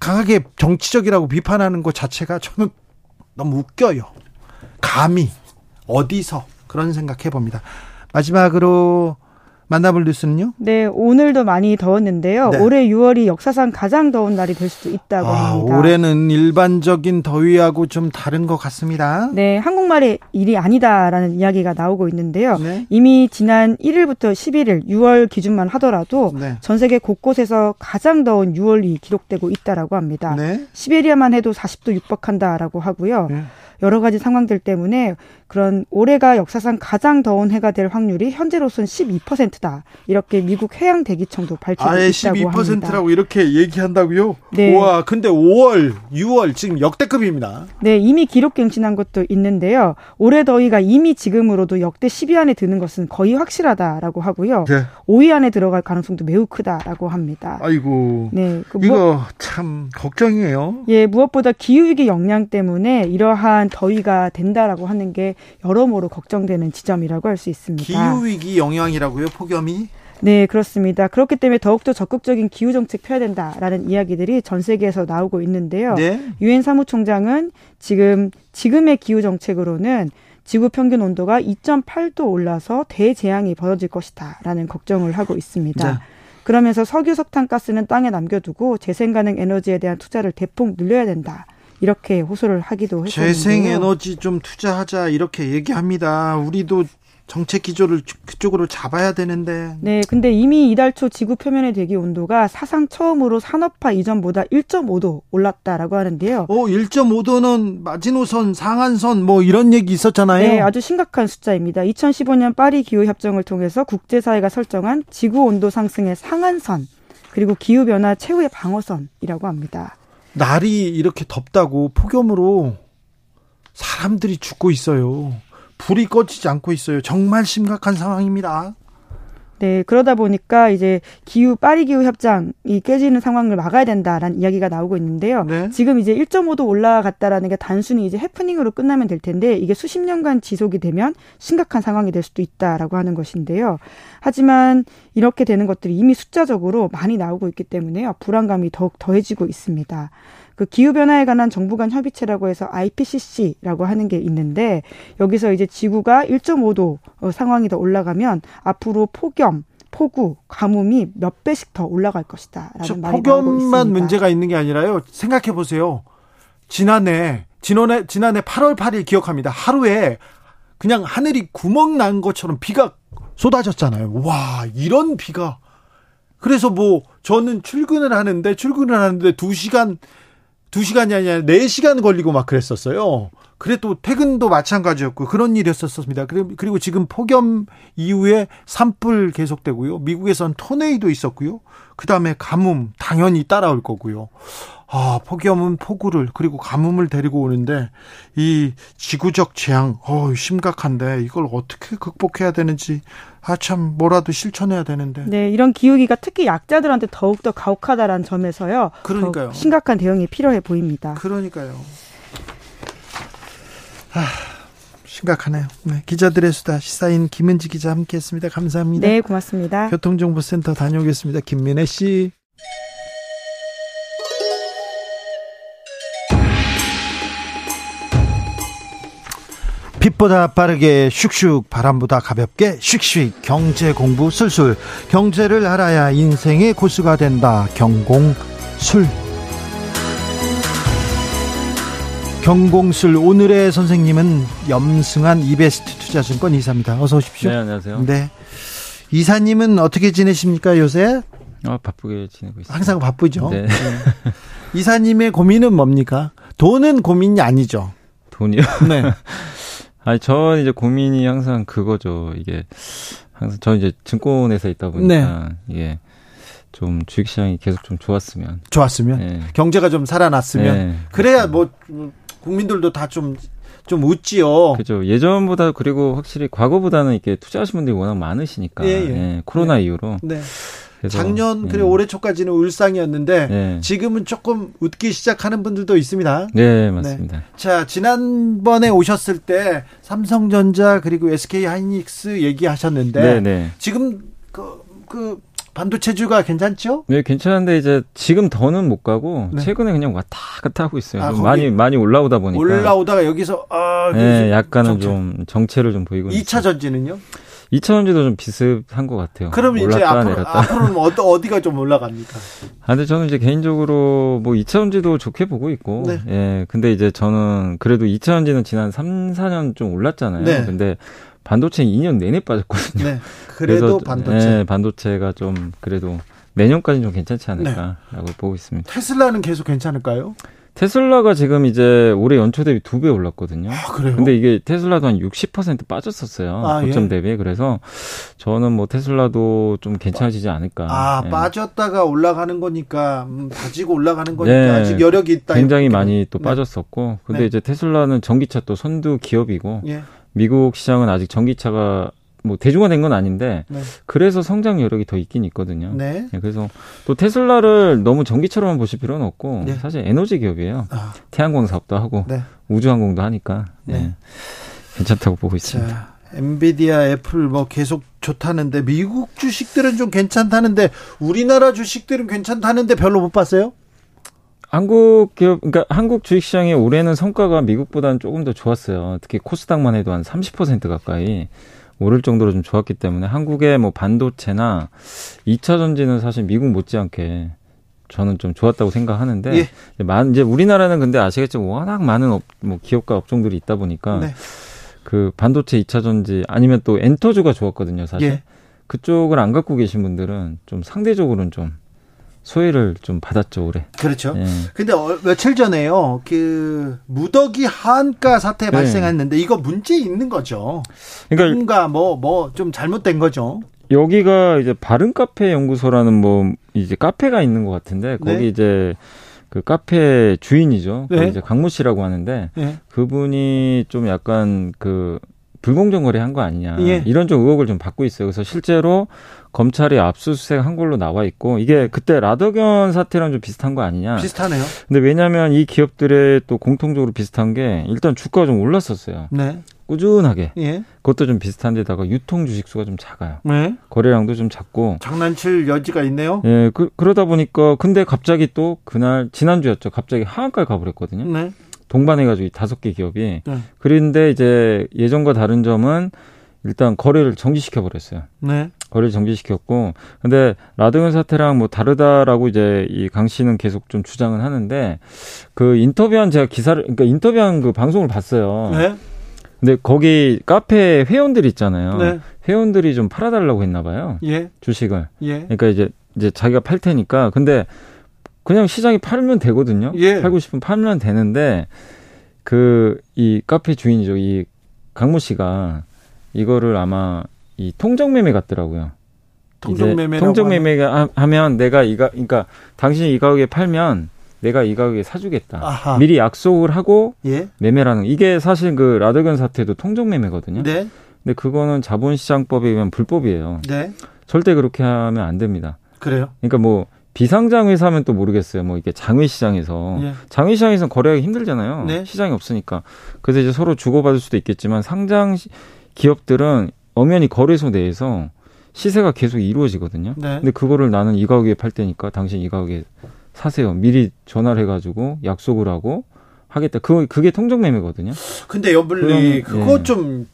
강하게 정치적이라고 비판하는 것 자체가 저는 너무 웃겨요. 감히 어디서 그런 생각 해 봅니다. 마지막으로 만나볼 뉴스는요? 네, 오늘도 많이 더웠는데요. 네. 올해 6월이 역사상 가장 더운 날이 될 수도 있다고 아, 합니다. 올해는 일반적인 더위하고 좀 다른 것 같습니다. 네, 한국말의 일이 아니다라는 이야기가 나오고 있는데요. 네. 이미 지난 1일부터 11일 6월 기준만 하더라도 네. 전 세계 곳곳에서 가장 더운 6월이 기록되고 있다라고 합니다. 네. 시베리아만 해도 40도 육박한다라고 하고요. 네. 여러 가지 상황들 때문에 그런 올해가 역사상 가장 더운 해가 될 확률이 현재로서는 12%다. 이렇게 미국 해양 대기청도 밝히고 아예 있다고 12%라고 합니다. 이렇게 얘기한다고요? 네. 와, 근데 5월, 6월 지금 역대급입니다. 네, 이미 기록 갱신한 것도 있는데요. 올해 더위가 이미 지금으로도 역대 10위 안에 드는 것은 거의 확실하다라고 하고요. 네. 5위 안에 들어갈 가능성도 매우 크다라고 합니다. 아이고. 네, 그 이거 무엇, 참 걱정이에요. 예, 무엇보다 기후 위기 영향 때문에 이러한 더위가 된다라고 하는 게 여러모로 걱정되는 지점이라고 할 수 있습니다. 기후 위기 영향이라고요, 폭염이? 네, 그렇습니다. 그렇기 때문에 더욱더 적극적인 기후 정책 펴야 된다라는 이야기들이 전 세계에서 나오고 있는데요. 네. 유엔 네. 사무총장은 지금 지금의 기후 정책으로는 지구 평균 온도가 2.8도 올라서 대재앙이 벌어질 것이다라는 걱정을 하고 있습니다. 네. 그러면서 석유 석탄 가스는 땅에 남겨두고 재생 가능 에너지에 대한 투자를 대폭 늘려야 된다. 이렇게 호소를 하기도 했었는데요. 재생에너지 좀 투자하자 이렇게 얘기합니다. 우리도 정책 기조를 그쪽으로 잡아야 되는데. 네, 근데 이미 이달 초 지구 표면의 대기 온도가 사상 처음으로 산업화 이전보다 1.5도 올랐다라고 하는데요. 어, 1.5도는 마지노선, 상한선 뭐 이런 얘기 있었잖아요. 네, 아주 심각한 숫자입니다. 2015년 파리 기후 협정을 통해서 국제 사회가 설정한 지구 온도 상승의 상한선 그리고 기후 변화 최후의 방어선이라고 합니다. 날이 이렇게 덥다고 폭염으로 사람들이 죽고 있어요. 불이 꺼지지 않고 있어요. 정말 심각한 상황입니다. 네, 그러다 보니까 이제 기후 파리 기후 협정이 깨지는 상황을 막아야 된다라는 이야기가 나오고 있는데요. 네. 지금 이제 1.5도 올라갔다라는 게 단순히 이제 해프닝으로 끝나면 될 텐데 이게 수십 년간 지속이 되면 심각한 상황이 될 수도 있다라고 하는 것인데요. 하지만 이렇게 되는 것들이 이미 숫자적으로 많이 나오고 있기 때문에요. 불안감이 더욱 더해지고 있습니다. 그 기후 변화에 관한 정부 간 협의체라고 해서 IPCC라고 하는 게 있는데 여기서 이제 지구가 1.5도 어, 상황이 더 올라가면 앞으로 폭염 폭우, 가뭄이 몇 배씩 더 올라갈 것이다라는 말이 나오고 있습니다. 폭염만 문제가 있는 게 아니라요. 생각해 보세요. 지난해 지난해 지난해 8월 8일 기억합니다. 하루에 그냥 하늘이 구멍 난 것처럼 비가 쏟아졌잖아요. 와, 이런 비가 그래서 뭐 저는 출근을 하는데 출근을 하는데 2시간 2시간이 아니라 4시간 걸리고 막 그랬었어요. 그래 도 퇴근도 마찬가지였고 그런 일이었었습니다. 그리고 지금 폭염 이후에 산불 계속되고요. 미국에선 토네이도 있었고요. 그다음에 가뭄 당연히 따라올 거고요. 아, 폭염은 폭우를 그리고 가뭄을 데리고 오는데 이 지구적 재앙 어 심각한데 이걸 어떻게 극복해야 되는지 아참 뭐라도 실천해야 되는데. 네, 이런 기후기가 특히 약자들한테 더욱 더 가혹하다라는 점에서요. 그러니까요. 심각한 대응이 필요해 보입니다. 그러니까요. 아, 심각하네요. 네, 기자들의 수다 시사인 김은지 기자 함께했습니다. 감사합니다. 네, 고맙습니다. 교통정보센터 다녀오겠습니다. 김민혜 씨. 빛보다 빠르게 슉슉 바람보다 가볍게 슉슉 경제 공부 술술 경제를 알아야 인생의 고수가 된다 경공술 경공술 오늘의 선생님은 염승한 이베스트 투자증권 이사입니다. 어서 오십시오. 네, 안녕하세요. 네. 이사님은 어떻게 지내십니까 요새? 어, 바쁘게 지내고 있습니다. 항상 바쁘죠. 네. 네. 이사님의 고민은 뭡니까? 돈은 고민이 아니죠. 돈이요? 네. 아니, 저는 이제 고민이 항상 그거죠. 이게 항상 저는 이제 증권회사 있다 보니까 네. 이게 좀 주식시장이 계속 좀 좋았으면. 좋았으면. 네. 경제가 좀 살아났으면. 네. 그래야 뭐 국민들도 다좀좀 웃지요. 그죠. 예전보다 그리고 확실히 과거보다는 이렇게 투자하신 분들이 워낙 많으시니까. 예, 예. 예. 코로나 네. 이후로. 네. 작년 그리고 예. 올해 초까지는 울상이었는데 네. 지금은 조금 웃기 시작하는 분들도 있습니다. 네, 맞습니다. 네. 자, 지난번에 오셨을 때 삼성전자 그리고 SK 하이닉스 얘기하셨는데 네, 네. 지금 그, 그 반도체주가 괜찮죠? 네, 괜찮은데 이제 지금 더는 못 가고 네. 최근에 그냥 왔다 갔다 하고 있어요. 아, 많이 많이 올라오다 보니까 올라오다가 여기서 아, 네, 약간은 정체. 좀 정체를 좀 보이고 2차 전지는요? 2차 전지도 좀 비슷한 것 같아요. 그럼 이제 앞으로, 내렸다. 앞으로는 어디, 어디가 좀 올라갑니까? 아, 근데 저는 이제 개인적으로 뭐 2차 전지도 좋게 보고 있고, 네. 예, 근데 이제 저는 그래도 2차 전지는 지난 3, 4년 좀 올랐잖아요. 네. 근데 반도체 2년 내내 빠졌거든요. 네. 그래도 반도체. 네, 반도체가 좀 그래도 내년까지는 좀 괜찮지 않을까라고 네. 보고 있습니다. 테슬라는 계속 괜찮을까요? 테슬라가 지금 이제 올해 연초 대비 두 배 올랐거든요. 아, 그래요? 근데 이게 테슬라도 한 60% 빠졌었어요. 아, 고점 예. 대비. 그래서 저는 뭐 테슬라도 좀 괜찮아지지 않을까. 아, 예. 빠졌다가 올라가는 거니까, 음, 다지고 올라가는 거니까 네. 아직 여력이 있다. 굉장히 많이 또 네. 빠졌었고. 근데 네. 이제 테슬라는 전기차 또 선두 기업이고, 예. 미국 시장은 아직 전기차가 뭐 대중화된 건 아닌데 네. 그래서 성장 여력이 더 있긴 있거든요. 네. 네. 그래서 또 테슬라를 너무 전기차로만 보실 필요는 없고 네. 사실 에너지 기업이에요. 아. 태양광 사업도 하고 네. 우주항공도 하니까 네. 네. 괜찮다고 보고 있습니다. 자, 엔비디아, 애플 뭐 계속 좋다는데 미국 주식들은 좀 괜찮다는데 우리나라 주식들은 괜찮다는데 별로 못 봤어요? 한국 기업, 그러니까 한국 주식시장의 올해는 성과가 미국보다는 조금 더 좋았어요. 특히 코스닥만 해도 한 30% 가까이. 오를 정도로 좀 좋았기 때문에 한국의 뭐 반도체나 2차 전지는 사실 미국 못지않게 저는 좀 좋았다고 생각하는데 예. 이제 우리나라는 근데 아시겠지만 워낙 많은 업, 뭐 기업과 업종들이 있다 보니까 네. 그 반도체 2차 전지 아니면 또 엔터주가 좋았거든요 사실 예. 그쪽을 안 갖고 계신 분들은 좀 상대적으로는 좀 소외를 좀 받았죠 올해. 그렇죠. 예. 근데 어, 며칠 전에요 그 무더기 하한가 사태 네. 발생했는데 이거 문제 있는 거죠. 그러니까 뭔가 뭐 뭐 좀 잘못된 거죠. 여기가 이제 바른 카페 연구소라는 뭐 이제 카페가 있는 것 같은데 거기 네. 이제 그 카페 주인이죠. 네. 이제 강모 씨라고 하는데 네. 그분이 좀 약간 그 불공정 거래한 거 아니냐 예. 이런 좀 의혹을 좀 받고 있어요. 그래서 실제로 검찰이 압수수색 한 걸로 나와 있고 이게 그때 라더견 사태랑 좀 비슷한 거 아니냐. 비슷하네요. 근데 왜냐하면 이 기업들의 또 공통적으로 비슷한 게 일단 주가가 좀 올랐었어요. 네. 꾸준하게. 예. 그것도 좀 비슷한데다가 유통 주식 수가 좀 작아요. 네. 거래량도 좀 작고. 장난칠 여지가 있네요. 예, 그, 그러다 보니까 근데 갑자기 또 그날 지난주였죠. 갑자기 하한가를 가버렸거든요. 네. 동반해가지고 다섯 개 기업이. 네. 그런데 이제 예전과 다른 점은 일단 거래를 정지시켜 버렸어요. 네. 거래를 정지시켰고, 근데 라드건 사태랑 뭐 다르다라고 이제 이 강 씨는 계속 좀 주장은 하는데 그 인터뷰한 제가 기사를 그러니까 인터뷰한 그 방송을 봤어요. 네. 근데 거기 카페 회원들 있잖아요. 네. 회원들이 좀 팔아달라고 했나 봐요. 예. 주식을. 예. 그러니까 이제 이제 자기가 팔 테니까 근데 그냥 시장이 팔면 되거든요. 예. 팔고 싶으면 팔면 되는데 그 이 카페 주인이죠. 이 강모 씨가 이거를 아마 이 통정매매 같더라고요. 통정매매 통정매매가 하면 내가 이가 그러니까 당신이 이 가격에 팔면 내가 이 가격에 사주겠다. 아하. 미리 약속을 하고 예? 매매라는 이게 사실 그 라더건 사태도 통정매매거든요. 네. 근데 그거는 자본시장법에 의한 불법이에요. 네. 절대 그렇게 하면 안 됩니다. 그래요? 그러니까 뭐 비상장 회사면 또 모르겠어요. 뭐 이게 장외 시장에서 예. 장외 시장에서는 거래하기 힘들잖아요. 네. 시장이 없으니까. 그래서 이제 서로 주고받을 수도 있겠지만 상장 기업들은 엄연히 거래소 내에서 시세가 계속 이루어지거든요. 네. 근데 그거를 나는 이 가격에 팔 테니까 당신 이 가격에 사세요. 미리 전화를 해가지고 약속을 하고 하겠다. 그 그게 통정 매매거든요. 근데 연블리 그거 예. 좀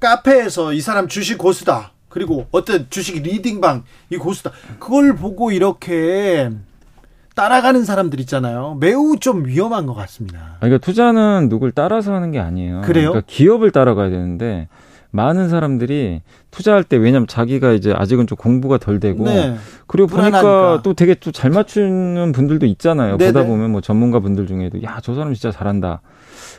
카페에서 이 사람 주식 고수다. 그리고 어떤 주식 리딩방 이 고수다. 그걸 보고 이렇게 따라가는 사람들 있잖아요. 매우 좀 위험한 것 같습니다. 그러니까 투자는 누굴 따라서 하는 게 아니에요. 그래요? 그러니까 기업을 따라가야 되는데 많은 사람들이 투자할 때 왜냐면 자기가 이제 아직은 좀 공부가 덜 되고 네. 그리고 보니까 불안하니까. 또 되게 또 잘 맞추는 분들도 있잖아요. 네네. 보다 보면 뭐 전문가 분들 중에도 야 저 사람 진짜 잘한다.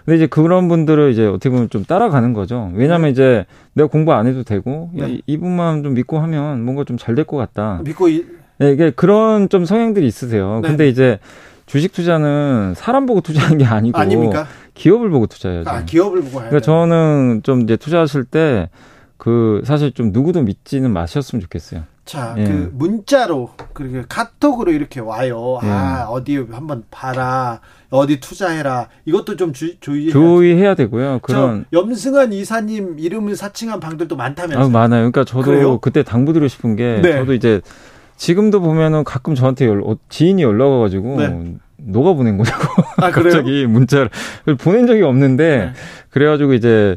근데 이제 그런 분들을 이제 어떻게 보면 좀 따라가는 거죠. 왜냐면 네. 이제 내가 공부 안 해도 되고 네. 야, 이분만 좀 믿고 하면 뭔가 좀 잘 될 것 같다. 믿고 이... 네, 이게 그런 좀 성향들이 있으세요. 네. 근데 이제 주식 투자는 사람 보고 투자하는 게 아니고 아닙니까? 기업을 보고 투자해야죠. 아, 기업을 보고 해야 그러니까 저는 좀 이제 투자하실 때 그 사실 좀 누구도 믿지는 마셨으면 좋겠어요. 자, 예. 그 문자로 그리고 카톡으로 이렇게 와요. 예. 아, 어디 한번 봐라. 어디 투자해라. 이것도 좀 주, 주의해야 주의해야 되고요. 그런 염승환 이사님 이름을 사칭한 방들도 많다면서요. 아, 많아요. 그러니까 저도 그래요? 그때 당부드리고 싶은 게 네. 저도 이제 지금도 보면은 가끔 저한테 연, 어, 지인이 연락 와가지고 네. 녹아 보낸 거냐고 아, 갑자기 문자를 보낸 적이 없는데 네. 그래가지고 이제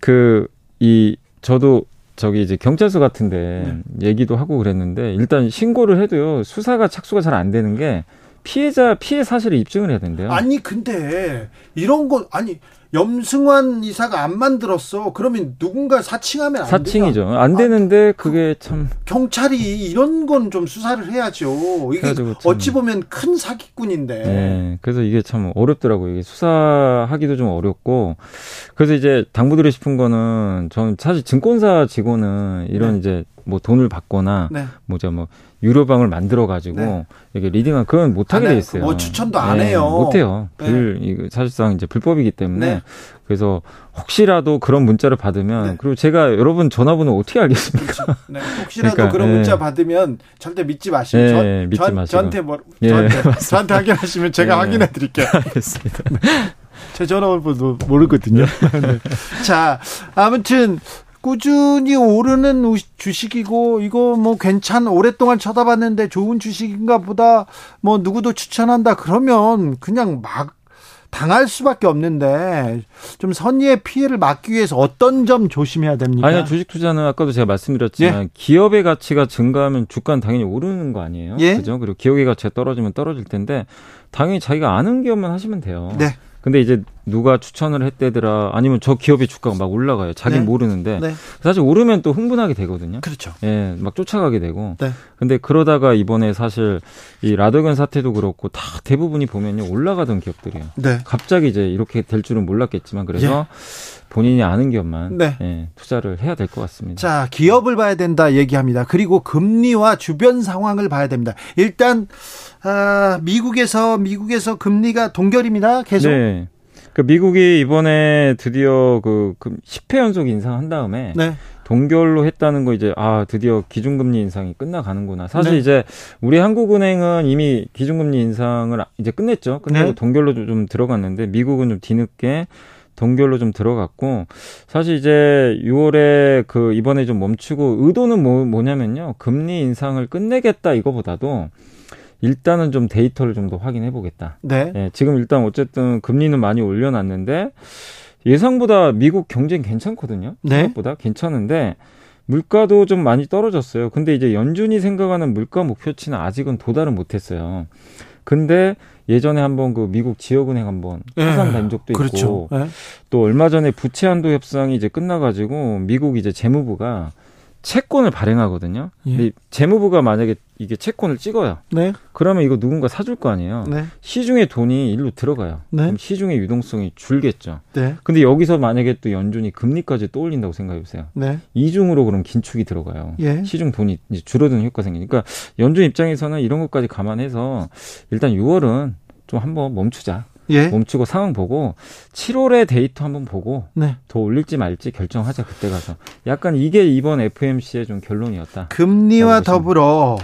그 이 저도 저기 이제 경찰서 같은데 네. 얘기도 하고 그랬는데 일단 신고를 해도요 수사가 착수가 잘 안 되는 게 피해자 피해 사실을 입증을 해야 된대요. 아니 근데 이런 거 아니 염승환 이사가 안 만들었어. 그러면 누군가 사칭하면 안 사칭이죠. 되나? 안 되는데 아, 그게 참 경찰이 이런 건 좀 수사를 해야죠. 이게 어찌 보면 큰 사기꾼인데. 네. 그래서 이게 참 어렵더라고요. 이게 수사하기도 좀 어렵고. 그래서 이제 당부드리고 싶은 거는 저는 사실 증권사 직원은 이런 네. 이제 뭐 돈을 받거나 네. 뭐죠 뭐 유료방을 만들어 가지고 네. 이게 리딩한 그건 못 하게 돼 있어요. 뭐 추천도 안 네, 해요. 못 해요. 네. 불 사실상 이제 불법이기 때문에 네. 그래서 혹시라도 그런 문자를 받으면 네. 그리고 제가 여러분 전화번호 어떻게 알겠습니까? 그렇죠. 네. 혹시라도 그러니까, 그런 문자 받으면 절대 믿지 마시고 저, 믿지 저, 마시고 저한테 뭐 예, 저한테, 저한테 확인하시면 제가 확인해 드릴게요. 알겠습니다. 제 전화번호도 모르거든요. 자, 아무튼 꾸준히 오르는 주식이고 이거 뭐 괜찮 오랫동안 쳐다봤는데 좋은 주식인가 보다 뭐 누구도 추천한다 그러면 그냥 막 당할 수밖에 없는데 좀 선의의 피해를 막기 위해서 어떤 점 조심해야 됩니까? 아니요 주식 투자는 아까도 제가 말씀드렸지만 예? 기업의 가치가 증가하면 주가는 당연히 오르는 거 아니에요? 예? 그죠? 그리고 기업의 가치가 떨어지면 떨어질 텐데 당연히 자기가 아는 기업만 하시면 돼요. 네. 근데 이제 누가 추천을 했대더라 아니면 저 기업의 주가가 막 올라가요. 자기는 네. 모르는데 네. 사실 오르면 또 흥분하게 되거든요. 그렇죠. 예, 막 쫓아가게 되고. 네. 근데 그러다가 이번에 사실 이 라더견 사태도 그렇고 다 대부분이 보면요 올라가던 기업들이에요. 네. 갑자기 이제 이렇게 될 줄은 몰랐겠지만 그래서 예. 본인이 아는 기업만 네. 예, 투자를 해야 될 것 같습니다. 자, 기업을 봐야 된다 얘기합니다. 그리고 금리와 주변 상황을 봐야 됩니다. 일단 아, 미국에서 미국에서 금리가 동결입니다. 계속. 네. 그 미국이 이번에 드디어 그 10회 연속 인상한 다음에 네. 동결로 했다는 거 이제 아 드디어 기준금리 인상이 끝나가는구나. 사실 네. 이제 우리 한국은행은 이미 기준금리 인상을 이제 끝냈죠. 끝내고 네. 동결로 좀 들어갔는데 미국은 좀 뒤늦게 동결로 좀 들어갔고 사실 이제 6월에 그 이번에 좀 멈추고 의도는 뭐, 뭐냐면요 금리 인상을 끝내겠다 이거보다도 일단은 좀 데이터를 좀 더 확인해 보겠다. 네. 예, 지금 일단 어쨌든 금리는 많이 올려놨는데 예상보다 미국 경쟁 괜찮거든요. 네. 생각보다 괜찮은데 물가도 좀 많이 떨어졌어요. 근데 이제 연준이 생각하는 물가 목표치는 아직은 도달은 못했어요. 근데 예전에 한번 그 미국 지역은행 한번 파산 된 적도 있고 그렇죠. 네. 또 얼마 전에 부채 한도 협상이 이제 끝나가지고 미국 이제 재무부가 채권을 발행하거든요. 예. 근데 재무부가 만약에 이게 채권을 찍어요. 네. 그러면 이거 누군가 사줄 거 아니에요. 네. 시중에 돈이 일로 들어가요. 네. 그럼 시중의 유동성이 줄겠죠. 네. 근데 여기서 만약에 또 연준이 금리까지 또 올린다고 생각해 보세요. 네. 이중으로 그럼 긴축이 들어가요. 예. 시중 돈이 이제 줄어드는 효과 생기니까 연준 입장에서는 이런 것까지 감안해서 일단 6월은 좀 한번 멈추자. 예. 멈추고 상황 보고 7월에 데이터 한번 보고 네. 더 올릴지 말지 결정하자 그때 가서 약간 이게 이번 FMC의 좀 결론이었다. 금리와 더불어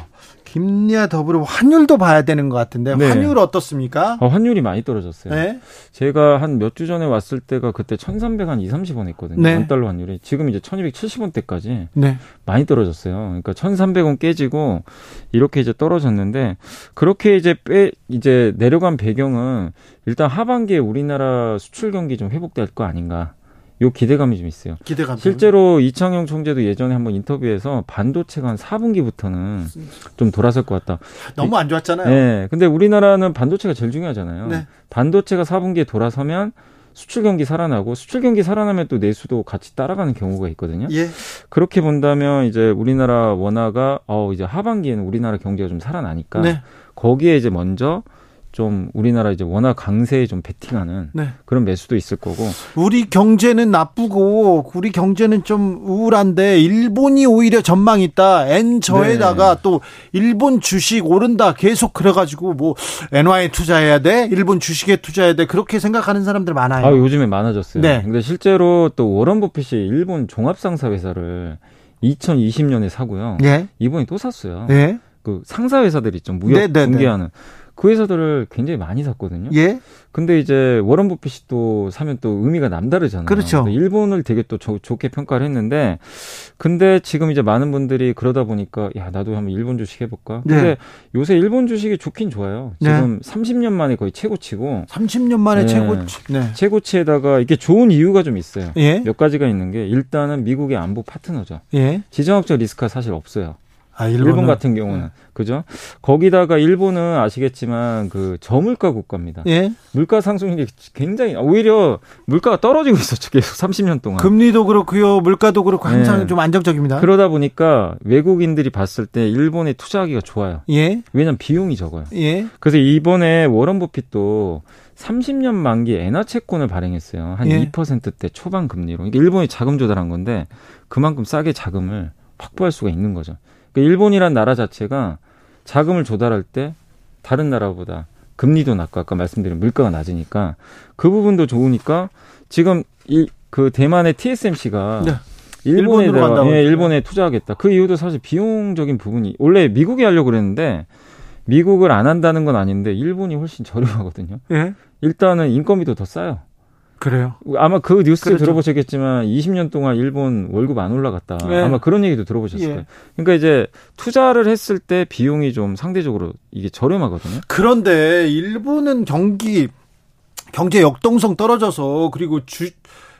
김리와 더불어 환율도 봐야 되는 것 같은데 네. 환율 어떻습니까? 어, 환율이 많이 떨어졌어요. 네. 제가 한 몇 주 전에 왔을 때가 그때 1,300 한 2, 30원 했거든요. 네. 원달러 환율이 지금 이제 1,270원대까지 네. 많이 떨어졌어요. 그러니까 1,300원 깨지고 이렇게 이제 떨어졌는데 그렇게 이제 빼 이제 내려간 배경은 일단 하반기에 우리나라 수출 경기 좀 회복될 거 아닌가. 요 기대감이 좀 있어요. 기대감. 실제로 이창용 총재도 예전에 한번 인터뷰에서 반도체가 한 4분기부터는 좀 돌아설 것 같다. 너무 안 좋았잖아요. 네. 근데 우리나라는 반도체가 제일 중요하잖아요. 네. 반도체가 4분기에 돌아서면 수출 경기 살아나고 수출 경기 살아나면 또 내수도 같이 따라가는 경우가 있거든요. 예. 그렇게 본다면 이제 우리나라 원화가 어 이제 하반기에는 우리나라 경제가 좀 살아나니까 네. 거기에 이제 먼저 좀 우리나라 이제 워낙 강세에 좀 베팅하는 네. 그런 매수도 있을 거고 우리 경제는 나쁘고 우리 경제는 좀 우울한데 일본이 오히려 전망 있다 엔 저에다가 네. 또 일본 주식 오른다 계속 그래가지고 뭐 엔화에 투자해야 돼 일본 주식에 투자해야 돼 그렇게 생각하는 사람들 많아요. 아 요즘에 많아졌어요. 네. 근데 실제로 또 워런 버핏이 일본 종합상사 회사를 2020년에 사고요. 예. 이번에 또 샀어요. 예. 그 상사 회사들이 좀 무역 네, 네, 네. 공개하는 그 회사들을 굉장히 많이 샀거든요. 예. 근데 이제 워런 버핏이 또 사면 또 의미가 남다르잖아요. 그렇죠. 일본을 되게 또 조, 좋게 평가를 했는데 근데 지금 이제 많은 분들이 그러다 보니까 야 나도 한번 일본 주식 해볼까. 네. 근데 네. 요새 일본 주식이 좋긴 좋아요. 지금 네. 30년 만에 거의 최고치고. 30년 만에 네. 최고치. 네. 최고치에다가 이게 좋은 이유가 좀 있어요. 예. 몇 가지가 있는 게 일단은 미국의 안보 파트너죠. 예. 지정학적 리스크가 사실 없어요. 아, 일본 같은 경우는 네. 그죠? 거기다가 일본은 아시겠지만 그 저물가 국가입니다. 예? 물가 상승률이 굉장히 오히려 물가가 떨어지고 있었죠. 계속 30년 동안. 금리도 그렇고요. 물가도 그렇고 항상 네. 좀 안정적입니다. 그러다 보니까 외국인들이 봤을 때 일본에 투자하기가 좋아요. 예? 왜냐면 비용이 적어요. 예? 그래서 이번에 워런 버핏도 30년 만기 엔화 채권을 발행했어요. 한 예? 2%대 초반 금리로. 그러니까 일본이 자금 조달한 건데 그만큼 싸게 자금을 확보할 수가 있는 거죠. 그러니까 일본이란 나라 자체가 자금을 조달할 때 다른 나라보다 금리도 낮고 아까 말씀드린 물가가 낮으니까 그 부분도 좋으니까 지금 이 그 대만의 TSMC가 네. 일본에 예, 일본에 투자하겠다. 그 이유도 사실 비용적인 부분이 원래 미국이 하려고 그랬는데 미국을 안 한다는 건 아닌데 일본이 훨씬 저렴하거든요. 예? 일단은 인건비도 더 싸요. 그래요? 아마 그 뉴스 그렇죠. 들어보셨겠지만 20년 동안 일본 월급 안 올라갔다. 네. 아마 그런 얘기도 들어보셨을 예. 거예요. 그러니까 이제 투자를 했을 때 비용이 좀 상대적으로 이게 저렴하거든요. 그런데 일본은 경기 경제 역동성 떨어져서 그리고 주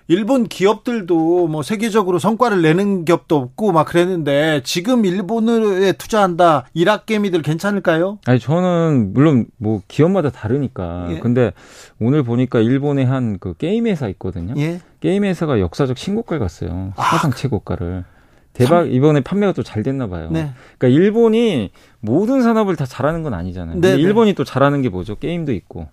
일본 기업들도 뭐 세계적으로 성과를 내는 기업도 없고 막 그랬는데 지금 일본에 투자한다 일학개미들 괜찮을까요? 아니 저는 물론 뭐 기업마다 다르니까 예. 근데 오늘 보니까 일본에 한그 게임 회사 있거든요. 예. 게임 회사가 역사적 신고가를 갔어요. 사상 아, 최고가를. 대박 이번에 판매가 또 잘 됐나 봐요. 네. 그러니까 일본이 모든 산업을 다 잘하는 건 아니잖아요. 네, 네. 일본이 또 잘하는 게 뭐죠? 게임도 있고.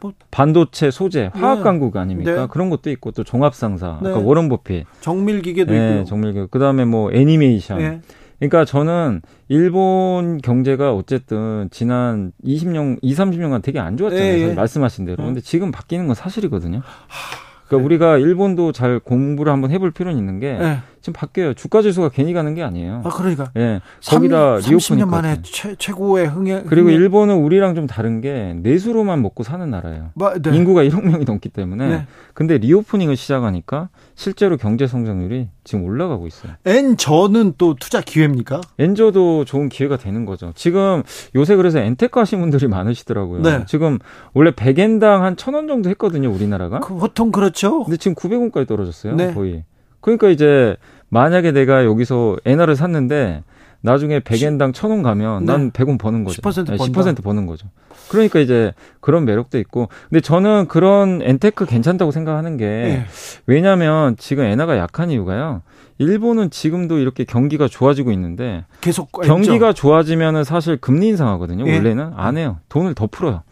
뭐 반도체, 소재, 화학 네. 강국 아닙니까? 네. 그런 것도 있고 또 종합 상사, 네. 아까 워런 버핏, 정밀 기계도 네, 있고, 정밀 기계. 그다음에 뭐 애니메이션. 네. 그러니까 저는 일본 경제가 어쨌든 지난 20년, 2, 30년간 되게 안 좋았잖아요. 네. 말씀하신 대로. 근데 지금 바뀌는 건 사실이거든요. 하... 그러니까 네. 우리가 일본도 잘 공부를 한번 해볼 필요는 있는 게 네. 지금 바뀌어요. 주가 지수가 괜히 가는 게 아니에요. 아 그러니까. 예. 거기다 리오프닝 30년 만에 최, 최고의 흥행. 그리고 일본은 우리랑 좀 다른 게 내수로만 먹고 사는 나라예요. 마, 네. 인구가 1억 명이 넘기 때문에. 네. 근데 리오프닝을 시작하니까 실제로 경제 성장률이 지금 올라가고 있어요. 엔저는 또 투자 기회입니까? 엔저도 좋은 기회가 되는 거죠. 지금 요새 그래서 엔테크 하신 분들이 많으시더라고요. 네. 지금 원래 100엔당 한 1000원 정도 했거든요, 우리나라가. 그 보통 그렇죠. 근데 지금 900원까지 떨어졌어요. 네. 거의. 그러니까 이제 만약에 내가 여기서 엔화를 샀는데 나중에 100엔당 1000원 가면 네. 난 100원 버는 거죠. 10% 네, 10% 버는 거죠. 그러니까 이제 그런 매력도 있고. 근데 저는 그런 엔테크 괜찮다고 생각하는 게 네. 왜냐면 지금 엔화가 약한 이유가요. 일본은 지금도 이렇게 경기가 좋아지고 있는데 계속 경기가 좋아지면은 사실 금리 인상하거든요. 예. 원래는 안 해요. 돈을 더 풀어요.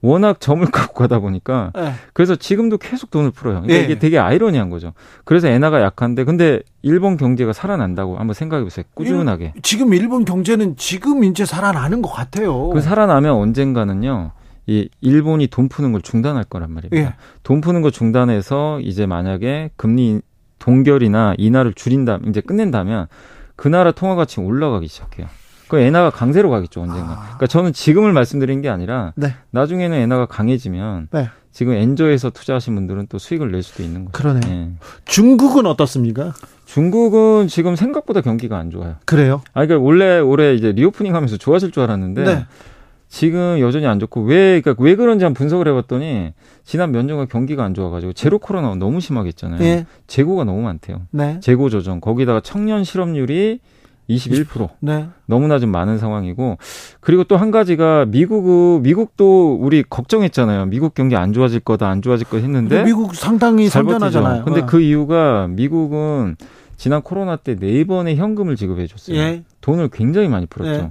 워낙 점을 갖고 가다 보니까 네. 그래서 지금도 계속 돈을 풀어요. 그러니까 네. 이게 되게 아이러니한 거죠. 그래서 엔화가 약한데 근데 일본 경제가 살아난다고 한번 생각해 보세요. 꾸준하게. 지금 일본 경제는 지금 이제 살아나는 것 같아요. 그 살아나면 언젠가는요. 이 일본이 돈 푸는 걸 중단할 거란 말입니다. 예. 돈 푸는 거 중단해서 이제 만약에 금리 동결이나 인하를 줄인다 이제 끝낸다면 그 나라 통화 가치 올라가기 시작해요. 그 엔화가 강세로 가겠죠 언젠가. 아. 그러니까 저는 지금을 말씀드린 게 아니라 네. 나중에는 엔화가 강해지면 네. 지금 엔저에서 투자하신 분들은 또 수익을 낼 수도 있는 거죠. 그러네. 네. 중국은 어떻습니까? 중국은 지금 생각보다 경기가 안 좋아요. 그래요? 아, 그러니까 원래 올해 이제 리오프닝 하면서 좋아질 줄 알았는데 네. 지금 여전히 안 좋고 왜 그러니까 왜 그런지 한번 분석을 해봤더니 지난 몇 년간 경기가 안 좋아가지고 제로 코로나 너무 심하게 했잖아요. 네. 재고가 너무 많대요. 네. 재고 조정 거기다가 청년 실업률이 21%. 네. 너무나 좀 많은 상황이고 그리고 또 한 가지가 미국은 미국도 우리 걱정했잖아요. 미국 경기 안 좋아질 거다, 안 좋아질 거 했는데 미국 상당히 선전하잖아요. 근데 네. 그 이유가 미국은 지난 코로나 때 네 번의 현금을 지급해 줬어요. 예. 돈을 굉장히 많이 풀었죠. 예.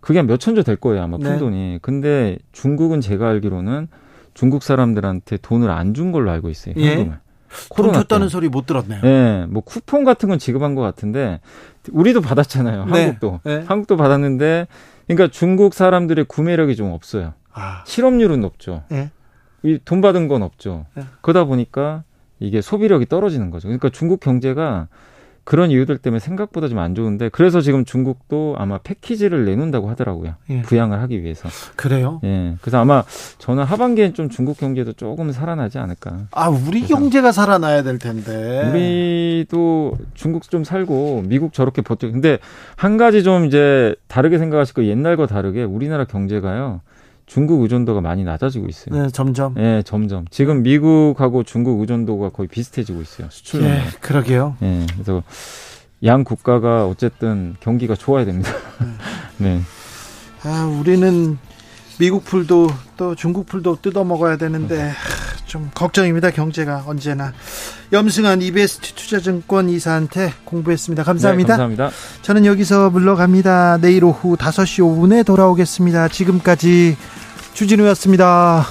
그게 한 몇 천조 될 거예요, 아마 푼 네. 돈이. 근데 중국은 제가 알기로는 중국 사람들한테 돈을 안 준 걸로 알고 있어요. 예. 현금을. 예. 코로나 줬다는 소리 못 들었네요. 네, 뭐 쿠폰 같은 건 지급한 것 같은데 우리도 받았잖아요. 네. 한국도 네. 한국도 받았는데 그러니까 중국 사람들의 구매력이 좀 없어요. 아. 실업률은 높죠. 네. 돈 받은 건 없죠. 네. 그러다 보니까 이게 소비력이 떨어지는 거죠. 그러니까 중국 경제가 그런 이유들 때문에 생각보다 좀 안 좋은데 그래서 지금 중국도 아마 패키지를 내놓는다고 하더라고요. 예. 부양을 하기 위해서. 그래요? 예. 그래서 아마 저는 하반기엔 좀 중국 경제도 조금 살아나지 않을까. 아, 우리 경제가 살아나야 될 텐데. 우리도 중국 좀 살고 미국 저렇게 버텨. 근데 한 가지 좀 이제 다르게 생각하실 거 옛날과 다르게 우리나라 경제가요. 중국 의존도가 많이 낮아지고 있어요. 네, 점점. 네, 점점. 지금 미국하고 중국 의존도가 거의 비슷해지고 있어요. 수출로. 네, 그러게요. 네, 그래서 양 국가가 어쨌든 경기가 좋아야 됩니다. 네. 아, 우리는 미국 풀도 또 중국 풀도 뜯어 먹어야 되는데 좀 걱정입니다. 경제가 언제나. 염승한 EBS 투자증권 이사한테 공부했습니다. 감사합니다. 네, 감사합니다. 저는 여기서 물러갑니다. 내일 오후 5시 5분에 돌아오겠습니다. 지금까지 주진우였습니다.